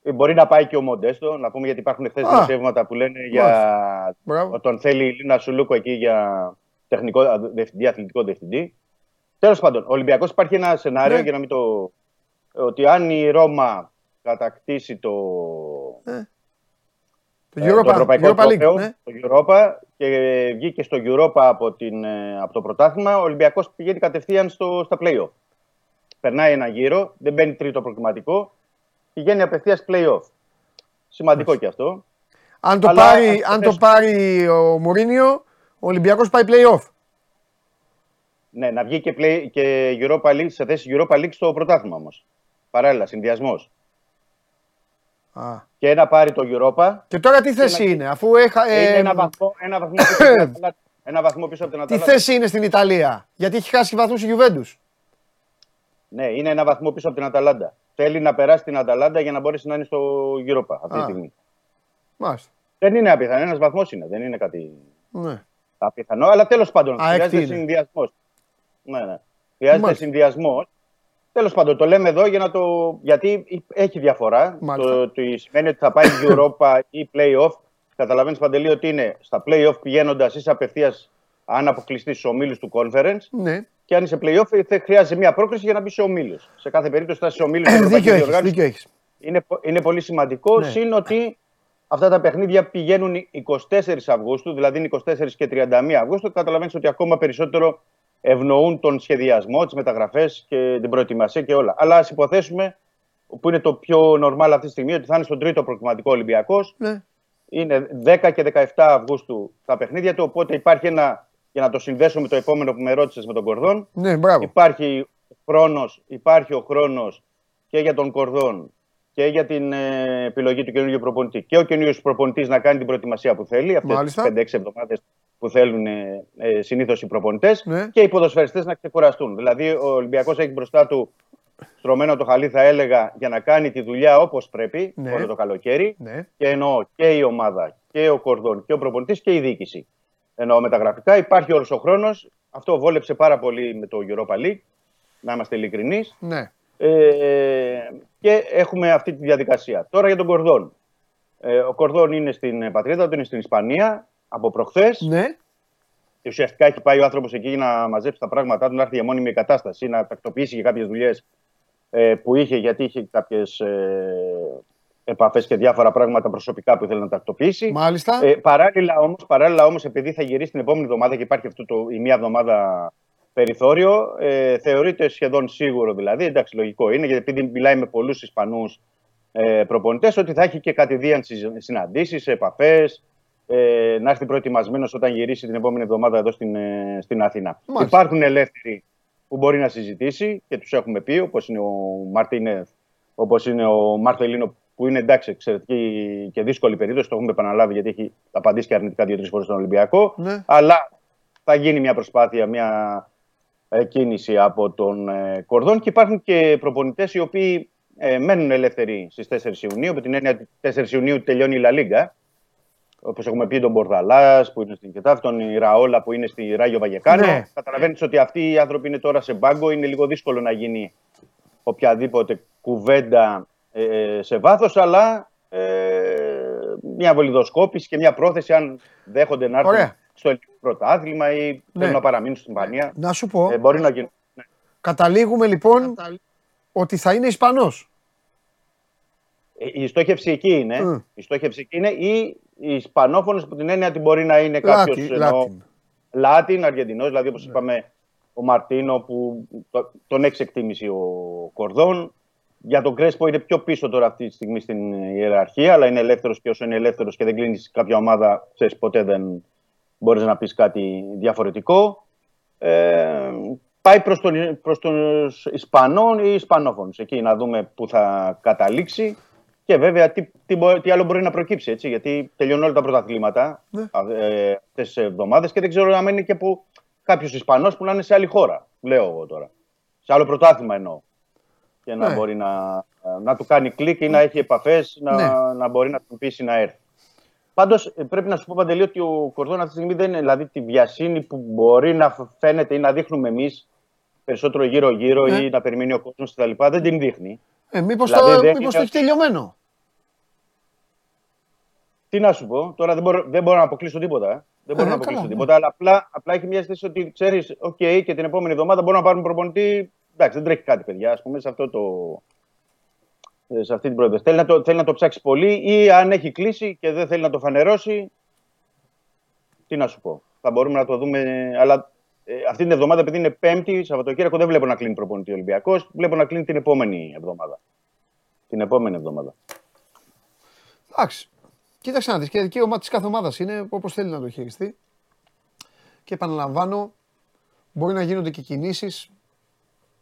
Ε, μπορεί να πάει και ο Μοντέστο, να πούμε γιατί υπάρχουν χθες δημοσιεύματα που λένε για όταν θέλει η Λίνα Σουλούκου εκεί για τεχνικό διευθυντή, αθλητικό διευθυντή. Τέλος πάντων, ο Ολυμπιακός υπάρχει ένα σενάριο ναι. για να μην το. ότι αν η Ρώμα κατακτήσει το. Ναι. Το, Europa, το Ευρωπαϊκό Europa League, ναι. το Europa και βγήκε στο Europa από, την, ε, από το πρωτάθλημα, ο Ολυμπιακός πηγαίνει κατευθείαν στο, στα play περνάει ένα γύρο, δεν μπαίνει τρίτο προκριματικό, πηγαίνει απευθείας playoff. Σημαντικό και αυτό. Αν το, πάρει, αν το πάρει ο Μουρίνιο, ο Ολυμπιακός πάει play-off. Ναι, να βγει και, play, και Europa League, σε θέση Europa League στο πρωτάθλημα όμως. Παράλληλα, συνδυασμός. Α. και ένα πάρει το Europa. Και τώρα τι θέση είναι, αφού έχα, ε, είναι ένα βαθμό, ένα βαθμό πίσω από την Αταλάντα. Ένα βαθμό πίσω από την τι Αταλάντα. θέση είναι στην Ιταλία, γιατί έχει χάσει βαθμούς η Juventus. Ναι, είναι ένα βαθμό πίσω από την Αταλάντα. Θέλει να περάσει την Αταλάντα για να μπορέσει να είναι στο Europa αυτή Α. τη στιγμή. Μάλιστα. Δεν είναι απίθανο. Ένας βαθμός είναι. Δεν είναι κάτι Ναι. απίθανο. Αλλά τέλος πάντων Α, έκτη χρειάζεται είναι. συνδυασμός. Ναι, ναι. Χρειάζεται Μάλιστα. συνδυασμός. Τέλος πάντων, το λέμε εδώ για να το. Γιατί έχει διαφορά. Μάλιστα. Το, το σημαίνει ότι θα πάει Europa ή Playoff. Καταλαβαίνεις παντελή ότι είναι στα Playoff πηγαίνοντας είσαι απευθείας αν αποκλειστείς στους ομίλους του Conference. Ναι. Και αν είσαι Playoff, θα χρειάζεται μια πρόκληση για να μπεις σε ομίλους. Σε κάθε περίπτωση θα είσαι σε ομίλους. Ε, δίκιο έχεις, δίκιο έχεις. Είναι, πο- είναι πολύ σημαντικό. Ναι. Συν ότι αυτά τα παιχνίδια πηγαίνουν 24 Αυγούστου, δηλαδή είναι 24 και 31 Αυγούστου. Καταλαβαίνεις ότι ακόμα περισσότερο ευνοούν τον σχεδιασμό, τις μεταγραφές και την προετοιμασία και όλα. Αλλά ας υποθέσουμε, που είναι το πιο normal αυτή τη στιγμή, ότι θα είναι στον τρίτο προκριματικό Ολυμπιακός. Ναι. Είναι 10 και 17 Αυγούστου τα παιχνίδια του. Οπότε υπάρχει ένα. Για να το συνδέσω με το επόμενο που με ρώτησες με τον Κορδόν. Ναι, μπράβο. Υπάρχει χρόνος, υπάρχει ο χρόνος και για τον Κορδόν και για την ε, επιλογή του καινούργιου προπονητή και ο καινούριο προπονητής να κάνει την προετοιμασία που θέλει, αυτές Μάλιστα. τι 5-6 εβδομάδες που θέλουν ε, ε, συνήθως οι προπονητές, Ναι. και οι ποδοσφαιριστές να ξεκουραστούν. Δηλαδή, ο Ολυμπιακός έχει μπροστά του στρωμένο το χαλί, θα έλεγα, για να κάνει τη δουλειά όπως πρέπει Ναι. όλο το καλοκαίρι. Ναι. Και εννοώ και η ομάδα και ο Κορδόν και ο προπονητής και η διοίκηση. Εννοώ μεταγραφικά. Υπάρχει όλο ο χρόνος. Αυτό βόλεψε πάρα πολύ με το Europa League. Να είμαστε ειλικρινείς. Ναι. Ε, και έχουμε αυτή τη διαδικασία. Τώρα για τον Κορδόν. Ε, ο Κορδόν είναι στην πατρίδα του, είναι στην Ισπανία από προχθές. Ναι. Και ουσιαστικά έχει πάει ο άνθρωπος εκεί για να μαζέψει τα πράγματά του, να έρθει για μόνιμη εγκατάσταση, να τακτοποιήσει και κάποιες δουλειές ε, που είχε, γιατί είχε κάποιες ε, επαφές και διάφορα πράγματα προσωπικά που ήθελε να τακτοποιήσει. Μάλιστα. Ε, παράλληλα όμως, παράλληλα όμως, επειδή θα γυρίσει την επόμενη εβδομάδα και υπάρχει αυτό το, η μία εβδομάδα περιθώριο, ε, θεωρείται σχεδόν σίγουρο δηλαδή. Εντάξει, λογικό είναι, γιατί επειδή μιλάει με πολλούς Ισπανούς ε, προπονητές, ότι θα έχει και κατηδίαν συναντήσεις, επαφές, ε, να έρθει προετοιμασμένος όταν γυρίσει την επόμενη εβδομάδα εδώ στην, ε, στην Αθήνα. Μάλιστα. Υπάρχουν ελεύθεροι που μπορεί να συζητήσει και τους έχουμε πει, όπως είναι ο Μαρτίνεθ, όπως είναι ο Μαρθελίνο, που είναι εντάξει εξαιρετική και δύσκολη περίπτωση. Το έχουμε επαναλάβει γιατί έχει απαντήσει και αρνητικά δύο-τρεις φορές στον Ολυμπιακό. Ναι. Αλλά θα γίνει μια προσπάθεια, μια ε, κίνηση από τον ε, Κορδόν και υπάρχουν και προπονητές οι οποίοι ε, μένουν ελεύθεροι στις 4 Ιουνίου. Με την έννοια ότι 4 Ιουνίου τελειώνει η Λα Λίγκα. Όπως έχουμε πει, τον Μπορδαλάς που είναι στην Κετάφ, τον Ραόλα που είναι στη Ράγιο Βαγεκάνο. Ναι. Καταλαβαίνεις ότι αυτοί οι άνθρωποι είναι τώρα σε μπάγκο. Είναι λίγο δύσκολο να γίνει οποιαδήποτε κουβέντα ε, σε βάθος, αλλά ε, μια βολιδοσκόπηση και μια πρόθεση αν δέχονται να έρθουν Ωραία. στο ελληνικό πρωτάθλημα ή θέλουν να παραμείνουν στην Ισπανία. Να σου πω, Ε, μπορεί να γίνει. Ναι. καταλήγουμε λοιπόν ότι θα είναι Ισπανός. Ε, Η στόχευση εκεί είναι. Mm. Η στόχευση εκεί είναι ή οι Ισπανόφωνες που την έννοια ότι μπορεί να είναι κάποιος Λάτι- Λάτιν. Λάτιν, Αργεντινός, δηλαδή όπως είπαμε ο Μαρτίνο που το- τον έχει εκτίμηση ο Κορδόν. Για τον Κρέσπο είναι πιο πίσω τώρα αυτή τη στιγμή στην ιεραρχία, αλλά είναι ελεύθερος και όσο είναι ελεύθερος και δεν κλείνεις κάποια ομάδα, ξέρεις ποτέ δεν μπορείς να πεις κάτι διαφορετικό. Ε, πάει προς τον, προς τους Ισπανών ή Ισπανόφωνους. Εκεί να δούμε πού θα καταλήξει και βέβαια τι, τι, μπο- τι άλλο μπορεί να προκύψει. Έτσι, γιατί τελειώνουν όλα τα πρωταθλήματα Ναι. α- ε, αυτές τις εβδομάδες και δεν ξέρω αν είναι και που κάποιος Ισπανός που να είναι σε άλλη χώρα. Λέω εγώ τώρα. Σε άλλο πρωτάθλημα εννοώ. Και να Ναι. μπορεί να, να του κάνει κλικ ή να έχει επαφές, να, Ναι. να μπορεί να του πείσει να έρθει. Πάντως πρέπει να σου πω παντελή ότι ο Κορδόν αυτή τη στιγμή δεν είναι δηλαδή τη βιασύνη που μπορεί να φαίνεται ή να δείχνουμε εμείς περισσότερο γύρω-γύρω Ναι. ή να περιμένει ο κόσμος κτλ. Δεν την δείχνει. Ε, μήπως, Δηλαδή, το, δεν μήπως είναι- το έχει τελειωμένο. Τι να σου πω, τώρα δεν μπορώ, δεν μπορώ να αποκλείσω τίποτα. ε. Δεν μπορώ Ε, να καλά, αποκλείσω ναι. τίποτα. Αλλά απλά, απλά έχει μια αίσθηση ότι ξέρεις, οκ, και την επόμενη εβδομάδα μπορούμε να πάρουμε προπονητή. Εντάξει, δεν τρέχει κάτι, παιδιά, ας πούμε, σε, αυτό το, ε, σε αυτή την πρόταση. Θέλει να, το, θέλει να το ψάξει πολύ ή αν έχει κλείσει και δεν θέλει να το φανερώσει. Τι να σου πω. Θα μπορούμε να το δούμε. Αλλά ε, αυτή την εβδομάδα, επειδή είναι Πέμπτη, Σαββατοκύριακο, δεν βλέπω να κλείνει προπονητή Ολυμπιακός. Βλέπω να κλείνει την επόμενη εβδομάδα. Την επόμενη εβδομάδα. Εντάξει. Κοίταξε να δεις και δικαίωμα της κάθε ομάδας είναι όπως θέλει να το χειριστεί. Και επαναλαμβάνω, μπορεί να γίνονται και κινήσεις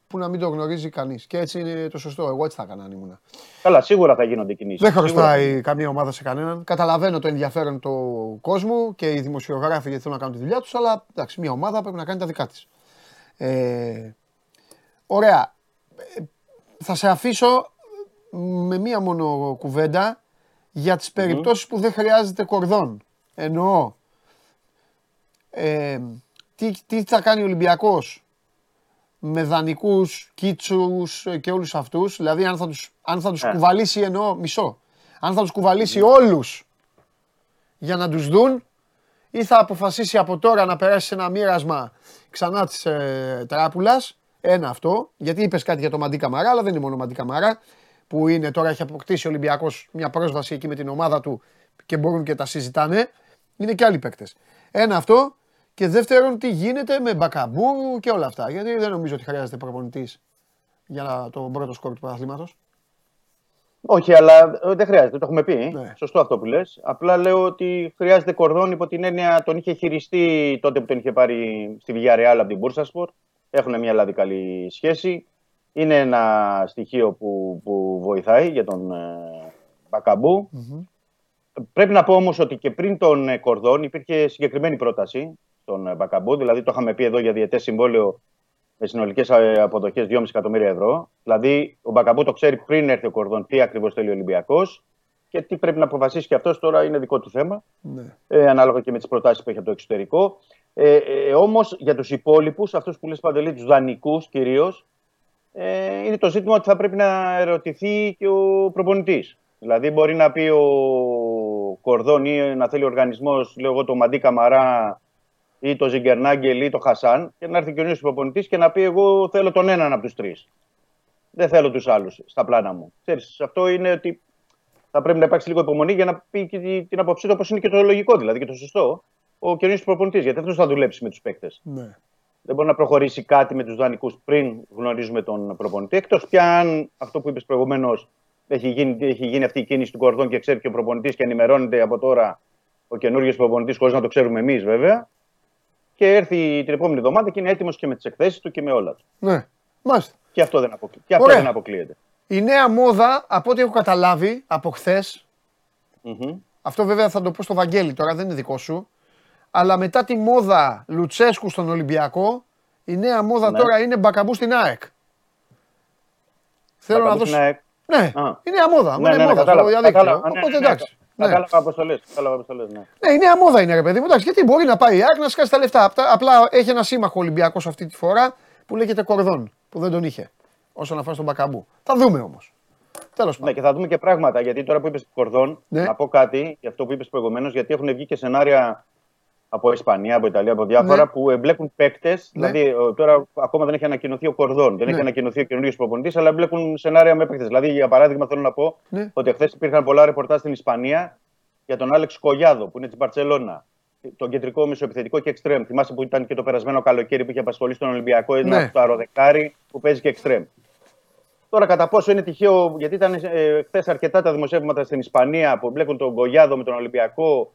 που να μην το γνωρίζει κανείς. Και έτσι είναι το σωστό. Εγώ έτσι θα έκανα αν ήμουν. Καλά, σίγουρα θα γίνονται κινήσεις. Δεν χρωστάει καμία ομάδα σε κανέναν. Καταλαβαίνω το ενδιαφέρον του κόσμου και οι δημοσιογράφοι γιατί θέλουν να κάνουν τη δουλειά τους, αλλά εντάξει, μια ομάδα πρέπει να κάνει τα δικά της. Ε, ωραία. Ε, θα σε αφήσω με μία μόνο κουβέντα για τις περιπτώσεις που δεν χρειάζεται κορδόν. Εννοώ, ε, τι, τι θα κάνει ο Ολυμπιακός; Με δανεικούς, κίτσους και όλους αυτούς, δηλαδή αν θα τους, αν θα τους Ε. κουβαλήσει, εννοώ, μισό, αν θα τους κουβαλήσει όλους για να τους δουν ή θα αποφασίσει από τώρα να περάσει σε ένα μοίρασμα ξανά της ε, Τράπουλας, ένα αυτό, γιατί είπες κάτι για το Μαντί Καμαρά, αλλά δεν είναι μόνο Μαντί Καμαρά, που είναι τώρα έχει αποκτήσει ο Ολυμπιακός μια πρόσβαση εκεί με την ομάδα του και μπορούν και τα συζητάνε, είναι και άλλοι παίκτες. Ένα αυτό και δεύτερον τι γίνεται με Μπακαμπούρου και όλα αυτά, γιατί δεν νομίζω ότι χρειάζεται προπονητής για να, τον πρώτο σκορ του πρωταθλήματος. Όχι, αλλά ε, δεν χρειάζεται, το έχουμε πει. Ναι. Σωστό αυτό που λες. Απλά λέω ότι χρειάζεται κορδόν υπό την έννοια τον είχε χειριστεί τότε που τον είχε πάρει στη Villarreal από την Μπούρσασπορ. Έχουν μια δηλαδή καλή σχέση. Είναι ένα στοιχείο που, που βοηθάει για τον ε, μπακαμπου Πρέπει να πω όμως ότι και πριν τον ε, Κορδόν υπήρχε συγκεκριμένη πρόταση στον ε, Μπακαμπού. Δηλαδή το είχαμε πει εδώ για διαιτές συμβόλαιο με συνολικές αποδοχές 2,5 εκατομμύρια ευρώ. Δηλαδή ο Μπακαμπού το ξέρει πριν έρθει ο Κορδόν τι ακριβώς θέλει ο Ολυμπιακός και τι πρέπει να αποφασίσει και αυτός τώρα είναι δικό του θέμα. Ναι. Ε, ανάλογα και με τις προτάσεις που έχει από το εξωτερικό. Ε, ε, Όμως για τους υπόλοιπους, αυτούς που λες παντελή, τους δανεικούς κυρίως, ε, είναι το ζήτημα ότι θα πρέπει να ερωτηθεί και ο προπονητής. Δηλαδή, μπορεί να πει ο Κορδόν ή να θέλει ο οργανισμός, λέω εγώ, το Μαντί Καμαρά ή το Ζιγκερνάγκελ ή το Χασάν, και να έρθει και ο νέος προπονητή και να πει: Εγώ θέλω τον έναν από τους τρεις. Δεν θέλω τους άλλους στα πλάνα μου. Ξέρεις, αυτό είναι ότι θα πρέπει να υπάρξει λίγο υπομονή για να πει και τη- την άποψή του, όπως είναι και το λογικό δηλαδή και το σωστό, ο καινούριο προπονητή. Γιατί αυτός θα δουλέψει με τους παίκτες. Ναι. Δεν μπορεί να προχωρήσει κάτι με τους δανεικούς πριν γνωρίζουμε τον προπονητή. Εκτός πια αν αυτό που είπες προηγουμένως έχει γίνει, έχει γίνει αυτή η κίνηση του κορδόν και ξέρει και ο προπονητής και ενημερώνεται από τώρα ο καινούριο προπονητής, χωρίς να το ξέρουμε εμείς βέβαια. Και έρθει την επόμενη εβδομάδα και είναι έτοιμος και με τις εκθέσεις του και με όλα του. ναι. Μάλιστα. Και αυτό δεν, αποκλει... και αυτό Ωραία. δεν αποκλείεται. Η νέα μόδα, από ό,τι έχω καταλάβει από χθες, Μμμ. αυτό βέβαια θα το πω στο Βαγγέλη τώρα, δεν είναι δικό σου. Αλλά μετά τη μόδα Λουτσέσκου στον Ολυμπιακό, η νέα μόδα Ναι. τώρα είναι μπακαμπού στην ΑΕΚ. Θέλω να Μπακαμπού δώσω. στην ΑΕΚ. Ναι, Α. η νέα μόδα. Ναι, είναι ναι, ναι, μόδα κατάλαβα, στο διαδίκτυο. κατάλαβα, ναι, Οπότε ναι, ναι, εντάξει. Ναι. Κατάλαβα αποστολές. Κατάλαβα αποστολές, ναι. Ναι, η νέα μόδα είναι ρε παιδί μου. Εντάξει, γιατί μπορεί να πάει η ΑΕΚ να σκάσει τα λεφτά. Απτα- Απλά έχει ένα σύμμαχο Ολυμπιακός αυτή τη φορά που λέγεται Κορδόν, που δεν τον είχε όσον αφορά στον Μπακαμπού. Θα δούμε όμως. Τέλος Ναι, πάντων. και θα δούμε και πράγματα. Γιατί τώρα που είπες Κορδόν, Ναι. να πω κάτι για αυτό που είπες προηγουμένως, γιατί έχουν βγει και σενάρια από Ισπανία, από Ιταλία, από διάφορα Ναι. που εμπλέκουν παίκτες. Δηλαδή, ο- τώρα ακόμα δεν έχει ανακοινωθεί ο Κορδόν, δεν Ναι. έχει ανακοινωθεί ο καινούριο προπονητής, αλλά εμπλέκουν σενάρια με παίκτες. Δηλαδή, για παράδειγμα, θέλω να πω Ναι. ότι χθε υπήρχαν πολλά ρεπορτάζ στην Ισπανία για τον Άλεξ Κογιάδο, που είναι της Μπαρσελόνα. Τον κεντρικό μεσοεπιθετικό και εξτρέμ. Θυμάσαι που ήταν και το περασμένο καλοκαίρι που είχε απασχολήσει τον Ολυμπιακό, ένα Ναι. από το αεροδεκάρι που παίζει και εξτρέμ. Τώρα, κατά πόσο είναι τυχαίο, γιατί ήταν ε, χθες αρκετά τα δημοσιεύματα στην Ισπανία που μπλέκουν τον Κογιάδο με τον Ολυμπιακό,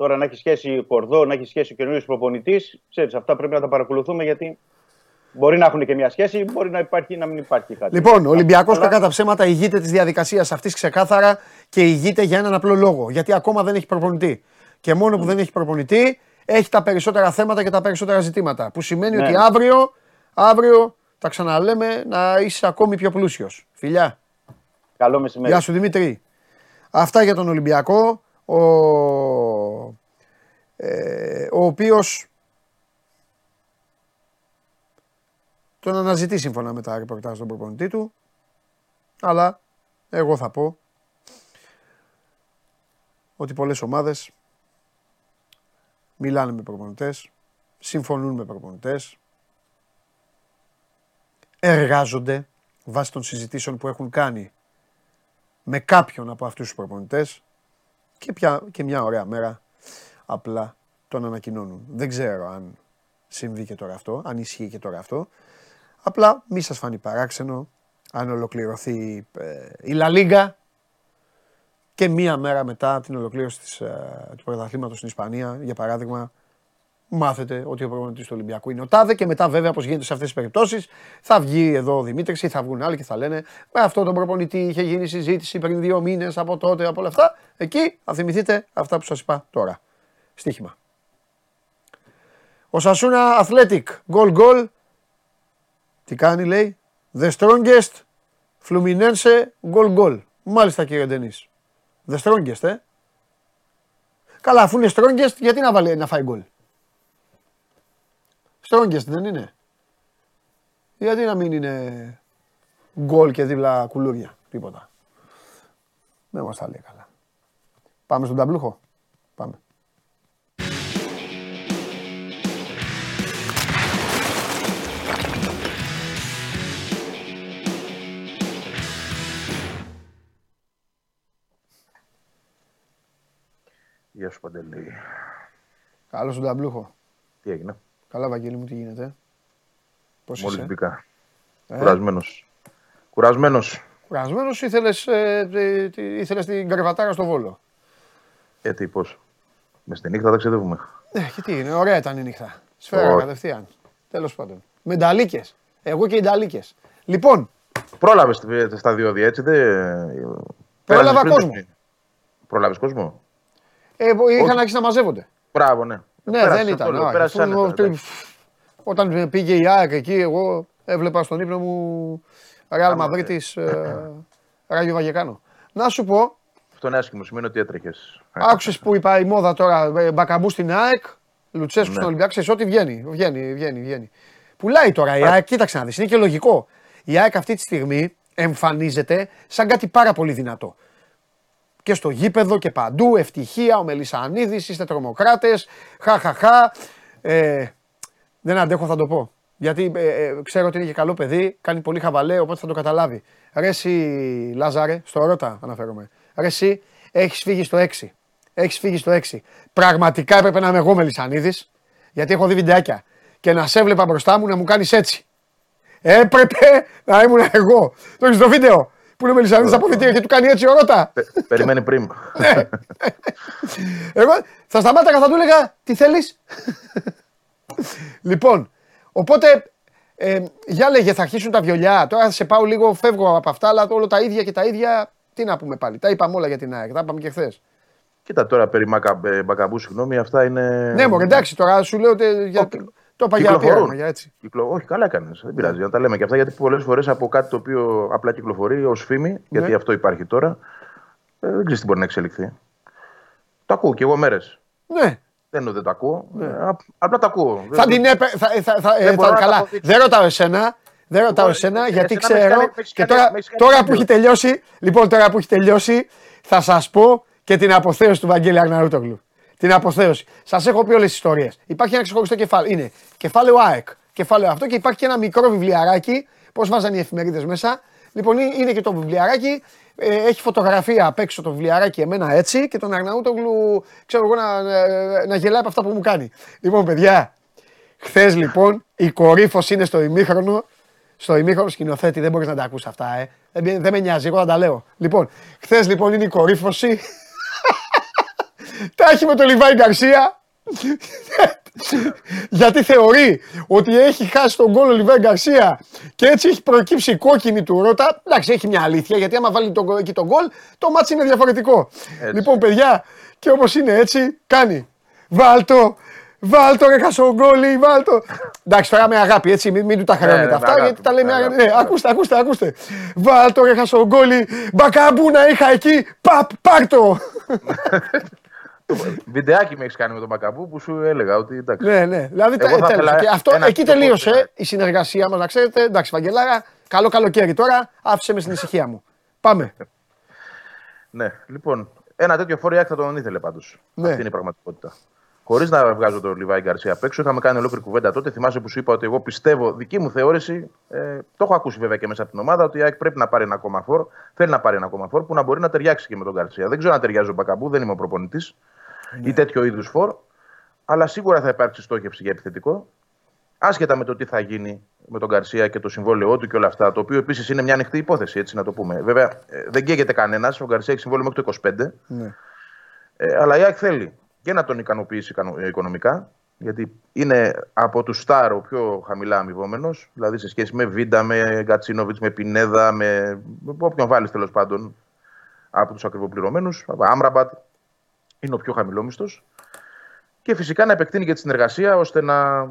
τώρα να έχει σχέση ο Κορδό, να έχει σχέση ο καινούριο προπονητής. Ξέρεις, αυτά πρέπει να τα παρακολουθούμε γιατί μπορεί να έχουν και μια σχέση, μπορεί να υπάρχει να μην υπάρχει κάτι. Λοιπόν, ο Ολυμπιακός Αλλά- κακά τα ψέματα ηγείται της διαδικασίας αυτής ξεκάθαρα και ηγείται για έναν απλό λόγο. Γιατί ακόμα δεν έχει προπονητή. Και μόνο που δεν έχει προπονητή, έχει τα περισσότερα θέματα και τα περισσότερα ζητήματα. Που σημαίνει Ναι. ότι αύριο, αύριο τα ξαναλέμε να είσαι ακόμη πιο πλούσιος. Φιλιά. Καλό μεσημέρι. Γεια σου Δημήτρη. Αυτά για τον Ολυμπιακό, ο, ε, ο οποίος τον αναζητεί σύμφωνα με τα ρεπορτάζ των προπονητή του, αλλά εγώ θα πω ότι πολλές ομάδες μιλάνε με προπονητές, συμφωνούν με προπονητές, εργάζονται βάσει των συζητήσεων που έχουν κάνει με κάποιον από αυτούς τους προπονητές και, πια, και μια ωραία μέρα απλά τον ανακοινώνουν. Δεν ξέρω αν συμβεί και τώρα αυτό, αν ισχύει και τώρα αυτό. Απλά μη σας φανεί παράξενο αν ολοκληρωθεί ε, η Λα Λίγκα και μία μέρα μετά την ολοκλήρωση της, ε, του πρωταθλήματος στην Ισπανία, για παράδειγμα, μάθετε ότι ο προπονητής του Ολυμπιακού είναι ο Τάδε και μετά, βέβαια, όπως γίνεται σε αυτές τις περιπτώσεις, θα βγει εδώ ο Δημήτρης ή θα βγουν άλλοι και θα λένε Με αυτό τον προπονητή είχε γίνει συζήτηση πριν δύο μήνες από τότε, από όλα αυτά. Εκεί θα θυμηθείτε αυτά που σας είπα τώρα. Στίχημα. Ο Σασούνα Athletic, goal goal. Τι κάνει λέει, The strongest Fluminense goal goal. Μάλιστα κύριε Ντενής. The strongest, ε. Καλά, αφού είναι strongest, γιατί να, βάλει, να φάει γκολ; Strongest δεν είναι. Γιατί να μην είναι γκολ και δίπλα κουλούρια. Τίποτα. Δεν μας τα λέει καλά. Πάμε στον ταμπλούχο. Γεια σου Παντελή. Καλώς στον ταμπλούχο. Τι έγινε; Καλά, Βαγγέλη μου, τι γίνεται; Πώς Μόλις είσαι; μπήκα. Ε; Κουρασμένος. Κουρασμένος. Κουρασμένος ήθελες, ε, ε, τι- ήθελες την κρεβατάρα στο Βόλο; Ε, τι, πώς; Μες στη νύχτα ταξιδεύουμε. Ε, και τι είναι, ωραία ήταν η νύχτα. Σφαίρα Όχι. κατευθείαν. Τέλος πάντων. Με νταλίκες. Εγώ και οι νταλίκες. Λοιπόν, Πρόλαβες τη- στα διόδια, έτσι, δεν... Πρόλαβα Πέρασες πριν κόσμο. το- Πρόλαβες κόσμο; Ε, είχαν Όχι. αρχίσει να μαζεύονται. Μπράβο, ναι. Ναι, Πέρασες, δεν αυτό ήταν. λέω, όχι. πέρασες Αφού- άνετα, το- εντάξει. Όταν πήγε η ΑΕΚ εκεί, εγώ έβλεπα στον ύπνο μου Ρεάλ Μαδρίτης ε, Ράγιο Βαγεκάνο. Να σου πω, Αυτό είναι άσχημο, σημαίνει ότι έτρεχες. άκουσες που είπα η μόδα τώρα, ε, Μπακαμπού στην ΑΕΚ, Λουτσέσκου Ναι. στον Ολυμπιακό, ξέρεις ό,τι βγαίνει, βγαίνει, βγαίνει, βγαίνει. Πουλάει τώρα η ΑΕΚ, κοίταξε να δεις, είναι και λογικό. Η ΑΕΚ αυτή τη στιγμή εμφανίζεται σαν κάτι πάρα πολύ δυνατό. Και στο γήπεδο και παντού, ευτυχία, ο Μελισανίδης, είστε τρομοκράτες, χαχαχα. Ε, δεν αντέχω, θα το πω. Γιατί ε, ε, ξέρω ότι είναι και καλό παιδί, κάνει πολύ χαβαλέ, οπότε θα το καταλάβει. Ρε εσύ, Λάζαρε, στο Ρώτα αναφέρομαι. Ρε εσύ, έχεις φύγει στο 6. Έχεις φύγει στο 6. Πραγματικά έπρεπε να είμαι εγώ Μελισανίδης, γιατί έχω δει βιντεάκια. Και να σε έβλεπα μπροστά μου να μου κάνεις έτσι. Έπρεπε να ήμουν εγώ. Το έχεις στο βίντεο που είναι ο Μελισανίδης στα αποδητήρια και του κάνει έτσι ο Ρώτα. Πε- Περιμένει πριν. Ναι. Εγώ θα σταμάταγα, θα του έλεγα τι θέλεις; λοιπόν, οπότε ε, για λέγε θα αρχίσουν τα βιολιά. Τώρα θα σε πάω λίγο, φεύγω από αυτά, αλλά όλο τα ίδια και τα ίδια. Τι να πούμε πάλι. Τα είπαμε όλα για την ΑΕΚ, τα είπαμε και χθες. Κοίτα τώρα περί Μακα- ε, Μπακαμπού, συγγνώμη, αυτά είναι. Ναι, μωρέ, εντάξει, τώρα σου λέω ότι. Για... Όχι. Το είπα για Κυκλοφορούν. πείραμα, για έτσι. Κυκλο... Όχι, καλά έκανες. Δεν πειράζει να τα λέμε και αυτά γιατί πολλές φορές από κάτι το οποίο απλά κυκλοφορεί ως φήμη, γιατί Ναι. αυτό υπάρχει τώρα, ε, δεν ξέρεις τι μπορεί να εξελιχθεί. Το ακούω κι εγώ μέρες. Ναι. Δεν είναι ότι δεν το ακούω. Ε, απ- απλά το ακούω. Θα Δεν- την έπαι... θα, θα, θα, ε, Δεν μπορώ θα- να τα καλά. αποδείξω. Δεν ρωτάω εσένα. Δεν ρωτάω Εγώ, εσένα ε, γιατί εσένα με ξέρω. έχεις κάνει- με έχεις και κάνει- τώρα, με έχεις κάνει τώρα που βίντεο. έχει τελειώσει, λοιπόν, τώρα που έχει τελειώσει, θα σας πω και την αποθέωση του Βαγγέλη Αγναρούτογλου. Την αποθέωση. Σας έχω πει όλες τις ιστορίες. Υπάρχει ένα ξεχωριστό κεφάλαιο. Είναι κεφάλαιο ΑΕΚ. Κεφάλαιο αυτό και υπάρχει και ένα μικρό βιβλιαράκι. Πώς βάζαν οι εφημερίδες μέσα. Λοιπόν, είναι είναι και το βιβλιαράκι. Ε, έχει φωτογραφία απ' έξω το βιβλιαράκι εμένα έτσι και τον Αρναούτογλου, ξέρω εγώ, να, να, να γελάει από αυτά που μου κάνει. Λοιπόν, παιδιά, Χθες λοιπόν η κορύφωση είναι στο ημίχρονο. Στο ημίχρονο σκηνοθέτη, δεν μπορείς να τα ακούσει αυτά, ε. Δεν, δεν με νοιάζει, εγώ θα τα λέω. Λοιπόν, χθες λοιπόν είναι η κορύφωση. Τα έχει με τον Λιβάι Γκαρσία. Γιατί θεωρεί ότι έχει χάσει το γκολ ο Λιβάι Γκαρσία και έτσι έχει προκύψει η κόκκινη του Ρότα. Εντάξει, έχει μια αλήθεια γιατί άμα βάλει τον, εκεί το γκολ, το ματς είναι διαφορετικό. Λοιπόν, παιδιά, και όπως είναι έτσι, κάνει. Βάλτο, βάλτο, ρε χασογκόλη, βάλτο. Εντάξει, τώρα με αγάπη, έτσι, μην, μην του τα χρεώνετε ναι, αυτά, με αγάπη, γιατί τα λέει με με αγάπη. αγάπη. Ναι, ακούστε, ακούστε, ακούστε. Βάλτο, ρε χασογκόλι, μπακάμπου να είχα εκεί, παπ, πάρτο. Βιντεάκι με έχεις κάνει με τον Μπακαμπού που σου έλεγα ότι εντάξει. Ναι, ναι. Δηλαδή Εγώ θα τέλος. ήθελα Και αυτό, ένα εκεί πιο τελείωσε κόκκινο. η συνεργασία μας, να ξέρετε. Εντάξει, Βαγγελάρα, καλό καλοκαίρι τώρα. Άφησε με στην ησυχία μου. Πάμε. Ναι, λοιπόν, ένα τέτοιο φόρο θα τον ήθελε πάντως. Ναι. Αυτή είναι η πραγματικότητα. Χωρίς να βγάζω τον Λιβάη Γκαρσία απ' έξω, είχαμε κάνει ολόκληρη κουβέντα τότε. Θυμάσαι που σου είπα ότι εγώ πιστεύω, δική μου θεώρηση, ε, το έχω ακούσει βέβαια και μέσα από την ομάδα, ότι η ΑΕΚ πρέπει να πάρει ένα ακόμα φόρ. Θέλει να πάρει ένα ακόμα φόρ που να μπορεί να ταιριάξει και με τον Γκαρσία. Δεν ξέρω αν ταιριάζει ο Μπακαμπού, δεν είμαι ο προπονητής ή τέτοιο είδους φόρ. Αλλά σίγουρα θα υπάρξει στόχευση για επιθετικό. Άσχετα με το τι θα γίνει με τον Γκαρσία και το συμβόλαιό του και όλα αυτά, το οποίο επίσης είναι μια ανοιχτή υπόθεση, έτσι να το πούμε. Βέβαια, ε, δεν καίγεται κανένας. Ο Γκαρσία έχει συμβόλαιο μέχρι το 25. Ναι. Ε, αλλά η ΑΕΚ θέλει και να τον ικανοποιήσει ικανο- ε, οικονομικά Γιατί είναι από τους Στάρ ο πιο χαμηλά αμοιβόμενος, δηλαδή σε σχέση με Βίντα, με Γκατσίνοβιτς, με Πινέδα, με, με όποιον βάλεις τέλος πάντων από τους ακριβοπληρωμένους. Άμραμπατ είναι ο πιο χαμηλόμιστος. Και φυσικά να επεκτείνει και τη συνεργασία ώστε να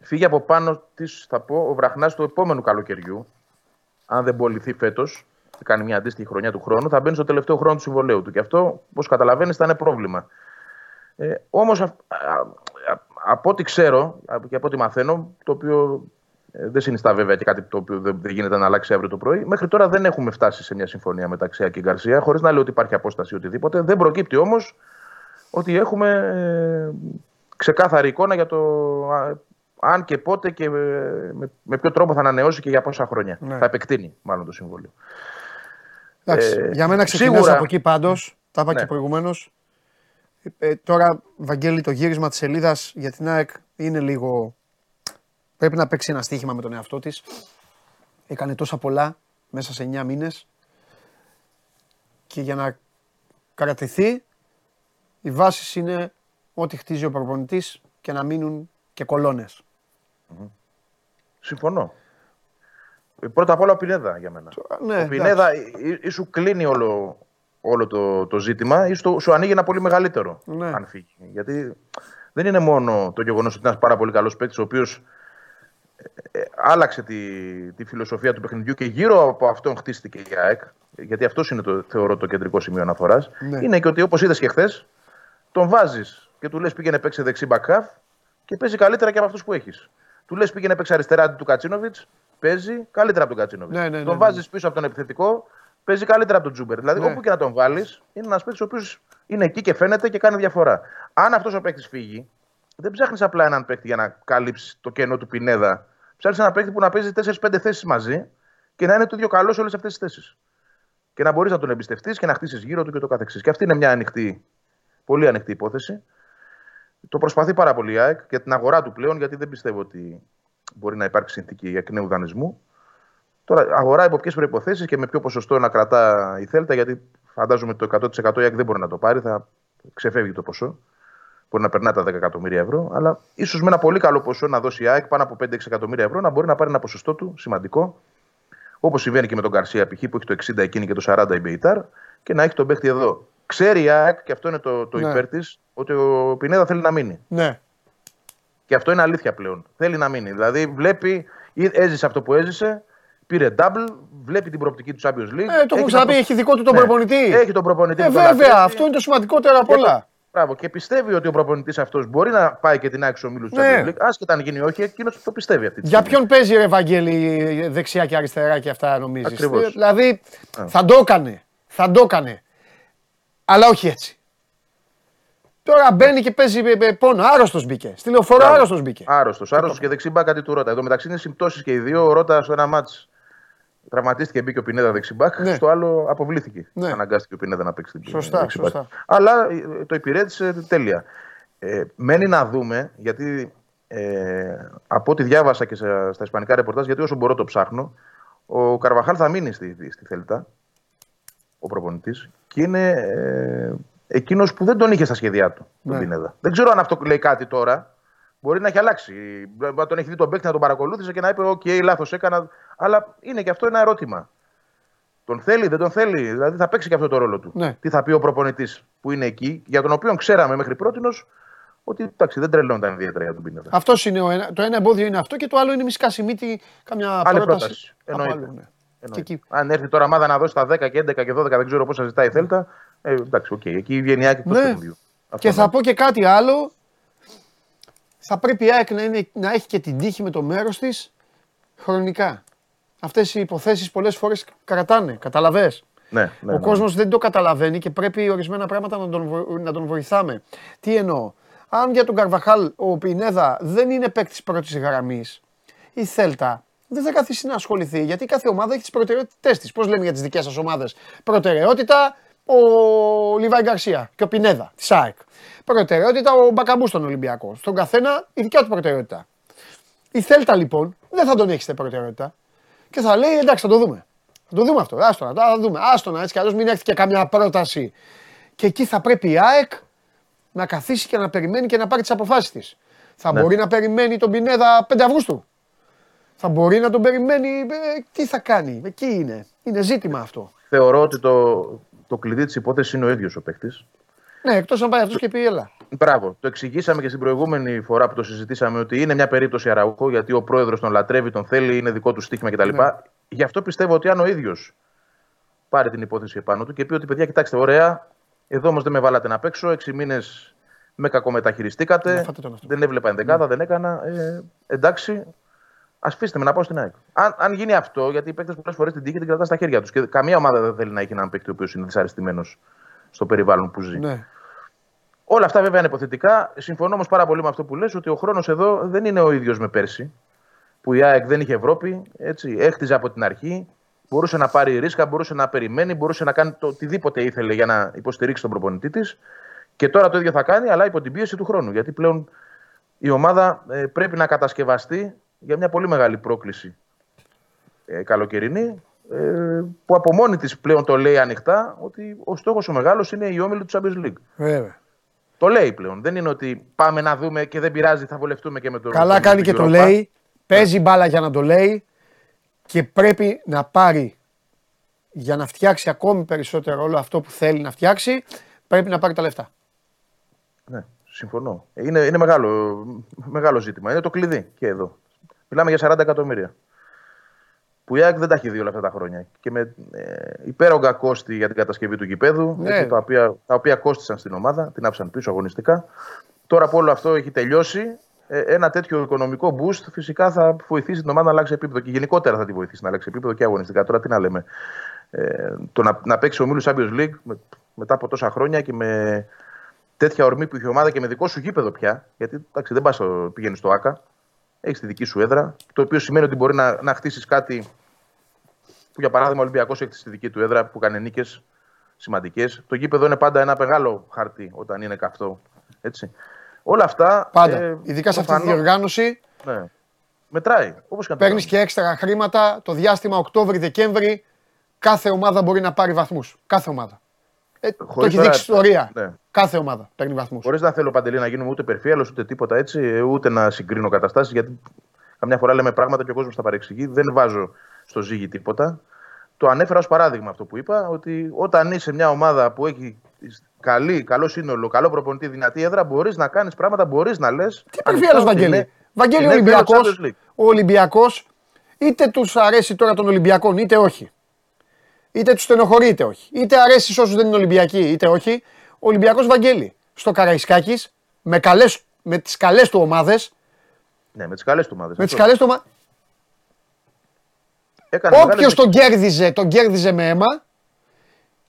φύγει από πάνω της, θα πω, ο βραχνάς του επόμενου καλοκαιριού. Αν δεν πολιθεί φέτος, κάνει μια αντίστοιχη χρονιά του χρόνου, θα μπαίνει στο τελευταίο χρόνο του συμβολέου του. Και αυτό, όπως καταλαβαίνεις, θα είναι πρόβλημα. Ε, Όμως, από ό,τι ξέρω και από ό,τι μαθαίνω, το οποίο ε, δεν συνιστά βέβαια και κάτι το οποίο δεν δεν γίνεται να αλλάξει αύριο το πρωί. Μέχρι τώρα δεν έχουμε φτάσει σε μια συμφωνία μεταξύ Άκη και Γκαρσία, χωρίς να λέω ότι υπάρχει απόσταση ή οτιδήποτε. Δεν προκύπτει όμως ότι έχουμε ε, ξεκάθαρη εικόνα για το α, αν και πότε και με, με, με ποιο τρόπο θα ανανεώσει και για πόσα χρόνια. Ναι. Θα επεκτείνει μάλλον το συμβόλαιο. Εντάξει, Ε, για μένα ξεκινάς σίγουρα- από εκεί πάντως, τα είπα Ναι. και προηγουμένως. Ε, τώρα, Βαγγέλη, το γύρισμα της σελίδας για την ΑΕΚ είναι λίγο... Πρέπει να παίξει ένα στοίχημα με τον εαυτό της. Έκανε τόσα πολλά μέσα σε 9 μήνες. Και για να κρατηθεί, οι βάσεις είναι ό,τι χτίζει ο προπονητής και να μείνουν και κολόνες. Συμφωνώ. Ε, Πρώτα απ' όλα ο Πινέδα για μένα. ναι, ο Πινέδα ή, ή- ή σου κλείνει όλο, όλο το, το ζήτημα ή στο- σου ανοίγει ένα πολύ μεγαλύτερο Ναι. αν φύγει. Γιατί δεν είναι μόνο το γεγονός ότι είναι ένας πάρα πολύ καλός παίκτης, ο οποίος άλλαξε τη, τη φιλοσοφία του παιχνιδιού και γύρω από αυτόν χτίστηκε η ΑΕΚ. Γιατί αυτός είναι το, θεωρώ το κεντρικό σημείο αναφοράς. Ναι. Είναι και ότι όπως είδες και χθες, τον βάζεις και του λες πήγαινε παίξει δεξί μπακχάφ και παίζει καλύτερα και από αυτούς που έχεις. Του λες πήγαινε παίξει αριστερά αντί του Κατσίνοβιτς, παίζει καλύτερα από τον Κατσίνοβιτς. Ναι, ναι, ναι, τον ναι. βάζεις πίσω από τον επιθετικό, παίζει καλύτερα από τον Τζούμπερ. Δηλαδή Ναι. όπου και να τον βάλεις, είναι ένας παίκτης ο οποίος είναι εκεί και φαίνεται και κάνει διαφορά. Αν αυτός ο παίκτης φύγει, δεν ψάχνεις απλά έναν παίκτη για να καλύψεις το κενό του Πινέδα. Ψάχνεις έναν παίκτη που να παίζει 4-5 θέσεις μαζί και να είναι το ίδιο καλός σε όλες αυτές τις θέσεις. Και να μπορείς να τον εμπιστευτείς και να χτίσεις γύρω του και το καθεξής. Και αυτή είναι μια ανοιχτή, πολύ ανοιχτή υπόθεση. Το προσπαθεί πάρα πολύ η ΑΕΚ για την αγορά του πλέον, γιατί δεν πιστεύω ότι μπορεί να υπάρξει συνθήκη εκ νέου δανεισμού. Τώρα, αγορά υπό ποιες προποθέσει και με ποιο ποσοστό να κρατά η Θέλτα, γιατί φαντάζομαι το 100% η ΑΕΚ δεν μπορεί να το πάρει, θα ξεφεύγει το ποσό. Μπορεί να περνά τα 10 εκατομμύρια ευρώ, αλλά ίσως με ένα πολύ καλό ποσό να δώσει η ΑΕΚ πάνω από 5-6 εκατομμύρια ευρώ να μπορεί να πάρει ένα ποσοστό του σημαντικό, όπως συμβαίνει και με τον Καρσία π.χ. που έχει το 60 εκείνη και το 40 η Μπεϊτάρ, και να έχει τον παίχτη εδώ. Ξέρει η ΑΕΚ, και αυτό είναι το, το Ναι. υπέρ της, ότι ο Πινέδα θέλει να μείνει. Ναι. Και αυτό είναι αλήθεια πλέον. Θέλει να μείνει. Δηλαδή βλέπει, ή- έζησε αυτό που έζησε, πήρε double, βλέπει την προοπτική του Champions League. Ε, το έχουμε έχει ξαναπεί, να- έχει δικό του τον Ναι. προπονητή. Έχει τον προπονητή Ε, που τον βέβαια, λατρεύει. αυτό είναι το σημαντικότερο απ' Και όλα. Το- Μπράβο. Και πιστεύει ότι ο προπονητής αυτός μπορεί να πάει και την άξιο ομίλους του Ναι. Champions League. Άσχετα αν γίνει όχι, εκείνος το πιστεύει αυτή τη Για στιγμή. ποιον παίζει ρε Βαγγέλη δεξιά και αριστερά και αυτά νομίζεις; Ακριβώς. Ε, Δηλαδή θα το έκανε. Θα το έκανε. Αλλά όχι έτσι. Τώρα μπαίνει και παίζει ε, ε, πόνο. Άρρωστος μπήκε. Στη λεωφορείο Μπράβο. άρρωστος μπήκε. Άρρωστος. Άρρωστος και δεξί μπακ αντί του Ρότα. Εδώ μεταξύ είναι συμπτώσεις και οι δύο. Ο Ρότα στο ένα μάτς τραυματίστηκε, μπήκε ο Πινέδα δεξί μπακ. Ναι. Στο άλλο αποβλήθηκε. Ναι. Αναγκάστηκε ο Πινέδα να παίξει την Σωστά, δεξί μπακ. σωστά. Αλλά ε, το υπηρέτησε τέλεια. Ε, μένει να δούμε, γιατί ε, από ό,τι διάβασα και στα, στα ισπανικά ρεπορτάζ, γιατί όσο μπορώ το ψάχνω, ο Καρβαχάλ θα μείνει στη, στη Θέλτα, ο προπονητής, και είναι ε, εκείνος που δεν τον είχε στα σχέδιά του, τον Ναι. Πινέδα. Δεν ξέρω αν αυτό λέει κάτι τώρα. Μπορεί να έχει αλλάξει. Να τον έχει δει τον παίκτη να τον παρακολούθησε και να είπε: Οκ, λάθος έκανα. Αλλά είναι και αυτό ένα ερώτημα. Τον θέλει, δεν τον θέλει; Δηλαδή θα παίξει και αυτό το ρόλο του. Ναι. Τι θα πει ο προπονητής που είναι εκεί, για τον οποίο ξέραμε μέχρι πρώτη ότι εντάξει, δεν τρελαίνονταν ιδιαίτερα για τον Πινέδα. Αυτός είναι ο ένα, το ένα εμπόδιο είναι αυτό και το άλλο είναι μη σκάσει μύτη καμιά Άλλη πρόταση. πρόταση. από Εννοείται. άλλο, ναι. Εννοείται. Και εκεί. Αν έρθει τώρα ομάδα να δώσει τα 10 και 11 και 12, δεν ξέρω πόσα ζητάει η Θέλτα. Ε, εντάξει, οκ. Εκεί βγαίνει η ΑΕΚ εκτός Ναι. παιχνιδιού. Αυτό Και θα ναι. πω και κάτι άλλο. Θα πρέπει η ΑΕΚ να, είναι, να έχει και την τύχη με το μέρος της χρονικά. Αυτές οι υποθέσεις πολλές φορές κρατάνε, καταλαβες; Ναι, ναι, ο ναι. κόσμος δεν το καταλαβαίνει και πρέπει ορισμένα πράγματα να τον, βο- να τον βοηθάμε. Τι εννοώ; Αν για τον Καρβαχάλ ο Πινέδα δεν είναι παίκτης πρώτης γραμμής, η Θέλτα δεν θα καθίσει να ασχοληθεί γιατί κάθε ομάδα έχει τις προτεραιότητές της. Πώς λέμε για τις δικές σας ομάδες; Προτεραιότητα ο Λιβάη Γκαρσία και ο Πινέδα της ΑΕΚ. Προτεραιότητα ο Μπακαμπούς στον Ολυμπιακό. Στον καθένα η δικιά του προτεραιότητα. Η Θέλτα λοιπόν δεν θα τον έχεις στην προτεραιότητα και θα λέει εντάξει θα το δούμε. Θα το δούμε αυτό. Άστονα, θα το δούμε. Άστονα έτσι κι αλλιώς μην έρθει και καμιά πρόταση. Και εκεί θα πρέπει η ΑΕΚ να καθίσει και να περιμένει και να πάρει τις αποφάσεις της. Θα Ναι. μπορεί να περιμένει τον Πινέδα 5 Αυγούστου. Θα μπορεί να τον περιμένει. ε, τι θα κάνει. Εκεί είναι. Είναι ζήτημα αυτό. Θεωρώ ότι το, το κλειδί της υπόθεσης είναι ο ίδιος ο παίκτης. Ναι, εκτός αν πάει αυτός και πει έλα. Μπράβο. Το εξηγήσαμε και στην προηγούμενη φορά που το συζητήσαμε ότι είναι μια περίπτωση αραούχο γιατί ο πρόεδρος τον λατρεύει, τον θέλει, είναι δικό του στοίχημα κτλ. Ναι. Γι' αυτό πιστεύω ότι αν ο ίδιος πάρει την υπόθεση επάνω του και πει ότι παιδιά, κοιτάξτε, ωραία, εδώ όμως δεν με βάλατε να παίξω, έξι μήνες με κακομεταχειριστήκατε, Να φάτε τον αυτό. δεν έβλεπα ενδεκάδα, δεν έκανα. Ε, εντάξει, αφήστε με να πάω στην ΑΕΚ. Αν, αν γίνει αυτό, γιατί οι παίκτες πολλές φορές την τύχη την κρατάς στα χέρια τους και καμία ομάδα δεν θέλει να έχει έναν παίκτη ο οποίος είναι δυσαρεστημένος στο περιβάλλον που ζει. Ναι. Όλα αυτά βέβαια είναι υποθετικά. Συμφωνώ όμως πάρα πολύ με αυτό που λες ότι ο χρόνος εδώ δεν είναι ο ίδιος με πέρσι. Που η ΑΕΚ δεν είχε Ευρώπη, έτσι, έχτιζε από την αρχή. Μπορούσε να πάρει ρίσκα, μπορούσε να περιμένει, μπορούσε να κάνει το οτιδήποτε ήθελε για να υποστηρίξει τον προπονητή της. Και τώρα το ίδιο θα κάνει, αλλά υπό την πίεση του χρόνου. Γιατί πλέον η ομάδα ε, πρέπει να κατασκευαστεί για μια πολύ μεγάλη πρόκληση ε, καλοκαιρινή. Ε, που από μόνη της πλέον το λέει ανοιχτά ότι ο στόχος ο μεγάλος είναι η όμιλη του Champions League. Βέβαια. Το λέει πλέον. Δεν είναι ότι πάμε να δούμε και δεν πειράζει, θα βολευτούμε και με το. Καλά με κάνει το και το Europa. λέει. Παίζει μπάλα για να το λέει και πρέπει να πάρει για να φτιάξει ακόμη περισσότερο όλο αυτό που θέλει να φτιάξει, πρέπει να πάρει τα λεφτά. Ναι, συμφωνώ. Είναι, είναι μεγάλο, μεγάλο ζήτημα. Είναι το κλειδί και εδώ. Μιλάμε για 40 εκατομμύρια. Που η ΑΕΚ δεν τα έχει δει όλα αυτά τα χρόνια. Και με ε, υπέρογκα κόστη για την κατασκευή του γηπέδου, Ναι. έτσι, τα, οποία, τα οποία κόστησαν στην ομάδα, την άφησαν πίσω αγωνιστικά. Τώρα που όλο αυτό έχει τελειώσει, ε, ένα τέτοιο οικονομικό boost φυσικά θα βοηθήσει την ομάδα να αλλάξει επίπεδο και γενικότερα θα τη βοηθήσει να αλλάξει επίπεδο και αγωνιστικά. Τώρα τι να λέμε. Ε, το να, να παίξει ο Μίλους Champions League με, μετά από τόσα χρόνια και με τέτοια ορμή που είχε η ομάδα και με δικό σου γήπεδο πια. Γιατί εντάξει, δεν πας, στο- πηγαίνεις στο ΑΚΑ, έχεις τη δική σου έδρα. Το οποίο σημαίνει ότι μπορεί να, να χτίσεις κάτι που για παράδειγμα ο Ολυμπιακός έχει τη δική του έδρα που κάνει νίκες σημαντικές. Το γήπεδο είναι πάντα ένα μεγάλο χαρτί όταν είναι καυτό. Έτσι. Όλα αυτά. Πάντα. ε, Ειδικά σε αυτή τη προφανώς, διοργάνωση Ναι. Μετράει. Όπως και να το παίρνεις κάνεις. και έξτρα χρήματα το διάστημα Οκτώβρη-Δεκέμβρη. Κάθε ομάδα μπορεί να πάρει βαθμούς. Κάθε ομάδα. Ε, το Χωρίς έχεις τώρα- δείξει ιστορία. Ναι. Κάθε ομάδα παίρνει βαθμούς. Χωρίς να θέλω παντελή να γίνουμε ούτε περφίαλο ούτε τίποτα έτσι, ε, ούτε να συγκρίνω καταστάσεις. Γιατί καμιά φορά λέμε πράγματα και ο κόσμος τα παρεξηγεί. Δεν βάζω στο ζύγι τίποτα. Το ανέφερα ως παράδειγμα αυτό που είπα, ότι όταν είσαι μια ομάδα που έχει καλή, καλό σύνολο, καλό προπονητή, δυνατή έδρα, μπορείς να κάνεις πράγματα, μπορείς να λες. Τι περφίαλο Βαγγέλη; Βαγγέλη, ο ναι, Ολυμπιακό. Ο Ολυμπιακός, είτε τους αρέσει τώρα των Ολυμπιακών, είτε όχι. Είτε τους στενοχωρεί, είτε όχι. Είτε αρέσει σε όσους δεν είναι Ολυμπιακοί, είτε όχι. Ο Ολυμπιακός Βαγγέλη. Στο Καραϊσκάκης, με, καλές, με τις καλές του ομάδες. Ναι, με τις καλές του ομάδες. Με τις καλές του ομάδε. Έκανε Όποιος μεγάλες- τον κέρδιζε, τον κέρδιζε με αίμα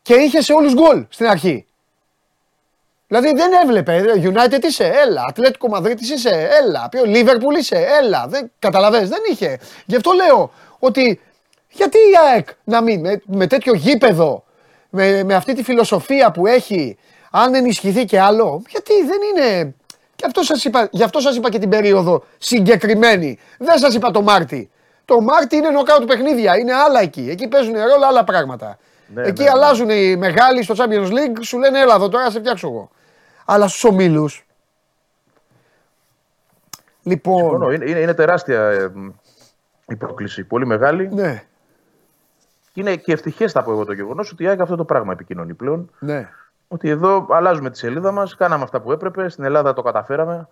και είχε σε όλους γκολ στην αρχή. Δηλαδή δεν έβλεπε. United είσαι, έλα. Ατλέτικο Μαδρίτη είσαι, έλα. Ποιο Liverpool είσαι, έλα. Δεν καταλαβες, δεν είχε. Γι' αυτό λέω ότι γιατί η ΑΕΚ να μην με, με τέτοιο γήπεδο, με, με αυτή τη φιλοσοφία που έχει, αν ενισχυθεί και άλλο, γιατί δεν είναι. Και αυτό σας είπα, γι' αυτό σας είπα και την περίοδο συγκεκριμένη. Δεν σας είπα το Μάρτι. Το Μάρτι είναι νοκάουτ παιχνίδια, είναι άλλα εκεί. Εκεί παίζουν ρόλο άλλα πράγματα. Ναι, εκεί ναι, ναι. αλλάζουν οι μεγάλοι στο Champions League, σου λένε έλα εδώ τώρα να σε φτιάξω εγώ. Αλλά στους ομίλους, Λοιπόν, Συμφωνώ. Είναι, είναι, είναι τεράστια ε, μ, η πρόκληση. Πολύ μεγάλη. ναι, Και είναι και ευτυχές θα πω εγώ το γεγονός ότι η ΑΕΚ αυτό το πράγμα επικοινωνεί πλέον. ναι. Ότι εδώ αλλάζουμε τη σελίδα μας, κάναμε αυτά που έπρεπε. Στην Ελλάδα το καταφέραμε.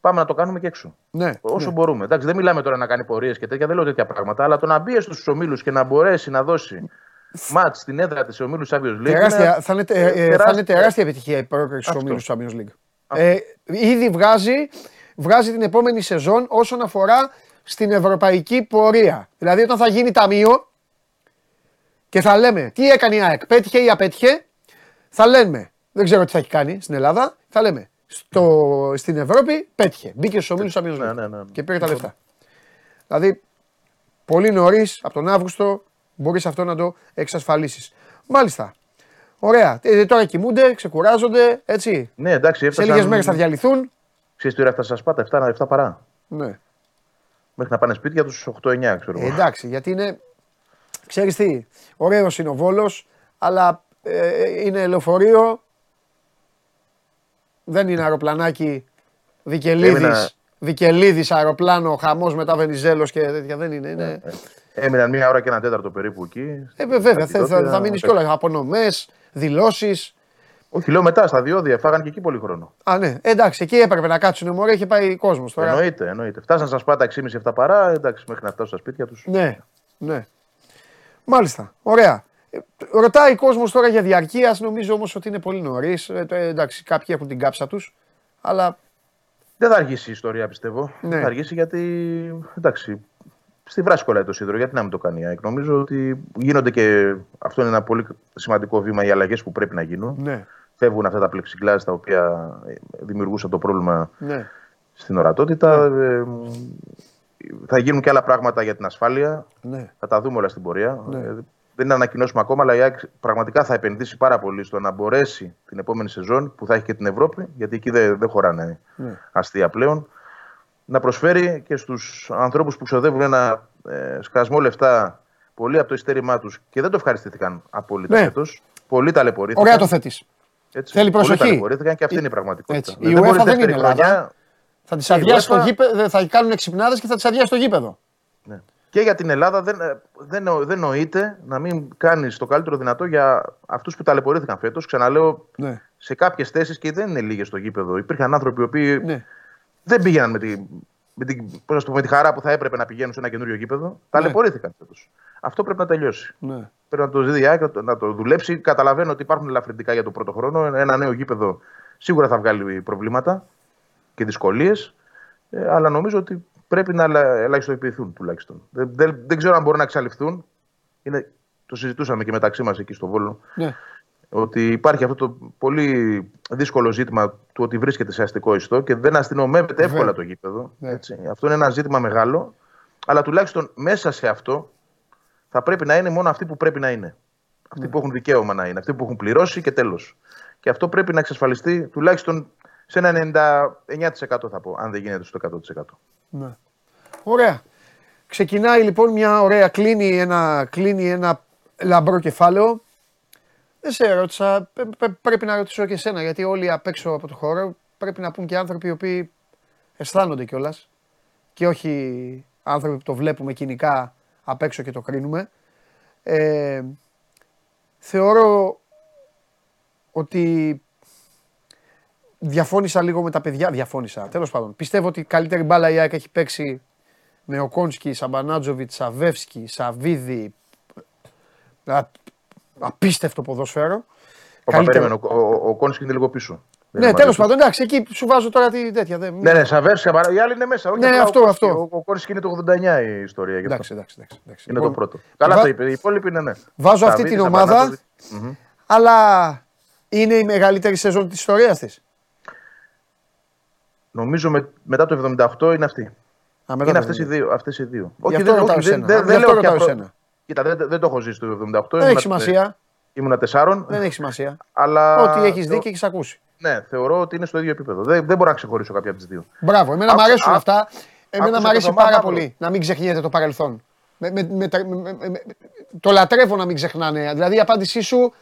Πάμε να το κάνουμε και έξω. ναι, Όσο ναι. μπορούμε. Εντάξει, δεν μιλάμε τώρα να κάνει πορείες και τέτοια, δεν λέω τέτοια πράγματα. Αλλά το να μπει στους ομίλους και να μπορέσει να δώσει μάτς στην έδρα της ομίλους Champions League. Τεράστια, είναι- θα, είναι, τε- ε, τεράστια- θα είναι τεράστια επιτυχία η πρόκριση του Αυτό. ομίλους του Champions League. Ε, ήδη βγάζει, βγάζει την επόμενη σεζόν όσον αφορά στην ευρωπαϊκή πορεία. Δηλαδή όταν θα γίνει ταμείο και θα λέμε τι έκανε η ΑΕΚ, πέτυχε ή απέτυχε, θα λέμε, δεν ξέρω τι θα έχει κάνει στην Ελλάδα, θα λέμε στο, στην Ευρώπη πέτυχε. Μπήκε στους ομίλους Champions League Ναι, ναι, ναι. και πήρε τα λεφτά. Δηλαδή πολύ νωρίς από τον Αύγουστο μπορείς αυτό να το εξασφαλίσεις. Μάλιστα. Ωραία. Ε, τώρα κοιμούνται, ξεκουράζονται, έτσι. Ναι, εντάξει, Σε έφτασαν. λίγες μέρες θα διαλυθούν. Ξέρεις τι ώρα έφτασαν στα Σπάτα, 7, 7 παρά. Ναι. Μέχρι να πάνε σπίτια τους 8-9, ξέρω Ε, εγώ. εντάξει, γιατί είναι. Ξέρεις τι, ωραίος είναι ο Βόλος, αλλά ε, είναι λεωφορείο. Δεν είναι αεροπλανάκι Βικελίδης. Έμεινα- Βικελίδης, αεροπλάνο, χαμός μετά Βενιζέλος και τέτοια. Δεν είναι. είναι... Έμειναν μία ώρα και ένα τέταρτο περίπου εκεί. Ε, βέβαια, θα, θα, Τότε, θα μείνεις να- κιόλας. Απονομές, δηλώσεις. Όχι, λέω μετά στα διόδια, φάγαν και εκεί πολύ χρόνο. Α, ναι, εντάξει, εκεί έπρεπε να κάτσουν. Μωρέ, είχε πάει κόσμος τώρα. Εννοείται, εννοείται. Φτάσαν στα σπάτα 6,5-7 παρά, εντάξει, μέχρι να φτάσουν στα σπίτια τους. Ναι, ναι. Μάλιστα. Ωραία. Ε, Ρωτάει ο κόσμος τώρα για διαρκείας. Νομίζω όμως ότι είναι πολύ νωρίς. εντάξει, κάποιοι έχουν την κάψα τους. Αλλά Δεν θα αργήσει η ιστορία, πιστεύω. Ναι. Δεν θα αργήσει γιατί. Εντάξει, στη βράση κολλάει το σίδερο. Γιατί να μην το κάνει η ΑΕΚ. Νομίζω ότι γίνονται και. Αυτό είναι ένα πολύ σημαντικό βήμα οι αλλαγές που πρέπει να γίνουν. ναι, Φεύγουν αυτά τα πλεξιγκλάζ τα οποία ε, δημιουργούσαν το πρόβλημα ναι. στην ορατότητα. Ε, θα γίνουν και άλλα πράγματα για την ασφάλεια. ναι. Θα τα δούμε όλα στην πορεία. Ναι. Ε, δεν είναι ανακοινώσουμε ακόμα, αλλά η ΑΕΚ πραγματικά θα επενδύσει πάρα πολύ στο να μπορέσει την επόμενη σεζόν που θα έχει και την Ευρώπη, γιατί εκεί δεν, δεν χωράνε Ναι. αστεία πλέον, να προσφέρει και στους ανθρώπους που ξοδεύουν ένα ε, σκασμό λεφτά πολύ από το ειστέρημά τους και δεν το ευχαριστήθηκαν απόλυτα Ναι. φέτος. Πολλοί ταλαιπωρήθηκαν. Ωραία το θέτεις. Έτσι. Θέλει Πολλοί προσοχή. ταλαιπωρήθηκαν και αυτή είναι η πραγματικότητα. Έτσι. Η Δεν UEFA μπορείς δεν δεύτερη είναι Ελλάδα. Χρονιά- Θα τις Η αδειάσει το UEFA γήπεδο. Θα κάνουν εξυπνάδε και θα τις αδειάσει το γήπεδο. Ναι. Και για την Ελλάδα δεν, ε, δεν, νο- δεν νοείται να μην κάνεις το καλύτερο δυνατό για αυτούς που ταλαιπωρήθηκαν φέτος. Ξαναλέω, Ναι. σε κάποιες θέσεις και δεν είναι λίγες στο γήπεδο. Υπήρχαν άνθρωποι οι οποίοι ναι. δεν πήγαιναν με τη, με, τη, πώς να το πω, με τη χαρά που θα έπρεπε να πηγαίνουν σε ένα καινούριο γήπεδο. Ταλαιπωρήθηκαν φέτος. Αυτό πρέπει να τελειώσει. ναι. Πρέπει να το δει η ΑΕΚ, να το- να το δουλέψει. Καταλαβαίνω ότι υπάρχουν ελαφρυντικά για τον πρώτο χρόνο. Ένα νέο γήπεδο σίγουρα θα βγάλει προβλήματα και δυσκολίες. αλλά νομίζω ότι πρέπει να ελα- ελαχιστοποιηθούν τουλάχιστον. Δεν, δεν, δεν ξέρω αν μπορούν να εξαλειφθούν. Είναι, το συζητούσαμε και μεταξύ μας εκεί στο Βόλο. ναι. Ότι υπάρχει αυτό το πολύ δύσκολο ζήτημα του ότι βρίσκεται σε αστικό ιστό και δεν αστυνομεύεται εύκολα Βέβαια. το γήπεδο. Ναι. Έτσι. Αυτό είναι ένα ζήτημα μεγάλο. Αλλά τουλάχιστον μέσα σε αυτό θα πρέπει να είναι μόνο αυτοί που πρέπει να είναι. Αυτοί Ναι. που έχουν δικαίωμα να είναι. Αυτοί που έχουν πληρώσει και τέλος. Και αυτό πρέπει να εξασφαλιστεί τουλάχιστον σε ένα 99% θα πω, αν δεν γίνεται στο 100%. Ναι. Ωραία. Ξεκινάει λοιπόν μια ωραία, κλείνει ένα, κλείνει ένα λαμπρό κεφάλαιο. Δεν σε ρώτησα, πε- πε- πρέπει να ρωτήσω και εσένα, γιατί όλοι απ' έξω από το χώρο πρέπει να πούν και άνθρωποι οι οποίοι αισθάνονται κιόλας. Και όχι άνθρωποι που το βλέπουμε κοινικά απ' έξω και το κρίνουμε. Ε, θεωρώ ότι διαφώνησα λίγο με τα παιδιά. Διαφώνησα, τέλος πάντων. Πιστεύω ότι η καλύτερη μπάλα η ΑΕΚ έχει παίξει με ο Κόνσκι, Σαμπανάτζοβιτ, Σαβεύσκι, Σαβίδη. Α, απίστευτο ποδόσφαιρο. Ο Καλύτερο. περίμενε, ο, ο, ο Κόνσκι είναι λίγο πίσω. Δεν Ναι, είναι τέλος μαζί τους. πάντων, εντάξει, εκεί σου βάζω τώρα τη τέτοια. Δεν... Ναι, ναι, Σαβέρ, Σαμπαρά, οι άλλοι είναι μέσα. Όχι Ναι, απλά ο αυτό, Κόνσκι. αυτό. Ο, ο Κόνσκι είναι το 89 η ιστορία. γι' αυτό. Εντάξει, εντάξει, εντάξει, εντάξει. Είναι Λοιπόν, το πρώτο. Καλά βα- το είπε. Οι υπόλοιποι είναι ναι. Βάζω αυτή Σαββίδης, την ομάδα, Σαμπανάτζοβιτ. Μμμ. αλλά είναι η μεγαλύτερη σεζόν της ιστορίας της. Νομίζω με, μετά το 78 είναι αυτή. είναι αυτές οι δύο. Αυτές οι δύο. αυτό δεν, ρωτάω όχι, εσένα. δεν, Γι' δεν αυτό λέω και ρωτάω αυτό. εσένα. Κοίτα, δεν, δεν το έχω ζήσει το 78. Δεν ήμουνα- έχει σημασία. Ήμουνα τεσσάρων. Δεν έχει σημασία. Αλλά Ό,τι έχεις δει θεω- και έχεις ακούσει. Ναι, θεωρώ ότι είναι στο ίδιο επίπεδο. Δεν, δεν μπορώ να ξεχωρίσω κάποια από τις δύο. Μπράβο, εμένα μου Άκου- αρέσουν άκου- αυτά. Εμένα άκουσα μου αρέσει το Θωμά πάρα Μαύρο. πολύ να μην ξεχνιέται το παρελθόν. Με, με, με, τα- με- με- με- το λατρεύω να μην ξεχνάνε. Δηλαδή η απάντησή σου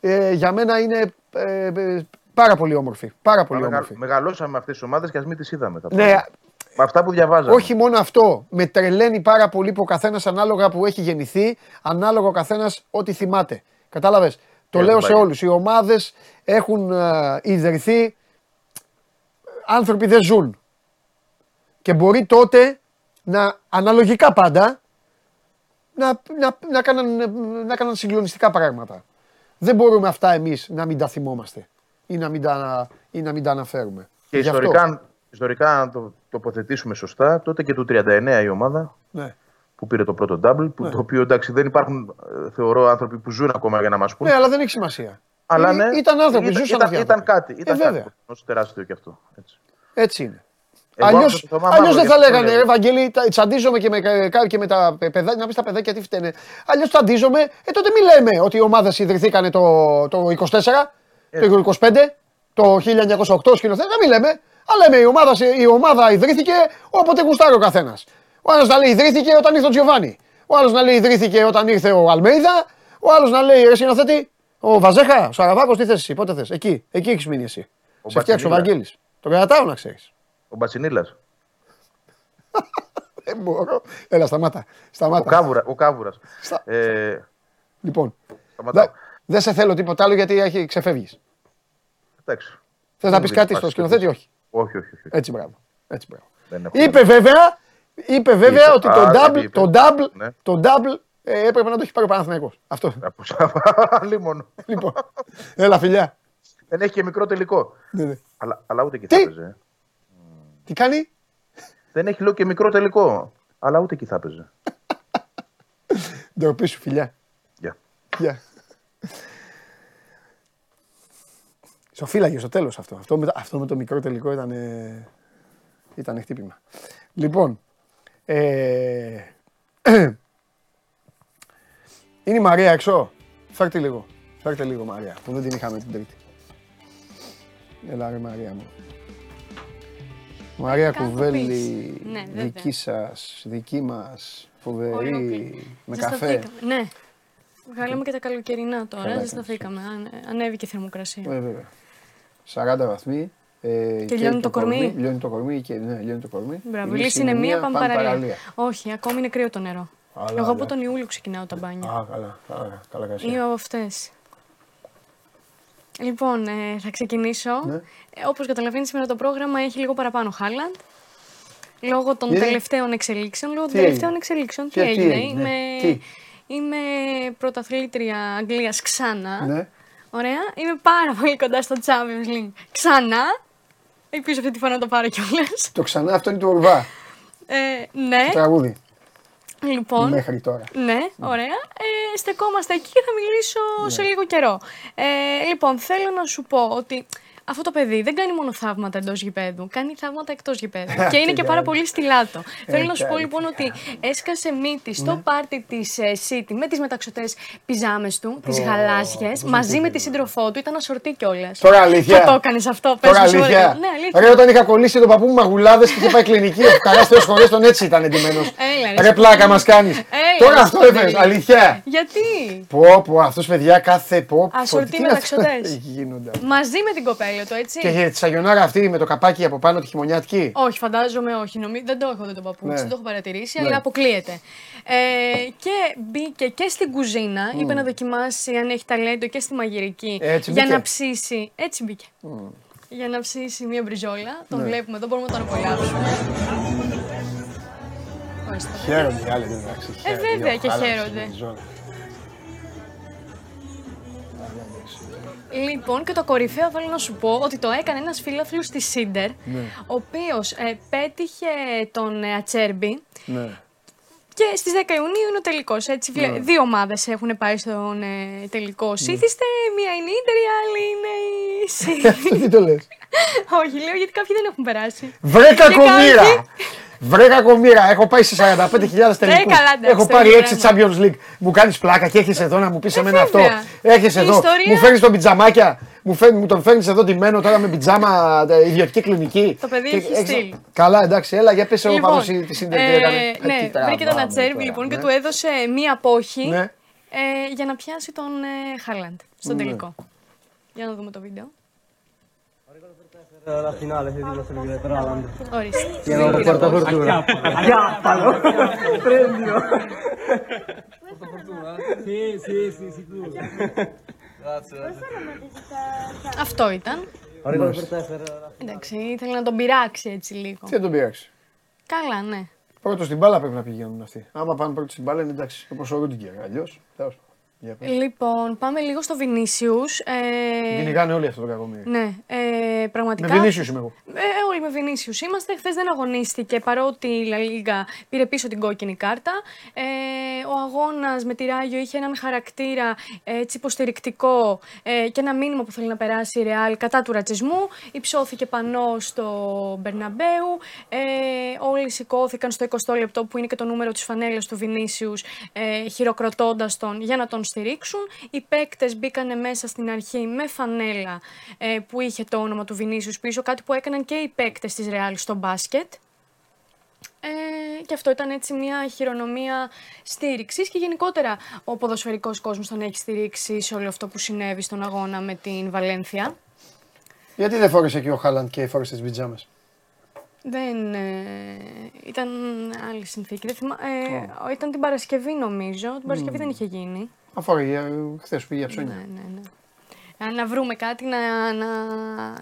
ε, για μένα είναι ε, ε, πάρα πολύ όμορφη. Πάρα πολύ Μα μεγα- όμορφη. μεγαλώσαμε με αυτές τις ομάδες και ας μην τις είδαμε. τα Ναι, πράγματα. Με αυτά που διαβάζαμε. όχι μόνο αυτό. Με τρελαίνει πάρα πολύ που ο καθένας ανάλογα που έχει γεννηθεί, ανάλογα ο καθένας ό,τι θυμάται. Κατάλαβες; Το Ε, λέω δεν σε πάει. όλους. Οι ομάδες έχουν ε, ιδρυθεί. Άνθρωποι δεν ζουν. Και μπορεί τότε να αναλογικά πάντα να, να, να, κάναν, να κάναν συγκλονιστικά πράγματα. Δεν μπορούμε αυτά εμείς να μην τα θυμόμαστε ή να μην τα, ή να μην τα αναφέρουμε. Και Γι' αυτό. ιστορικά, αν- ιστορικά, αν το τοποθετήσουμε σωστά, τότε και του 39 η ομάδα Ναι. που πήρε το πρώτο double, που, το οποίο εντάξει δεν υπάρχουν, ε, θεωρώ, άνθρωποι που ζουν ακόμα για να μας πούν. ναι, αλλά δεν έχει σημασία. αλλά Ε, ναι, Ήταν άνθρωποι, ήταν, ζούσαν ήταν, αυτοί οι ήταν άνθρωποι. κάτι. Ήταν ε, κάτι. βέβαια. Όσο τεράστιο και αυτό. Έτσι. Έτσι είναι. Εγώ Αλλιώ άκουσα το Θωμά Μαύρο, δεν θα γιατί το λέγανε, λέω. ρε Βαγγέλη, τα- τσαντίζομαι και με, κα- και με τα παιδάκια, να πεις τα παιδάκια τι φταίνε. Αλλιώς τσαντίζομαι, ε τότε μη λέμε ότι οι ομάδες ιδρυθήκανε το, το 24, το 25, το 1908 σκηνοθέτη, δεν μη λέμε. Αλλά λέμε η ομάδα, η ομάδα ιδρύθηκε όποτε γουστάρει ο καθένας. Ο άλλος να λέει ιδρύθηκε όταν ήρθε ο Τζιοβάνι. Ο άλλος να λέει ιδρύθηκε όταν ήρθε ο Αλμέιδα. Ο άλλος να λέει ρε σκηνοθέτη, ο Βαζέχα, ο Σαραβάκος, τι θες εσύ, πότε θες. Εκεί, εκεί έχεις μείνει εσύ. Ο Σε φτιάξει ο Μπατσινίλας. Βαγγέλης. Το κρατάω να ξέρεις. Ο Μπατσινίλα. Δεν μπορώ. Έλα, σταμάτα. Ο, Σταμάτα. Κάβουρα, ο Κάβουρας. Στα- Ε, Λοιπόν, σταματάω. Δε- δεν σε θέλω τίποτα άλλο γιατί έχει ξεφεύγεις. Εντάξει. Θες να Δεν πεις μου κάτι δίνει στο πάση σκηνοθέτη, όχι. Όχι, όχι, όχι. Έτσι, μπράβο. Έτσι, μπράβο. Δεν έχω. Είπε βέβαια, είπε βέβαια Είπε. ότι Α, το δεν double, είπε. το double, Ναι. το double ε, έπρεπε να το έχει πάρει ο Παναθηναϊκός. Αυτό. Από Λίμωνο. λοιπόν, έλα φιλιά. Δεν έχει και μικρό τελικό. Ναι, ναι. Αλλά, αλλά ούτε εκεί Τι; θα έπαιζε. Τι κάνει, Δεν έχει λέω και μικρό τελικό. Αλλά ούτε εκεί θα έπαιζε. ντροπή σου φιλιά. Γεια. Γεια. Σοφύλαγε στο τέλος αυτό. Αυτό με, το- αυτό με το μικρό τελικό ήταν, ε, ήταν χτύπημα. Λοιπόν, ε, είναι η Μαρία έξω. Φέρτε λίγο. Φέρτε λίγο Μαρία, που δεν την είχαμε την τρίτη. Έλα ρε Μαρία μου. Μαρία Κάπου Κουβέλη, πεις. Ναι, βέβαια. δική σας, δική μας, φοβερή, Ολόκληρη. με καφέ. Ζεσταθήκαμε. Ναι. Βγάλαμε και τα καλοκαιρινά τώρα. Καλά Ζεσταθήκαμε. Ανε- Ανέβηκε η θερμοκρασία. Ε, βέβαια. 40 βαθμοί. Ε, και λιώνει το κορμί. Λιώνει το κορμί και ναι, λιώνει το κορμί. Μπράβο. Η Η λύση είναι μία, πάμε παραλία. Όχι, ακόμη είναι κρύο το νερό. Αλλά, Εγώ από αλλά. τον Ιούλιο ξεκινάω τα μπάνια. Α, καλά, καλά, καλά, καλά. Ή από αυτές. Λοιπόν, ε, θα ξεκινήσω. Ναι. Ε, όπως καταλαβαίνεις σήμερα το πρόγραμμα έχει λίγο παραπάνω Χάλαντ. Λόγω των Γιατί; τελευταίων εξελίξεων. Λόγω των Τι τελευταίων έγινε; εξελίξεων. Τι, Τι- τι έγινε; έγινε; Είμαι, Τι; είμαι πρωταθλήτρια Αγγλίας ξανά. Ναι. Ωραία. Είμαι πάρα πολύ κοντά στο Champions League. Ξανά. Ελπίζω αυτή τη φορά να το πάρω κιόλας. Το ξανά αυτό είναι του Ορβά. Ε, ναι, Το τραγούδι. λοιπόν. Μέχρι τώρα. Ναι, ωραία. Ε, στεκόμαστε εκεί και θα μιλήσω σε λίγο καιρό. Ε, λοιπόν, θέλω να σου πω ότι αυτό το παιδί δεν κάνει μόνο θαύματα εντός γηπέδου, κάνει θαύματα εκτός γηπέδου. και είναι και πάρα πολύ στυλάτο. Θέλω να σου πω κάνει, λοιπόν ότι έσκασε μύτη στο πάρτι της City με τις μεταξωτές πιζάμε του, τις γαλάζιες, μαζί με τη σύντροφό του. Ήταν ασορτή κιόλας. Τώρα αλήθεια. Θα το έκανες αυτό, πες Τώρα μου, σου αλήθεια. ωραία. Ναι, αλήθεια. Ρε, όταν είχα κολλήσει τον παππού μου μαγουλάδες και είχε πάει κλινική, ο καρά τρει χωρί τον έτσι ήταν εντυμένος. Έλα, ρε, Ρε, πλάκα μας κάνεις. Τώρα ρε, αυτό σκοτεινή. έφερε. Αλήθεια. Γιατί; Πω, πω, αυτός παιδιά κάθε πω. πω, Ασορτή τι είναι αυτά μεταξωτές. γίνονται. Μαζί με την κοπέλα του, έτσι. Και τη σαγιονάρα αυτή με το καπάκι από πάνω τη χειμωνιάτικη. Όχι, φαντάζομαι όχι. Νομί... Δεν το έχω δει τον παππούτσι, Ναι. δεν το έχω παρατηρήσει, Ναι. αλλά αποκλείεται. Ε, και μπήκε και στην κουζίνα, είπε να δοκιμάσει αν έχει ταλέντο και στη μαγειρική. Έτσι για μπήκε. να ψήσει. Έτσι μπήκε. Για να ψήσει μία μπριζόλα. Τον Ναι. βλέπουμε εδώ, μπορούμε να τον απολαύσουμε. Ορίστε. Χαίρονται οι άλλοι, εντάξει. Ε, βέβαια και χαίρονται. Λοιπόν, και το κορυφαίο θέλω να σου πω ότι το έκανε ένας φίλαθλος της Σίντερ, Ναι. ο οποίος ε, πέτυχε τον ε, Ατσέρμπι Ναι. και στις 10 Ιουνίου είναι ο τελικός. Έτσι, βλέ- Δύο ομάδες έχουν πάει στον ε, τελικό σύθιστε, μία είναι η Ίντερ, η άλλη είναι η City. Τι το λες; Όχι, λέω γιατί κάποιοι δεν έχουν περάσει. Βρε Και κακομήρα! κάποιοι- Βρε κακομήρα! Έχω πάει σε 45.000 τελικούς. καλά, εντάξει, Έχω το πάρει ίδιο 6 πράγμα. Champions League. Μου κάνεις πλάκα και έχεις εδώ να μου πεις εμένα αυτό. βέβαια. Έχεις Η εδώ. ιστορία- Μου φέρνεις τον πιτζαμάκια. Μου, φέρνει, μου τον φέρνεις εδώ ντυμένο τώρα με πιτζάμα ε, ιδιωτική κλινική. Το παιδί Και έχει έχεις- στυλ. Καλά, εντάξει, έλα για πες ο Λοιπόν, παδός τη Σίντερ τι ε, έκανε. Ε, ναι, τι βρήκε τον τραβάμε Ατσέρμπι τώρα, λοιπόν και ναι. του έδωσε μία απόχη Ναι. ε, για να πιάσει τον ε, Χάλαντ στον τελικό. Για να δούμε το βίντεο. La finale se dico servire per Haaland. Ορίστε. Tiene una porta fortuna. Acchiappalo! Prendilo! Sì, sì, sì, sicuro. Αυτό ήταν. Ora per te per la Εντάξει, ήθελε να τον πειράξει έτσι λίγο. Τι θα τον πειράξει; Καλά, ναι. Πρώτο στην μπάλα πρέπει να πηγαίνουν αυτοί. Άμα πάνε πρώτο στην μπάλα είναι εντάξει. Όπως ο Ρούντιγκερ. Αλλιώς. Για πες. Λοιπόν, πάμε λίγο στο Βινίσιους. Ε, Κυνηγάνε όλοι αυτό το κακομίρι. ναι, ε, Με πραγματικά. Βινίσιους είμαι εγώ. Ε, όλοι με Βινίσιους είμαστε. Χθες δεν αγωνίστηκε παρότι η Λα Λίγκα πήρε πίσω την κόκκινη κάρτα. Ε, ο αγώνας με τη Ράγιο είχε έναν χαρακτήρα ε, έτσι υποστηρικτικό ε, και ένα μήνυμα που θέλει να περάσει η Ρεάλ κατά του ρατσισμού. Υψώθηκε πανό στο Μπερναμπέου. Ε, όλοι σηκώθηκαν στο 20 λεπτό που είναι και το νούμερο της φανέλας του Βινίσιους ε, χειροκροτώντας τον για να τον στηρίξουν. Οι παίκτες μπήκαν μέσα στην αρχή με φανέλα ε, που είχε το όνομα του Βινίσιους πίσω, κάτι που έκαναν και οι παίκτες της Ρεάλ στο μπάσκετ. Ε, και αυτό ήταν έτσι μια χειρονομία στήριξης και γενικότερα ο ποδοσφαιρικός κόσμος τον έχει στηρίξει σε όλο αυτό που συνέβη στον αγώνα με την Βαλένθια. Γιατί δεν φόρεσε και ο Χάλαντ και φόρεσε τις πιτζάμε. Δεν. Ε, ήταν άλλη συνθήκη. Δεν θυμά... ε, Ήταν την Παρασκευή νομίζω. Την Παρασκευή δεν είχε γίνει. Αφορά χθες που πήγε για ψώνια. Ναι, ναι, ναι. Ε, Να βρούμε κάτι να, να,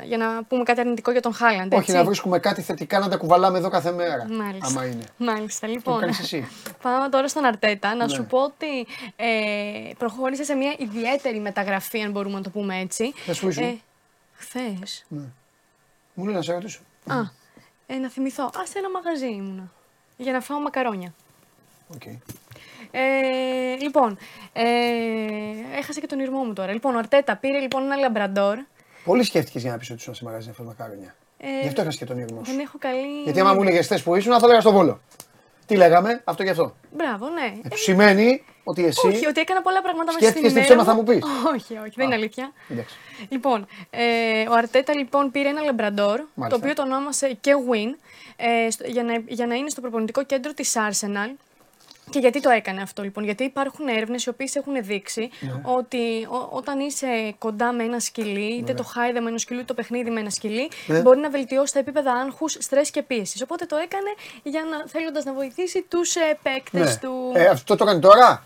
για να πούμε κάτι αρνητικό για τον Χάλαντ. Όχι, έτσι. να βρίσκουμε κάτι θετικά να τα κουβαλάμε εδώ κάθε μέρα. Μάλιστα. Άμα είναι. Μάλιστα, Το λοιπόν. κάνεις εσύ. Πάμε τώρα στον Αρτέτα. Να Ναι. σου πω ότι ε, προχώρησε σε μια ιδιαίτερη μεταγραφή, αν μπορούμε να το πούμε έτσι. Χθες που ήσουν; Χθες. Μου λέει να σε ρωτήσω. Α, ε, να θυμηθώ. Α, σε ένα μαγαζί ήμουνα. Για να φάω μακαρόνια. Οκ. Ε, λοιπόν, ε, έχασα και τον ειρμό μου τώρα. Λοιπόν, ο Αρτέτα πήρε λοιπόν ένα λαμπραντόρ. Πολύ σκέφτηκες για να πεις ότι ήσουν σε μαγαζί να φας μακάρονια. Ε, Γι' αυτό έχασες και τον ειρμό σου. Δεν έχω καλή. Γιατί άμα μου έλεγε χθες που ήσουν, θα έλεγα στο βόλο. Τι λέγαμε, αυτό και αυτό. Μπράβο, ναι. Ε, που σημαίνει ότι εσύ. Όχι, ότι έκανα πολλά πράγματα μέσα στην Σκέφτηκες τι ημέρα ψέμα θα μου πεις. Όχι, όχι, δεν είναι αλήθεια. Εντάξει. Λοιπόν, ε, ο Αρτέτα λοιπόν πήρε ένα λεμπραντόρ, το Μάλιστα. οποίο το ονόμασε και Win, ε, στο- για, να, για να είναι στο προπονητικό κέντρο της Arsenal. Και γιατί το έκανε αυτό λοιπόν, Γιατί υπάρχουν έρευνες οι οποίες έχουν δείξει Ναι. ότι ό- όταν είσαι κοντά με ένα σκυλί, είτε το χάιδεμα ενός σκυλού, είτε το παιχνίδι με ένα σκυλί, Ναι. μπορεί να βελτιώσει τα επίπεδα άγχους, στρες και πίεσης. Οπότε το έκανε για να, θέλοντας να βοηθήσει τους ε, παίκτες Ναι. του. Ε, αυτό το κάνει τώρα;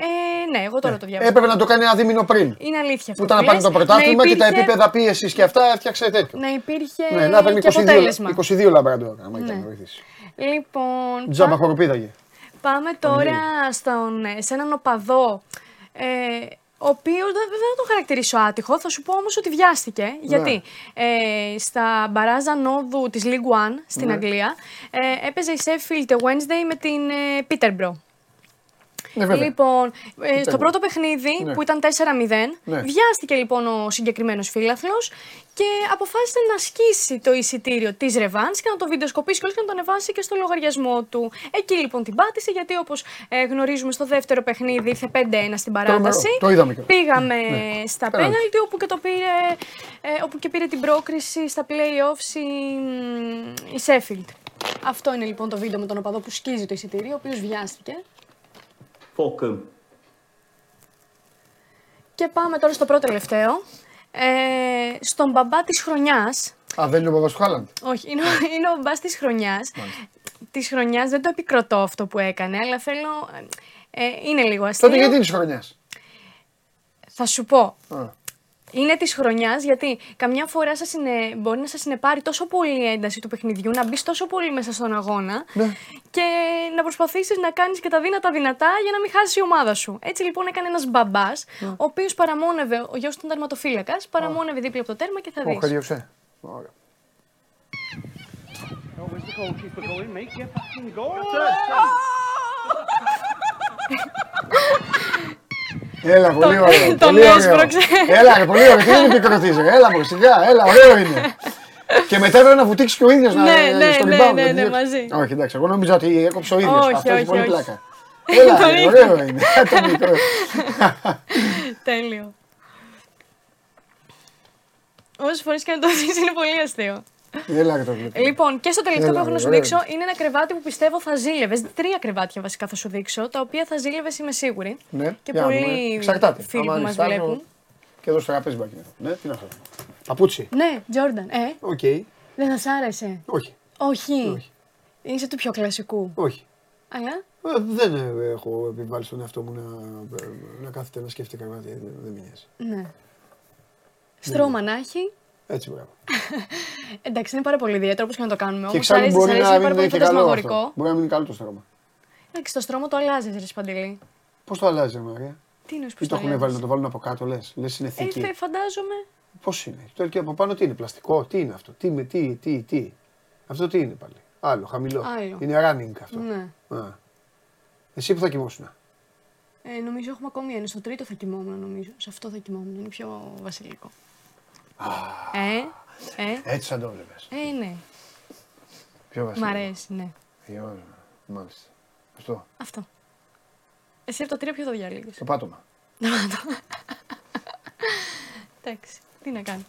Ε, ναι, εγώ τώρα το διάβασα. Έπρεπε να το κάνει ένα δίμηνο πριν. Είναι αλήθεια αυτό. Που ήταν να που πάρει λες. το πρωτάθλημα Να και τα υπήρχε- επίπεδα πίεσης και αυτά έφτιαξε τέτοιο. Να υπήρχε Ναι, να παίρνει και 22, αποτέλεσμα. 22 λαμπραντόρ. Άμα ήταν Ναι. να βοηθήσει. Λοιπόν, Τζάμπα πά- χοροπίδαγε. Πάμε τώρα στον, σε έναν οπαδό, ε, ο οποίος δεν, δεν θα τον χαρακτηρίσω άτυχο, θα σου πω όμως ότι βιάστηκε. Ναι. Γιατί ε, στα μπαράζα νόδου της League One στην Ναι. Αγγλία ε, έπαιζε η Sheffield Wednesday με την ε, Peterborough. Ναι, βέβαια. Λοιπόν, ε, στο Peterborough. πρώτο παιχνίδι Ναι. που ήταν 4-0, Ναι. βιάστηκε λοιπόν ο συγκεκριμένος φίλαθλος και αποφάσισε να σκίσει το εισιτήριο της Ρεβάν και να το βιντεοσκοπήσει κιόλας και να το ανεβάσει και στο λογαριασμό του. Εκεί λοιπόν την πάτησε, γιατί όπως γνωρίζουμε στο δεύτερο παιχνίδι ήρθε 5-1 στην παράταση. Το είδαμε κιόλας. Πήγαμε Ναι. στα Πέναλτι. πέναλτι όπου και, το πήρε, ε, όπου και πήρε την πρόκριση στα playoffs η, η Sheffield. Αυτό είναι λοιπόν το βίντεο με τον οπαδό που σκίζει το εισιτήριο, ο οποίος βιάστηκε. Fulcrum. Και πάμε τώρα στο πρώτο τελευταίο. Ε, στον μπαμπά της χρονιάς, Α, δεν είναι ο παπά του Χάλαντ. όχι, είναι, ο- είναι ο μπαμπάς της χρονιάς. Της χρονιάς δεν το επικροτώ αυτό που έκανε, αλλά θέλω, ε, είναι λίγο αστείο. Τότε γιατί είναι της χρονιάς; Θα σου πω, είναι της χρονιάς γιατί καμιά φορά σας είναι, μπορεί να σας συνεπάρει τόσο πολύ η ένταση του παιχνιδιού, να μπεις τόσο πολύ μέσα στον αγώνα Ναι. και να προσπαθήσεις να κάνεις και τα δύνατα δυνατά για να μην χάσεις η ομάδα σου. Έτσι λοιπόν έκανε ένας μπαμπάς, Ναι. ο οποίος παραμόνευε, ο γιος του ήταν τερματοφύλακας, παραμόνευε δίπλα από το τέρμα και θα δεις. Έλα, πολύ Το- ωραίο. τον πολύ ωραίο. έσπρωξε. Έλα, ρε, πολύ ωραίο. Τι δεν επικροτείς, ρε. Έλα, μου, σιγά, έλα, ωραίο είναι. Και μετά έπρεπε να βουτήξει και ο ίδιος να Ναι, ναι, στο ναι, rebound, ναι, να ναι, διώξει. μαζί. Όχι, εντάξει, εγώ νόμιζα ότι έκοψε ο ίδιος. Όχι, Αυτό έχει όχι, πολύ όχι. πλάκα. Έλα, Το ρε, είχα. ωραίο είναι. Το μικρό. Τέλειο. Όσες φορές και να το δεις, είναι πολύ αστείο. Έλα, ρε, το βλέπω. Λοιπόν, και στο τελευταίο Έλα, που έχω να σου ωραίο δείξω είναι ένα κρεβάτι που πιστεύω θα ζήλευες. Τρία κρεβάτια βασικά θα σου δείξω, τα οποία θα ζήλευες, είμαι σίγουρη. Ναι, Και για να δούμε. πολλοί Εξαρτάται. φίλοι Άμα που είναι μας στάρι, βλέπουν. Και εδώ στο τραπέζι μπορεί να είναι. Ναι, τι είναι αυτό. Παπούτσι. Ναι, Τζόρνταν. Ε, Οκ. δεν θα σ' άρεσε. Όχι. Όχι. Όχι. Είσαι του πιο κλασικού. Όχι. Αλλά; Ε, Δεν ε, έχω επιβάλει στον εαυτό μου να, να κάθεται να σκέφτεται κρεβάτι. Δεν, δεν με νοιάζει. Ναι. Στρώμα να έχει. Έτσι, μπράβο. Εντάξει, είναι πάρα πολύ ιδιαίτερο όπως και να το κάνουμε. Και Όμως εξάλλου αρέσει, μπορεί αρέσει, να είναι μην πάρα είναι πολύ και καλό αυτό. φαντασμαγορικό. Μπορεί να μην είναι καλό το στρώμα. Εντάξει, το στρώμα το αλλάζει, ρε Σπαντελή. Πώς το αλλάζει, ρε Μαρία; Τι είναι Ή που το έχουν βάλει να το βάλουν από κάτω, λες. Λες είναι Ε, θήκη. θε- φαντάζομαι. Πώς είναι; Το και από πάνω τι είναι, πλαστικό, τι είναι αυτό; Τι, με, τι, τι, τι; Αυτό τι είναι πάλι; Άλλο, χαμηλό. Άλλο. Είναι running αυτό. Ναι. Α. Εσύ που θα κοιμόσουν. Ε, νομίζω έχουμε ακόμη ένα. Στο τρίτο θα κοιμόμουν, νομίζω. Σε αυτό θα κοιμόμουν. Είναι πιο βασιλικό. Ε, ε, Έτσι θα το βλέπεις. ε, ναι. Πιο Μ' βασικό. αρέσει, ναι. Ε, ωραία. Μάλιστα. Αυτό. Αυτό. Εσύ από το τρία ποιο θα διαλέγεις. Το πάτωμα. Εντάξει, τι να κάνω.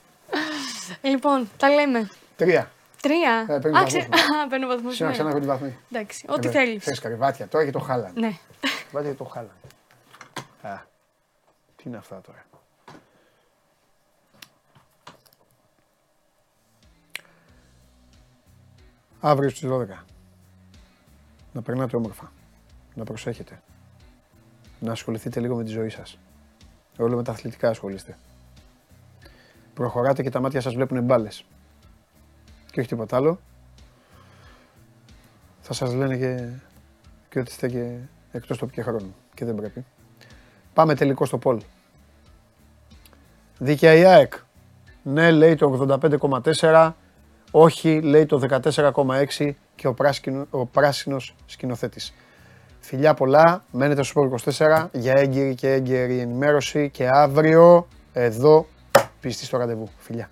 λοιπόν, τα λέμε. Τρία. Τρία. Ε, παίρνω Α, βαθμούς ξε- μου. Α, παίρνω βαθμούς. Σήμερα ναι. ξανά έχω τη βαθμή. Εντάξει, ό,τι θέλεις. Θες καρυβάτια. Τώρα και το χάλαν. Ναι. Καρυβάτια και το χάλαν. Α. Τι είναι αυτά τώρα; Αύριο στις 12. Να περνάτε όμορφα. Να προσέχετε. Να ασχοληθείτε λίγο με τη ζωή σας. Όλο με τα αθλητικά ασχολείστε. Προχωράτε και τα μάτια σας βλέπουν μπάλες. Και όχι τίποτα άλλο. Θα σας λένε και, και ότι είστε και εκτός τοπικού και χρόνου. Και δεν πρέπει. Πάμε τελικό στο Πολ. Δίκαια η ΑΕΚ. Ναι, λέει το 85,4. Όχι, λέει το 14,6 και ο, πράσινο, ο πράσινος σκηνοθέτης. Φιλιά πολλά, μένετε στο Sport 24 για έγκυρη και έγκαιρη ενημέρωση και αύριο εδώ πίστη στο ραντεβού. Φιλιά.